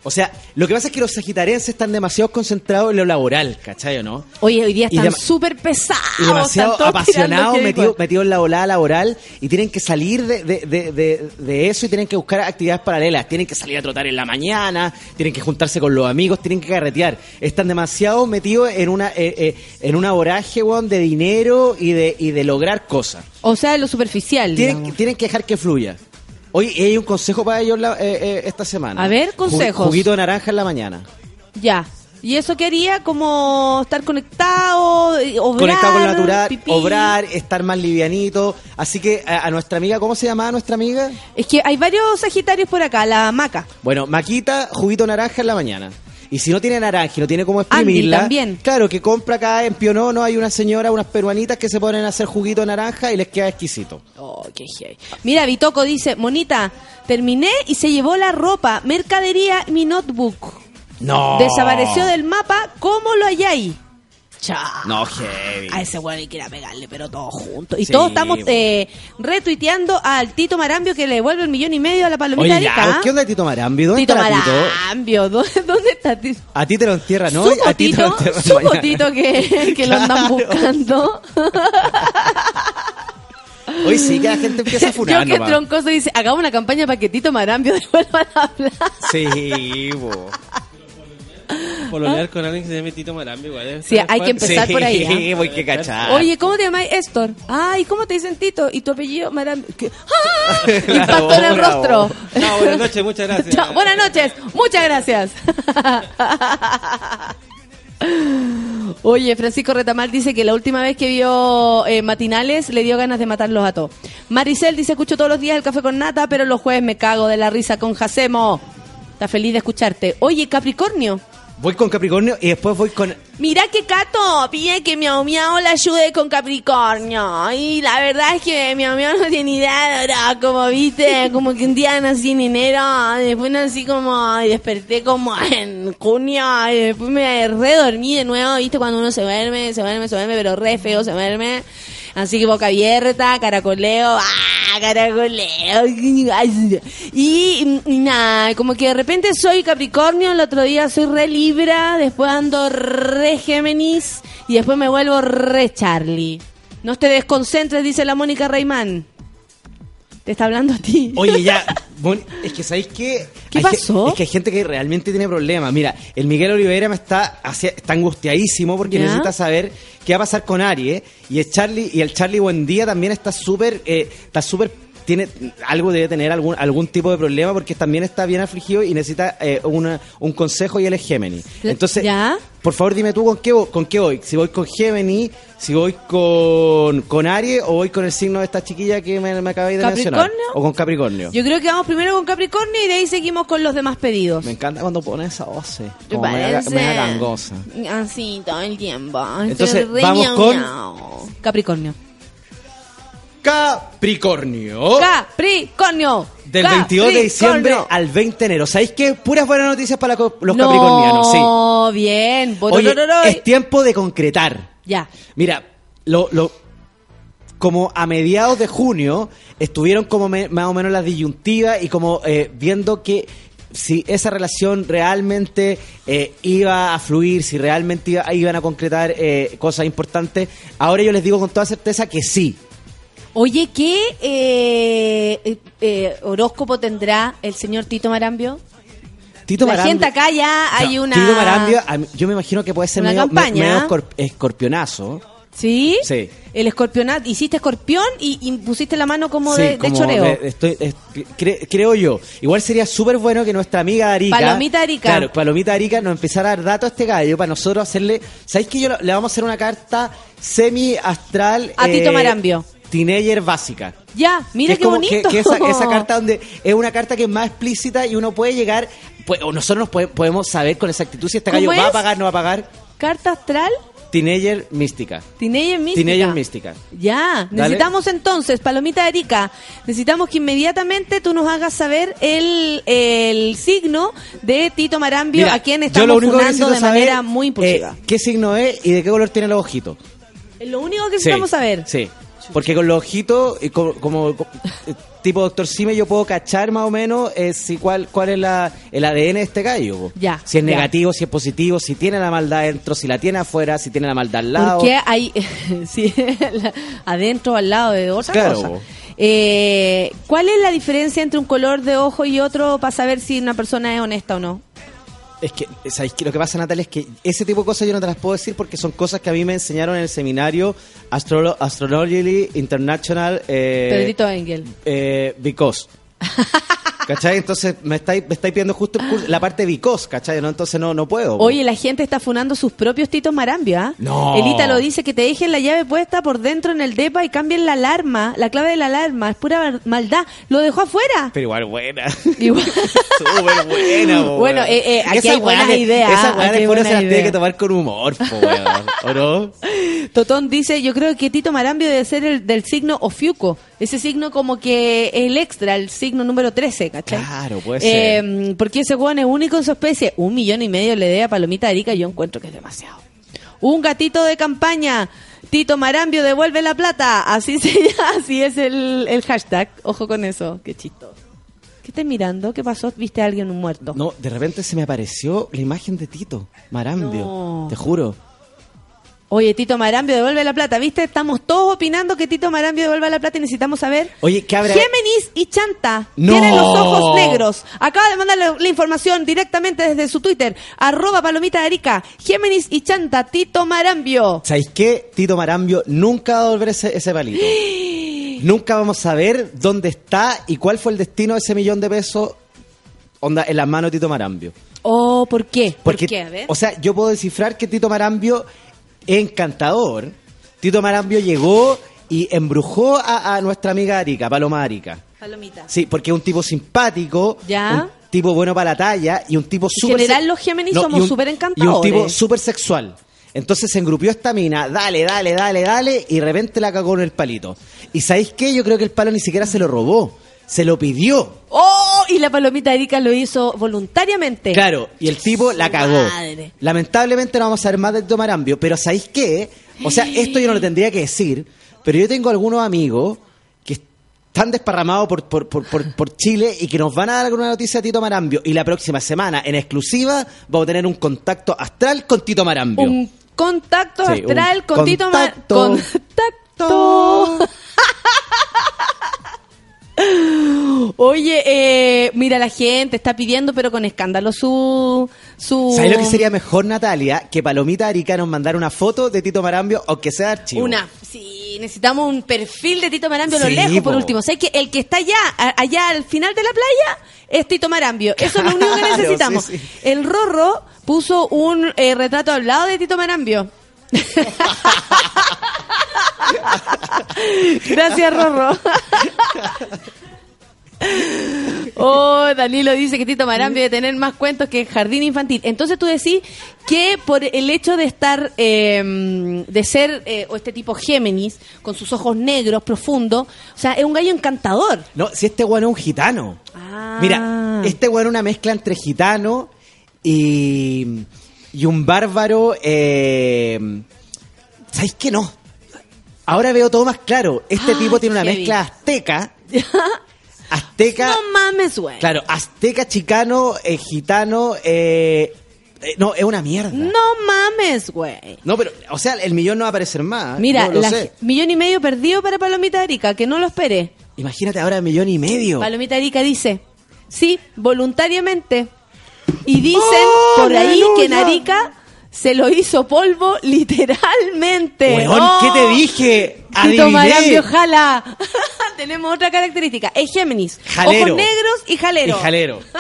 O sea, lo que pasa es que los sagitarienses están demasiado concentrados en lo laboral, ¿cachai o no? Oye, hoy día están súper pesados. y demasiado apasionados, metidos en la volada laboral y tienen que salir de, de- de- de- de eso y tienen que buscar actividades paralelas. Tienen que salir a trotar en la mañana, tienen que juntarse con los amigos, tienen que carretear. Están demasiado metidos en una eh, eh, en una voraje weón, de dinero y de, y de lograr cosas. O sea, lo superficial. Tienen, digamos. tienen que dejar que fluya. Hoy hay un consejo para ellos la- eh, eh, esta semana. A ver, consejos. Ju- Juguito de naranja en la mañana. Ya. Y eso quería como estar conectado, eh, obrar, Conectado con lo natural, pipí. obrar, estar más livianito. Así que a, a nuestra amiga, ¿cómo se llamaba nuestra amiga? Es que hay varios sagitarios por acá, la maca. Bueno, Maquita, juguito naranja en la mañana. Y si no tiene naranja y no tiene cómo Andy exprimirla, también. claro, que compra acá en Pionono, hay una señora, unas peruanitas que se ponen a hacer juguito de naranja y les queda exquisito. Oh, qué heavy. Mira, Bitoco dice, Monita, terminé y se llevó la ropa, mercadería, mi notebook. No. Desapareció del mapa, ¿cómo lo halláis? Chao. No, heavy. A ese weón hay que ir a pegarle, pero todos juntos. Y Sí, todos estamos eh, retuiteando al Tito Marambio que le devuelve el millón y medio a la palomita Oye, ya, ¿qué onda Tito Marambio? ¿Dónde Tito está Tito? Marambio, ¿dónde, dónde está Tito? A ti te lo entierra, ¿no? Su a ti te lo entierran mañana. fotito que, que lo andan buscando. Hoy sí que la gente empieza a Yo furar que nomás. troncoso dice, hagamos una campaña para que Tito Marambio devuelva la plata. Sí, bo. Pololear con alguien que se llame Tito Marambio, igual. Sí, hay que empezar por ahí, Sí, ¿ah? voy que cachar. Oye, ¿cómo te llamas? Héctor. Ay, ¿cómo te dicen Tito? ¿Y tu apellido Marambio? ¿Qué? ¡Ah! Impacto en el rostro. No, buenas noches, muchas gracias. Chao, buenas noches, muchas gracias. Oye, Francisco Retamal dice que la última vez que vio eh, matinales le dio ganas de matarlos a todos. Maricel dice, escucho todos los días el café con nata, pero los jueves me cago de la risa con Jacemo. Está feliz de escucharte. Oye, Capricornio. Voy con Capricornio y después voy con... Mira que Cato pide que Miau Miau la ayude con Capricornio. Y la verdad es que Miau Miau no tiene idea de ahora, como viste, como que un día nací en enero, después nací como, y desperté como en junio, y después me redormí de nuevo, viste, cuando uno se duerme, se duerme, se duerme, pero re feo se duerme. Así que boca abierta, caracoleo, ¡ah! Caracoleo. Y, nada, como que de repente soy Capricornio, el otro día soy re Libra, después ando re Géminis y después me vuelvo re Charlie. No te desconcentres, dice la Mónica Reimán. Te está hablando a ti. Oye, ya, es que ¿sabéis qué? ¿Qué Hay pasó? Es que hay gente que realmente tiene problemas. Mira, el Miguel Oliveira me está, hacia- está angustiadísimo porque ¿Ya? necesita saber qué va a pasar con Aries. Y el Charlie, y el Charlie Buendía también está súper, eh, está súper, tiene, algo debe tener algún, algún tipo de problema porque también está bien afligido y necesita eh, una- un consejo y él es Gemini. Entonces, ¿Ya? por favor dime tú con qué, con qué voy. Si voy con Gemini, si voy con, con Aries o voy con el signo de esta chiquilla que me, me acabáis de mencionar. O con Capricornio. Yo creo que vamos primero con Capricornio y de ahí seguimos con los demás pedidos. Me encanta cuando pones esa voz. eh, ¿Te Como me parece? me gangosa. Así todo el tiempo. Entonces, vamos con- miau. Capricornio. Capricornio. Capricornio. Del 22 de diciembre al 20 de enero. ¿Sabéis qué? Puras buenas noticias para los no, capricornianos, sí. bien. Oye, es tiempo de concretar. Ya. Mira, lo, lo, como a mediados de junio estuvieron como me- más o menos las disyuntivas y como eh, viendo que si esa relación realmente eh, iba a fluir, si realmente iba- iban a concretar eh, cosas importantes. Ahora yo les digo con toda certeza que sí. Oye, ¿qué eh, eh, eh, horóscopo tendrá el señor Tito Marambio? Tito La Marambio- gente acá ya hay No, una... Tito Marambio, yo me imagino que puede ser medio, medio escorp- escorpionazo. ¿Sí? Sí. El escorpionato, hiciste escorpión y, y pusiste la mano como Sí, de, de como choreo. de- estoy- es- cre- creo yo. Igual sería súper bueno que nuestra amiga Arica. Palomita Arica. Claro, Palomita Arica nos empezara a dar datos a este gallo para nosotros hacerle. ¿Sabéis que yo le vamos a hacer una carta semi-astral? A Tito Marambio. Teenager básica. Ya, mira Que qué como bonito. Que, que esa, esa carta donde es una carta que es más explícita y uno puede llegar. Pues, o nosotros nos pode- podemos saber con exactitud si este ¿Cómo gallo va a pagar, no va a pagar. Carta astral, Teenager mística. Teenager mística. Teenager mística. Ya, Dale. necesitamos entonces, Palomita Erika, necesitamos que inmediatamente tú nos hagas saber el, el signo de Tito Marambio, Mira, a quien estamos funando de saber, manera muy impulsiva. eh, ¿Qué signo es y de qué color tiene los ojitos? lo único que necesitamos Sí, saber. Sí. Porque con los ojitos, y co- como, co- eh, tipo Doctor Sime, yo puedo cachar más o menos eh, si cuál, cuál es la, el ADN de este gallo. Ya, Si es ya. negativo, si es positivo, si tiene la maldad dentro, si la tiene afuera, si tiene la maldad al lado. Porque hay, la- adentro al lado de otra Claro. cosa. Eh, ¿Cuál es la diferencia entre un color de ojo y otro para saber si una persona es honesta o no? Es que, ¿sabéis qué? Lo que pasa, Natalia, es que ese tipo de cosas yo no te las puedo decir porque son cosas que a mí me enseñaron en el seminario Astro Astrologically International. Eh, Pedrito Engel. eh, because. ¿Cachai? Entonces me estáis, me estáis pidiendo justo el curso- la parte because, ¿cachai? ¿No? Entonces no, no puedo. po. Oye, la gente está funando sus propios titos marambio, ¿ah? No. El Ítalo dice que te dejen la llave puesta por dentro en el depa y cambien la alarma, la clave de la alarma. Es pura maldad. Lo dejó afuera. Pero igual buena. Igual. Súper buena, po, Bueno, eh, eh, aquí Esa hay buenas weá de- ideas, Esa hay después no se las tiene ideas. que tomar con humor, po, weón. ¿O no? Totón dice, yo creo que Tito Marambio debe ser el del signo Ofiuco. Ese signo como que el extra, el signo número 13, ¿cachai? Claro, puede ser. Eh, porque ese hueón es único en su especie. Un millón y medio le dé a Palomita Arica, yo encuentro que es demasiado. Un gatito de campaña. Tito Marambio devuelve la plata. Así se así es el, el hashtag. Ojo con eso. Qué chistoso. ¿Qué estás mirando? ¿Qué pasó? ¿Viste a alguien muerto? No, de repente se me apareció la imagen de Tito Marambio. No. Te juro. Oye, Tito Marambio devuelve la plata. ¿Viste? Estamos todos opinando que Tito Marambio devuelva la plata y necesitamos saber. Oye, ¿qué habrá? Géminis y Chanta No. tienen los ojos negros. Acaba de mandarle la información directamente desde su Twitter. Arroba palomita de Arica. Géminis y Chanta, Tito Marambio. ¿Sabéis qué? Tito Marambio nunca va a devolver ese, ese palito. nunca vamos a saber dónde está y cuál fue el destino de ese millón de pesos onda, en las manos de Tito Marambio. Oh, ¿por qué? Porque, ¿Por qué? A ver. o sea, yo puedo descifrar que Tito Marambio encantador, Tito Marambio llegó y embrujó a, a nuestra amiga Arica, Paloma Arica. Palomita. Sí, porque es un tipo simpático, Ya. un tipo bueno para la talla y un tipo En súper... general se- los Géminis No, somos súper Y un encantadores. tipo súper sexual. Entonces se engrupió esta mina, dale, dale, dale, dale, y de repente la cagó en el palito. ¿Y sabéis qué? Yo creo que el palo ni siquiera se lo robó, se lo pidió. ¡Oh! Y la palomita Erika lo hizo voluntariamente. Claro, y el tipo la cagó. madre. Lamentablemente no vamos a saber más de Tito Marambio, pero ¿sabéis qué? O sea, esto yo no lo tendría que decir, pero yo tengo algunos amigos que están desparramados por, por, por, por, por Chile y que nos van a dar alguna noticia de Tito Marambio. Y la próxima semana, en exclusiva, vamos a tener un contacto astral con Tito Marambio. Un contacto Sí, astral un con Tito Mar- contacto. Oye, eh, mira, la gente está pidiendo, pero con escándalo, su... su ¿Sabes lo que sería mejor, Natalia? Que Palomita Arica nos mandara una foto de Tito Marambio, aunque sea de archivo. Una. Sí, necesitamos un perfil de Tito Marambio a lo Sí, lejos, por po. último. ¿Sabes que el que está allá, allá al final de la playa, es Tito Marambio? Eso es lo único que necesitamos. sí, sí. El Rorro puso un eh, retrato al lado de Tito Marambio. Gracias, Rorro. Oh, Danilo dice que Tito Marambio debe tener más cuentos que Jardín Infantil. Entonces tú decís que por el hecho de estar, eh, de ser, eh, o este tipo Géminis, con sus ojos negros, profundos, o sea, es un gallo encantador. No, si este weón es un gitano. Ah. Mira, este weón es una mezcla entre gitano y, y un bárbaro. Eh, ¿Sabéis qué no? Ahora veo todo más claro. Este Ay, tipo tiene una mezcla azteca. Azteca. No mames, güey. Claro, azteca, chicano, eh, gitano. eh, eh, no, es una mierda. No mames, güey. No, pero, o sea, el millón no va a aparecer más. Mira, lo la- sé. millón y medio perdido para Palomita Erika, que no lo espere. Imagínate ahora el millón y medio. Palomita Erika dice, sí, voluntariamente. Y dicen ¡Oh, por ahí que en aleluya! Arica se lo hizo polvo literalmente. Weón, ¡Oh! ¿qué te dije? Tito. Marambio jala. Tenemos otra característica. Es Géminis. Jalero. Ojos negros y jalero. Y jalero.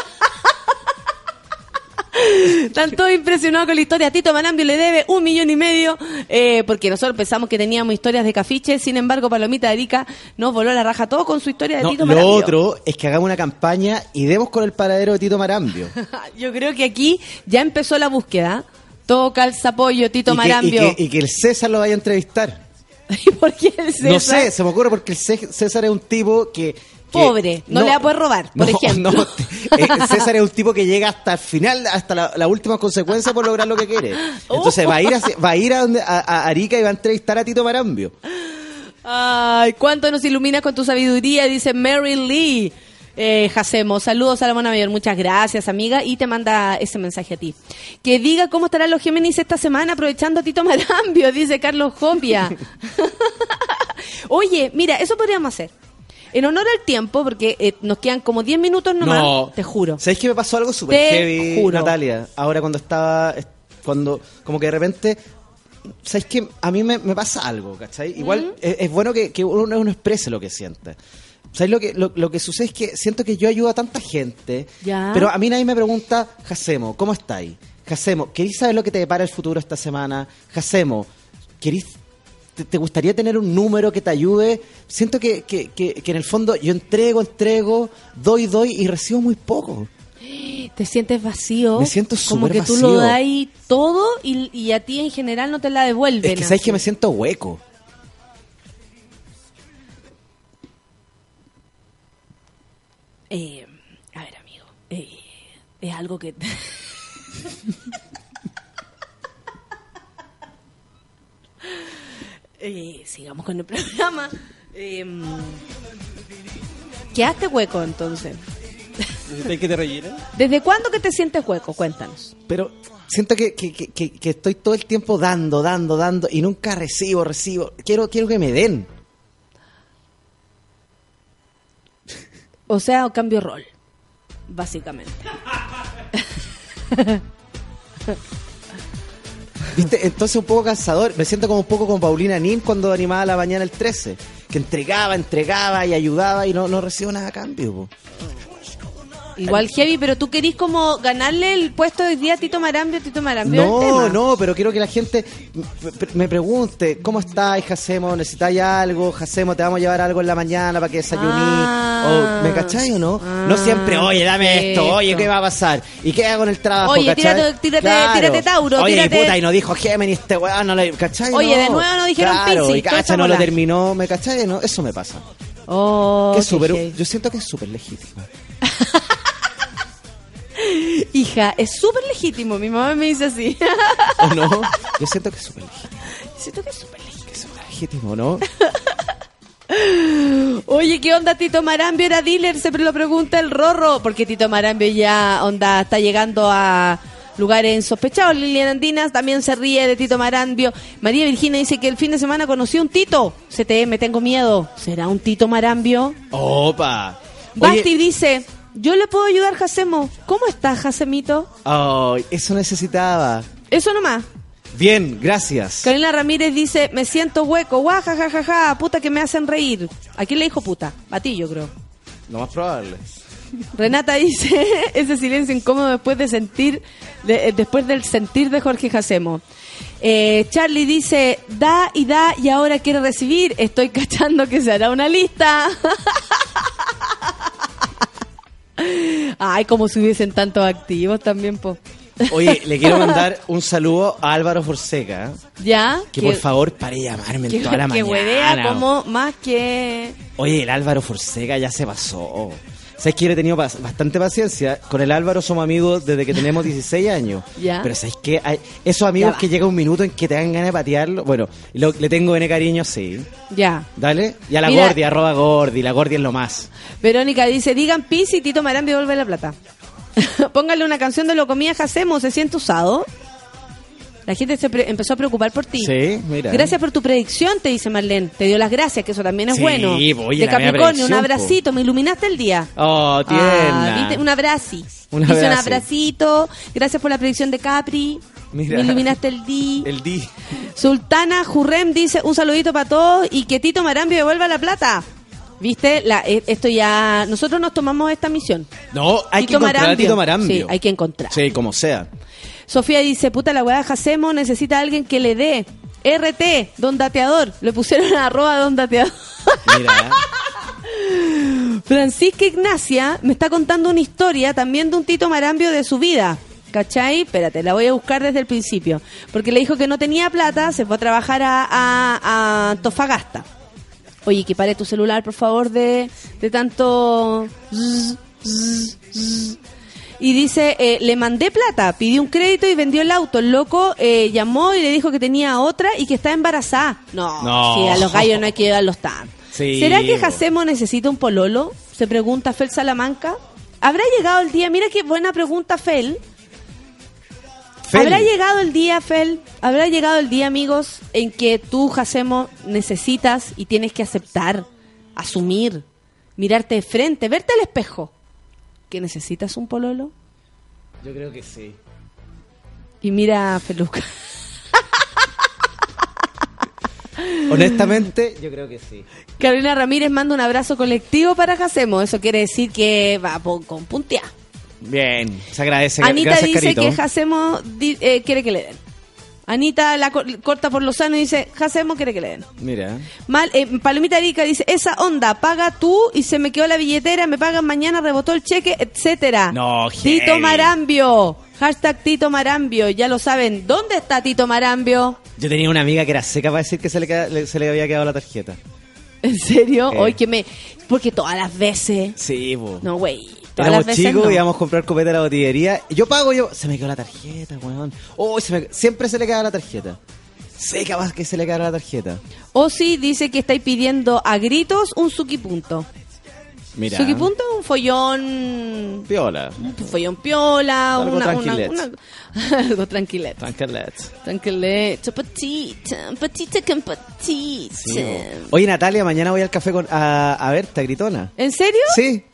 Están todos impresionados con la historia. Tito Marambio le debe un millón y medio eh, porque nosotros pensamos que teníamos historias de cafiche. Sin embargo, Palomita de Arica nos voló la raja todo con su historia de No, Tito lo Marambio. otro es que hagamos una campaña y demos con el paradero de Tito Marambio. Yo creo que aquí ya empezó la búsqueda. Todo calza pollo, Tito y, que, y, Marambio. que, y que el César lo vaya a entrevistar. ¿Y por qué el César? No sé, se me ocurre porque el Cé- César es un tipo que... Pobre, no le va a poder robar, por no, ejemplo. no, eh, César es un tipo que llega hasta el final, hasta la, la última consecuencia por lograr lo que quiere. Entonces va a ir, hacia- va a, ir a, donde, a, a Arica y va a entrevistar a Tito Marambio. Ay, cuánto nos iluminas con tu sabiduría, dice Mary Lee. Eh, Jacemo, saludos a la Mona Mayor, muchas gracias amiga y te manda ese mensaje a ti. Que diga cómo estarán los Géminis esta semana aprovechando a Tito Marambio, dice Carlos Jompia. Oye, mira, eso podríamos hacer. En honor al tiempo, porque eh, nos quedan como 10 minutos nomás, No. te juro. ¿Sabes que me pasó algo súper heavy, juro. Natalia? Ahora cuando estaba, es- cuando, como que de repente, ¿sabes que A mí me, me pasa algo, ¿cachai? Igual es, es bueno que, que uno, uno exprese lo que siente. ¿Sabes lo que, lo, lo que sucede es que siento que yo ayudo a tanta gente, Ya. pero a mí nadie me pregunta, Jacemo, ¿cómo estáis? Jacemo, ¿queréis saber lo que te depara el futuro esta semana? Jacemo, ¿queréis te, te gustaría tener un número que te ayude? Siento que, que, que, que en el fondo yo entrego, entrego, doy, doy y recibo muy poco. Te sientes vacío. Me siento Como que tú vacío. lo das todo y, y a ti en general no te la devuelven. Es que sabes así. que me siento hueco. Eh, a ver, amigo. eh, es algo que. Eh, sigamos con el programa. Eh, ¿Quedaste hueco entonces? ¿Necesitáis que te rellenen? ¿Desde cuándo que te sientes hueco? Cuéntanos. Pero siento que, que, que- que- que estoy todo el tiempo dando, dando, dando y nunca recibo, recibo. Quiero, quiero que me den. O sea, cambio rol. Básicamente. ¿Viste? Entonces un poco cansador. Me siento como un poco como Paulina Nin cuando animaba la mañana el 13. Que entregaba, entregaba y ayudaba y no, no recibo nada a cambio. Igual heavy, pero tú querís como ganarle el puesto de hoy día a Tito Marambio, Tito Marambio. el No, tema. no, pero quiero que la gente me- pregunte, ¿cómo estáis, Jacemo? ¿Necesitáis algo? Jacemo, ¿te vamos a llevar algo en la mañana para que desayuní? Ah. o, ¿Me cacháis o no? Ah, no siempre, oye, dame esto, oye. ¿qué va a pasar? ¿Y qué hago en el trabajo? Oye, cachai? tírate- tírate- tírate Tauro, Oye, tírate- puta, y no dijo Géminis, este weón, no le, ¿cachai? Oye, No. de nuevo no dijeron claro, Piscis, y cacha, no lo terminó, ¿me cachai? No, eso me pasa. Oh, Que yo siento que es súper legítimo. Hija, es súper legítimo. Mi mamá me dice así. ¿O no? Yo siento que es súper legítimo. Siento que es súper legítimo. Que es súper legítimo, ¿no? Oye, ¿qué onda Tito Marambio era dealer? Siempre lo pregunta el Rorro, porque Tito Marambio ya onda está llegando a lugares insospechados. Liliana Andinas también se ríe de Tito Marambio. María Virginia dice que el fin de semana conoció un Tito. CTM, tengo miedo. ¿Será un Tito Marambio? Opa. Basti dice, yo le puedo ayudar, Jacemo. ¿Cómo estás, Jacemito? Ay, eso necesitaba. Eso nomás. Bien, gracias. Carolina Ramírez dice, me siento hueco, guaja, ja, ja, ja, puta que me hacen reír. ¿A quién le dijo puta? A ti, yo creo. Lo más probable. Renata dice, ese silencio incómodo después de sentir, de- eh, después del sentir de Jorge Jacemo. Eh, Charlie dice, da y da y ahora quiere recibir. Estoy cachando que se hará una lista. Ay, como si hubiesen tantos activos también, po. Oye, le quiero mandar un saludo a Álvaro Forseca. ¿Ya? Que por favor pare de llamarme que, en toda la que mañana. huevea como más que... Oye, el Álvaro Forseca ya se pasó. ¿Sabes que yo le he tenido bastante paciencia? Con el Álvaro somos amigos desde que tenemos 16 años. Ya. Pero ¿sabes qué? Hay esos amigos que llega un minuto en que te dan ganas de patearlo. Bueno, lo- le tengo N cariño, sí. Ya. Dale. Y a la Mira. Gordi, arroba Gordi. La Gordi es lo más. Verónica dice, digan pis y Tito Marambio vuelve la plata. Póngale una canción de lo comía Jacemo, se siente usado. La gente se pre- empezó a preocupar por ti. Sí, mira. Gracias por tu predicción, te dice Marlene. Te dio las gracias, que eso también es Sí, bueno. oye, de Capricornio, un abracito, me iluminaste el día. Oh, Ah, tierna. ¿viste? Un abrazi. Un Dice un abracito. Gracias por la predicción de Capri. Mira. Me iluminaste el día. El D. Sultana Jurrem dice un saludito para todos y que Tito Marambio devuelva la plata. ¿Viste? La, eh, esto ya... Nosotros nos tomamos esta misión. No, hay que encontrar a. Tito Marambio. Sí, hay que encontrar. Sí, como sea. Sofía dice, puta la weá Jacemo necesita a alguien que le dé. RT, don dateador. Le pusieron arroba don dateador. Mira. Francisca Ignacia me está contando una historia también de un Tito Marambio de su vida. ¿Cachai? Espérate, la voy a buscar desde el principio. Porque le dijo que no tenía plata, se fue a trabajar a, a, a Antofagasta. Oye, que pare tu celular, por favor, de, de tanto... zzz, zzz, zzz. Y dice, eh, le mandé plata, pidió un crédito y vendió el auto. El loco eh, llamó y le dijo que tenía otra y que está embarazada. No, No. sí, a los gallos no hay que llevarlos tan. Sí, ¿Será que. Jacemo necesita un pololo? Se pregunta Fel Salamanca. ¿Habrá llegado el día? Mira qué buena pregunta, Fel. Fel. ¿Habrá llegado el día, Fel? ¿Habrá llegado el día, amigos, en que tú, Jacemo, necesitas y tienes que aceptar, asumir, mirarte de frente, verte al espejo? ¿Que necesitas un pololo? Yo creo que sí. Y mira a Feluca. Honestamente, yo creo que sí. Carolina Ramírez manda un abrazo colectivo para Jacemo. Eso quiere decir que va con puntea. Bien, se agradece. Anita Gracias, dice Carito. que Jacemo eh, quiere que le den. Anita la co- corta por los sano y dice, Jacemo quiere que le den. Mira. Mal, eh, Palomita Arica dice, esa onda, paga tú y se me quedó la billetera, me pagan mañana, rebotó el cheque, etcétera. No, Tito heavy. Marambio. Hashtag Tito Marambio, ya lo saben. ¿Dónde está Tito Marambio? Yo tenía una amiga que era seca para decir que se le, se le había quedado la tarjeta. ¿En serio? Eh. Hoy que me... Porque todas las veces... Sí, po. No, güey. Éramos chicos, no. íbamos a comprar copete a la botillería. Yo pago, yo. Se me quedó la tarjeta, weón. Oh, se me- siempre se le queda la tarjeta. Sé capaz que se le queda la tarjeta. O sí dice que estáis pidiendo a gritos un suki punto. Mira. Suki punto un follón... Piola. Un follón piola, Algo una, una, tranquilet. una- algo tranquilet. Tranquilet. Tranquilet. Patita, patita con patita. Sí. Oye, Natalia, mañana voy al café con, a, a verte, a Gritona. ¿En serio? Sí.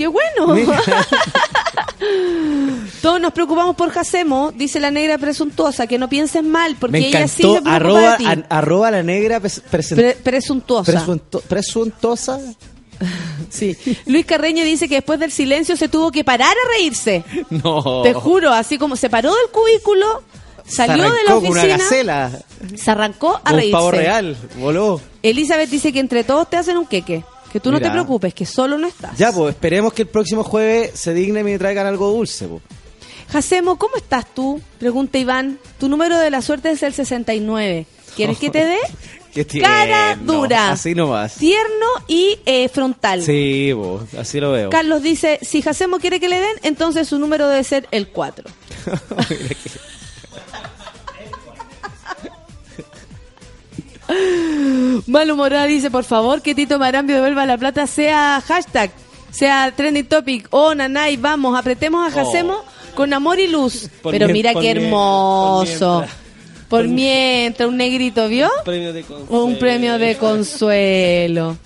¡Qué bueno! Todos nos preocupamos por Jacemo, dice la negra presuntuosa, que no pienses mal, porque Me ella sí se arroba, de ti. a- arroba la negra pres- presen- Pre- presuntuosa. presunto- presuntuosa. Sí. Luis Carreño dice que después del silencio se tuvo que parar a reírse. No. Te juro, así como se paró del cubículo, salió Se de la oficina, una gacela. se arrancó a Un reírse. pavo real. Voló. Elizabeth dice que entre todos te hacen un queque. Que tú no te preocupes, que solo no estás. Ya, pues esperemos que el próximo jueves se dignen y me traigan algo dulce. pues. Jacemo, ¿cómo estás tú? Pregunta Iván. Tu número de la suerte es el 69. ¿Quieres que te dé? Qué Cara dura. Así nomás. Tierno y eh, frontal. Sí, po, así lo veo. Carlos dice, si Jacemo quiere que le den, entonces su número debe ser el 4. Malhumorada dice, por favor, que Tito Marambio devuelva la plata sea hashtag, sea trending topic. Oh, nanay, vamos, apretemos a Jacemo con amor y luz. Por Pero mira qué hermoso. por Por mientras, un negrito, ¿vio? Premio de consuelo. Un premio de consuelo.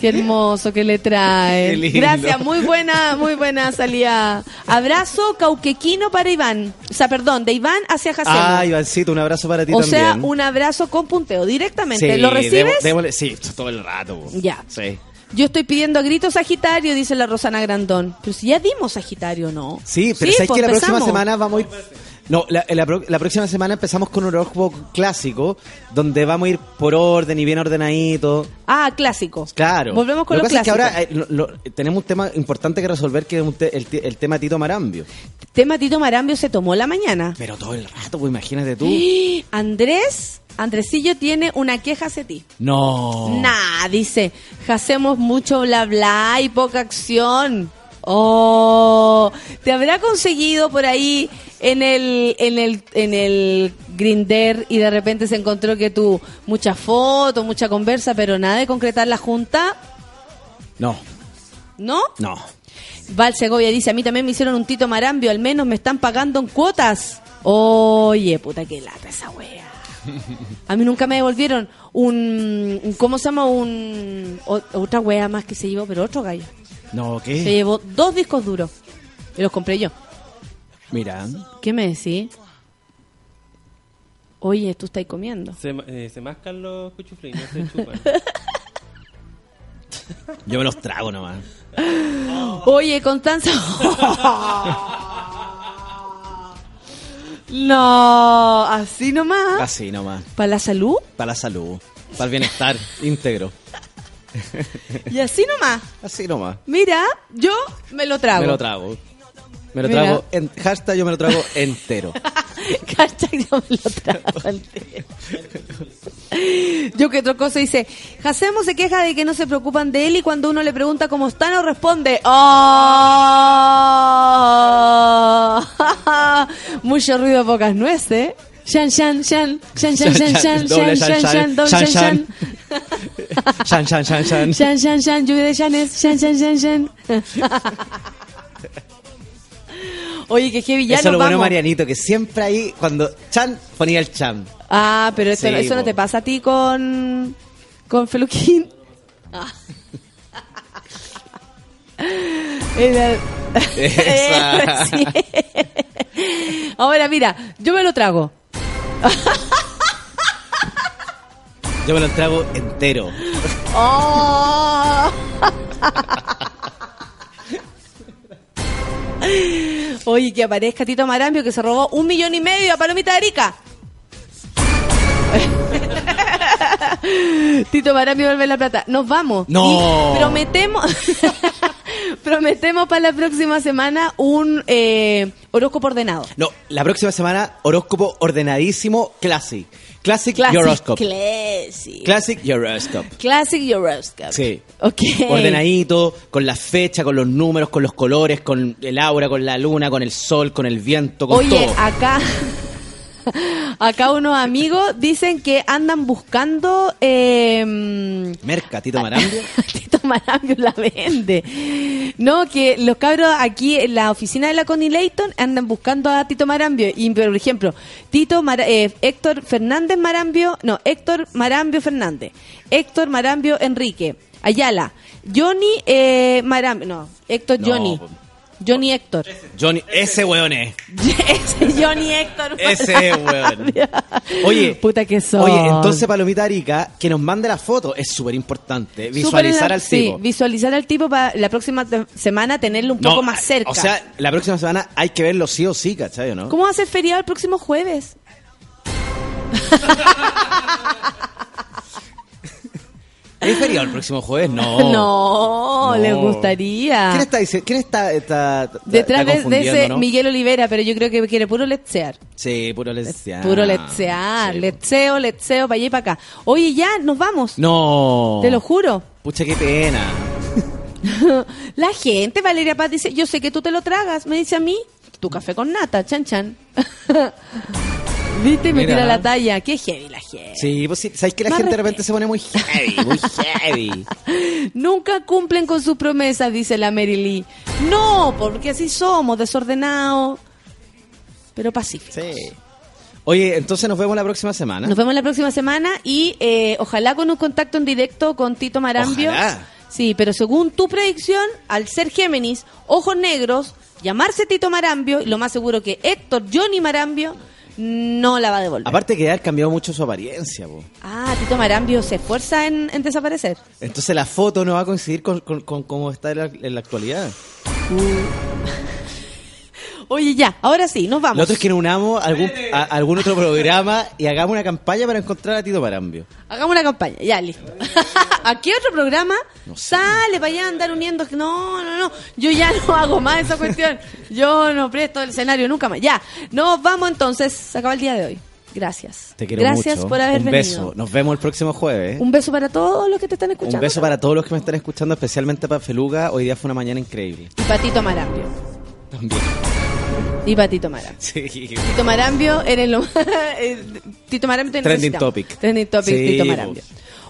Qué hermoso que le trae. Gracias, muy buena, muy buena salida. Abrazo cauquequino para Iván. O sea, perdón, de Iván hacia Jacemo. Ah, Ivancito, un abrazo para ti o también. sea, un abrazo con punteo directamente. Sí, ¿Lo recibes? demo- démosle- sí, todo el rato. Ya. Sí. Yo estoy pidiendo a gritos Sagitario, dice la Rosana Grandón. Pero si ya dimos Sagitario, ¿no? Sí, pero sabes pues que la próxima semana vamos a ir. No, la, la pro- la próxima semana empezamos con un horóscopo clásico, donde vamos a ir por orden y bien ordenadito. Ah, clásico. Claro. Volvemos con lo los que pasa es que clásicos. ahora eh, lo- lo- tenemos un tema importante que resolver, que es te- el tema Tito Marambio. Tema Tito Marambio se tomó la mañana. Pero todo el rato, pues imagínate tú. Andrés, Andresillo tiene una queja hacia ti. No. Nah, dice, hacemos mucho bla bla y poca acción. Oh, ¿te habrá conseguido por ahí en el en el en el Grinder y de repente se encontró que tú mucha foto, mucha conversa, pero nada de concretar la junta? No, ¿No? no. Val Segovia dice, a mí también me hicieron un Tito Marambio, al menos me están pagando en cuotas. Oye, puta que lata esa wea. A mí nunca me devolvieron un, un- ¿cómo se llama? Un, otra wea más que se llevó, pero otro gallo. No, Se ¿qué? llevó dos discos duros y los compré yo. Mira. ¿Qué me decís? Oye, tú estás comiendo. Se, eh, se mascan los cuchuflines, no se chupan. Yo me los trago nomás. Oye, Constanza. no, así nomás. Así nomás. ¿Para la salud? Para la salud. Para el bienestar íntegro. Y así nomás. Así nomás. Mira, yo me lo trago. Me lo trago. Me lo Mira. trago. En, hashtag yo me lo trago entero. Hashtag yo me lo trago entero. Yo que otra cosa dice, Jacemo se queja de que no se preocupan de él y cuando uno le pregunta cómo está no responde. ¡Oh! Mucho ruido, pocas nueces. Shan, shan, shan, shan, shan, shan, shan, Doble shan, shan, shan, doble shan, shan, shan. shan. Shan, shan, shan, shan. Shan, shan, shan, lluvia de shanes, shan, shan, shan, shan. Oye, que heavy, ya Eso nos lo bueno vamos. Marianito, que siempre ahí, cuando Chan ponía el Chan. Ah, pero esto- Sí, eso no po. te pasa a ti con, con Feluquín. Ah. Era- Esa. Sí. Ahora mira, yo me lo trago. Yo me lo trago entero. Oh. Oye, que aparezca Tito Marambio que se robó un millón y medio a Palomita de Arica. Tito Marambio vuelve la plata. Nos vamos. No. Y prometemos, prometemos para la próxima semana un eh, horóscopo ordenado. No, la próxima semana, horóscopo ordenadísimo, Classic. Classic, Classic. Classic. Classic Horoscope. Classic Horoscope. Sí. Ok. Ordenadito, con la fecha, con los números, con los colores, con el aura, con la luna, con el sol, con el viento, con Oye, todo. acá, acá unos amigos dicen que andan buscando eh, Merca, Tito Marambio. Tito Marambio la vende. No, que los cabros aquí en la oficina de la Connie Layton andan buscando a Tito Marambio. Y, por ejemplo, Tito eh, Héctor Fernández Marambio, no, Héctor Marambio Fernández, Héctor Marambio Enrique, Ayala, Johnny eh, Marambio, no, Héctor No, Johnny. Johnny Héctor. Johnny, ese weón es. Ese Johnny Héctor. Ese weón. Oye, Puta que son. Oye, entonces Palomita Arica, que nos mande la foto, es súper importante. Visualizar al sí, tipo. visualizar al tipo para la próxima semana tenerlo un poco más cerca. O sea, la próxima semana hay que verlo sí o sí, ¿cachai? o ¿no? ¿Cómo va a ser feriado el próximo jueves? ¿Es feriado el próximo jueves? No. No, les gustaría. ¿Quién está diciendo? ¿Quién está, está, está- Detrás está de- ese no? Miguel Olivera, pero yo creo que quiere puro letsear. Sí, puro letsear. Puro letsear, letseo, letseo, para allá y para acá. Oye, ya, nos vamos. No. Te lo juro. Pucha, qué pena. La gente, Valeria Paz, dice, yo sé que tú te lo tragas. Me dice a mí, tu café con nata, chan chan. Viste, me Mira. tira la talla. Qué heavy Sí, pues sí, ¿sabes que la Más gente de repente se pone muy heavy, muy heavy? Nunca cumplen con sus promesas, dice la Mary Lee. No, porque así somos, desordenados, pero pacíficos. Sí. Oye, entonces nos vemos la próxima semana. Nos vemos la próxima semana y eh, ojalá con un contacto en directo con Tito Marambio. Ojalá. Sí, pero según tu predicción, al ser Géminis, ojos negros, llamarse Tito Marambio, y lo más seguro que Héctor Johnny Marambio no la va a devolver. Aparte que ha cambiado mucho su apariencia, po. Ah, Tito Marambio se esfuerza en, en desaparecer. Entonces la foto no va a coincidir con, con, con cómo está en la, en la actualidad. Oye, ya, ahora sí, nos vamos. Lo otro es que nos unamos a algún, a algún otro programa y hagamos una campaña para encontrar a Tito Marambio. Hagamos una campaña, ya, listo. ¿A qué otro programa? Sale para allá andar uniendo. No, no, no. Yo ya no hago más esa cuestión. Yo no presto el escenario nunca más. Ya, nos vamos entonces. Se acaba el día de hoy. Gracias. Te quiero Gracias mucho. por haber Un venido. beso. Nos vemos el próximo jueves. Un beso para todos los que te están escuchando. Un beso para todos los que me están escuchando, especialmente para Feluga. Hoy día fue una mañana increíble. Y para Tito Marambio. También. Y para Tito Marambio. Sí. Tito Marambio, eres lo eh, Tito Marambio te Trending necesitamos. topic. Trending topic, Sí, Tito. Marambio.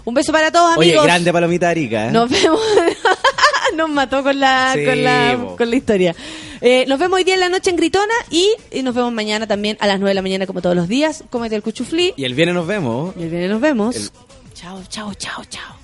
Un beso para todos, Oye, amigos. grande palomita Arica, ¿eh? Nos vemos. nos mató con la, Sí, con la, con la historia. Eh, nos vemos hoy día en la noche en Gritona y, y nos vemos mañana también a las 9 de la mañana como todos los días. Cómete el cuchuflí. Y el viernes nos vemos. Y el viernes nos vemos. El- Chao, chao, chao, chao.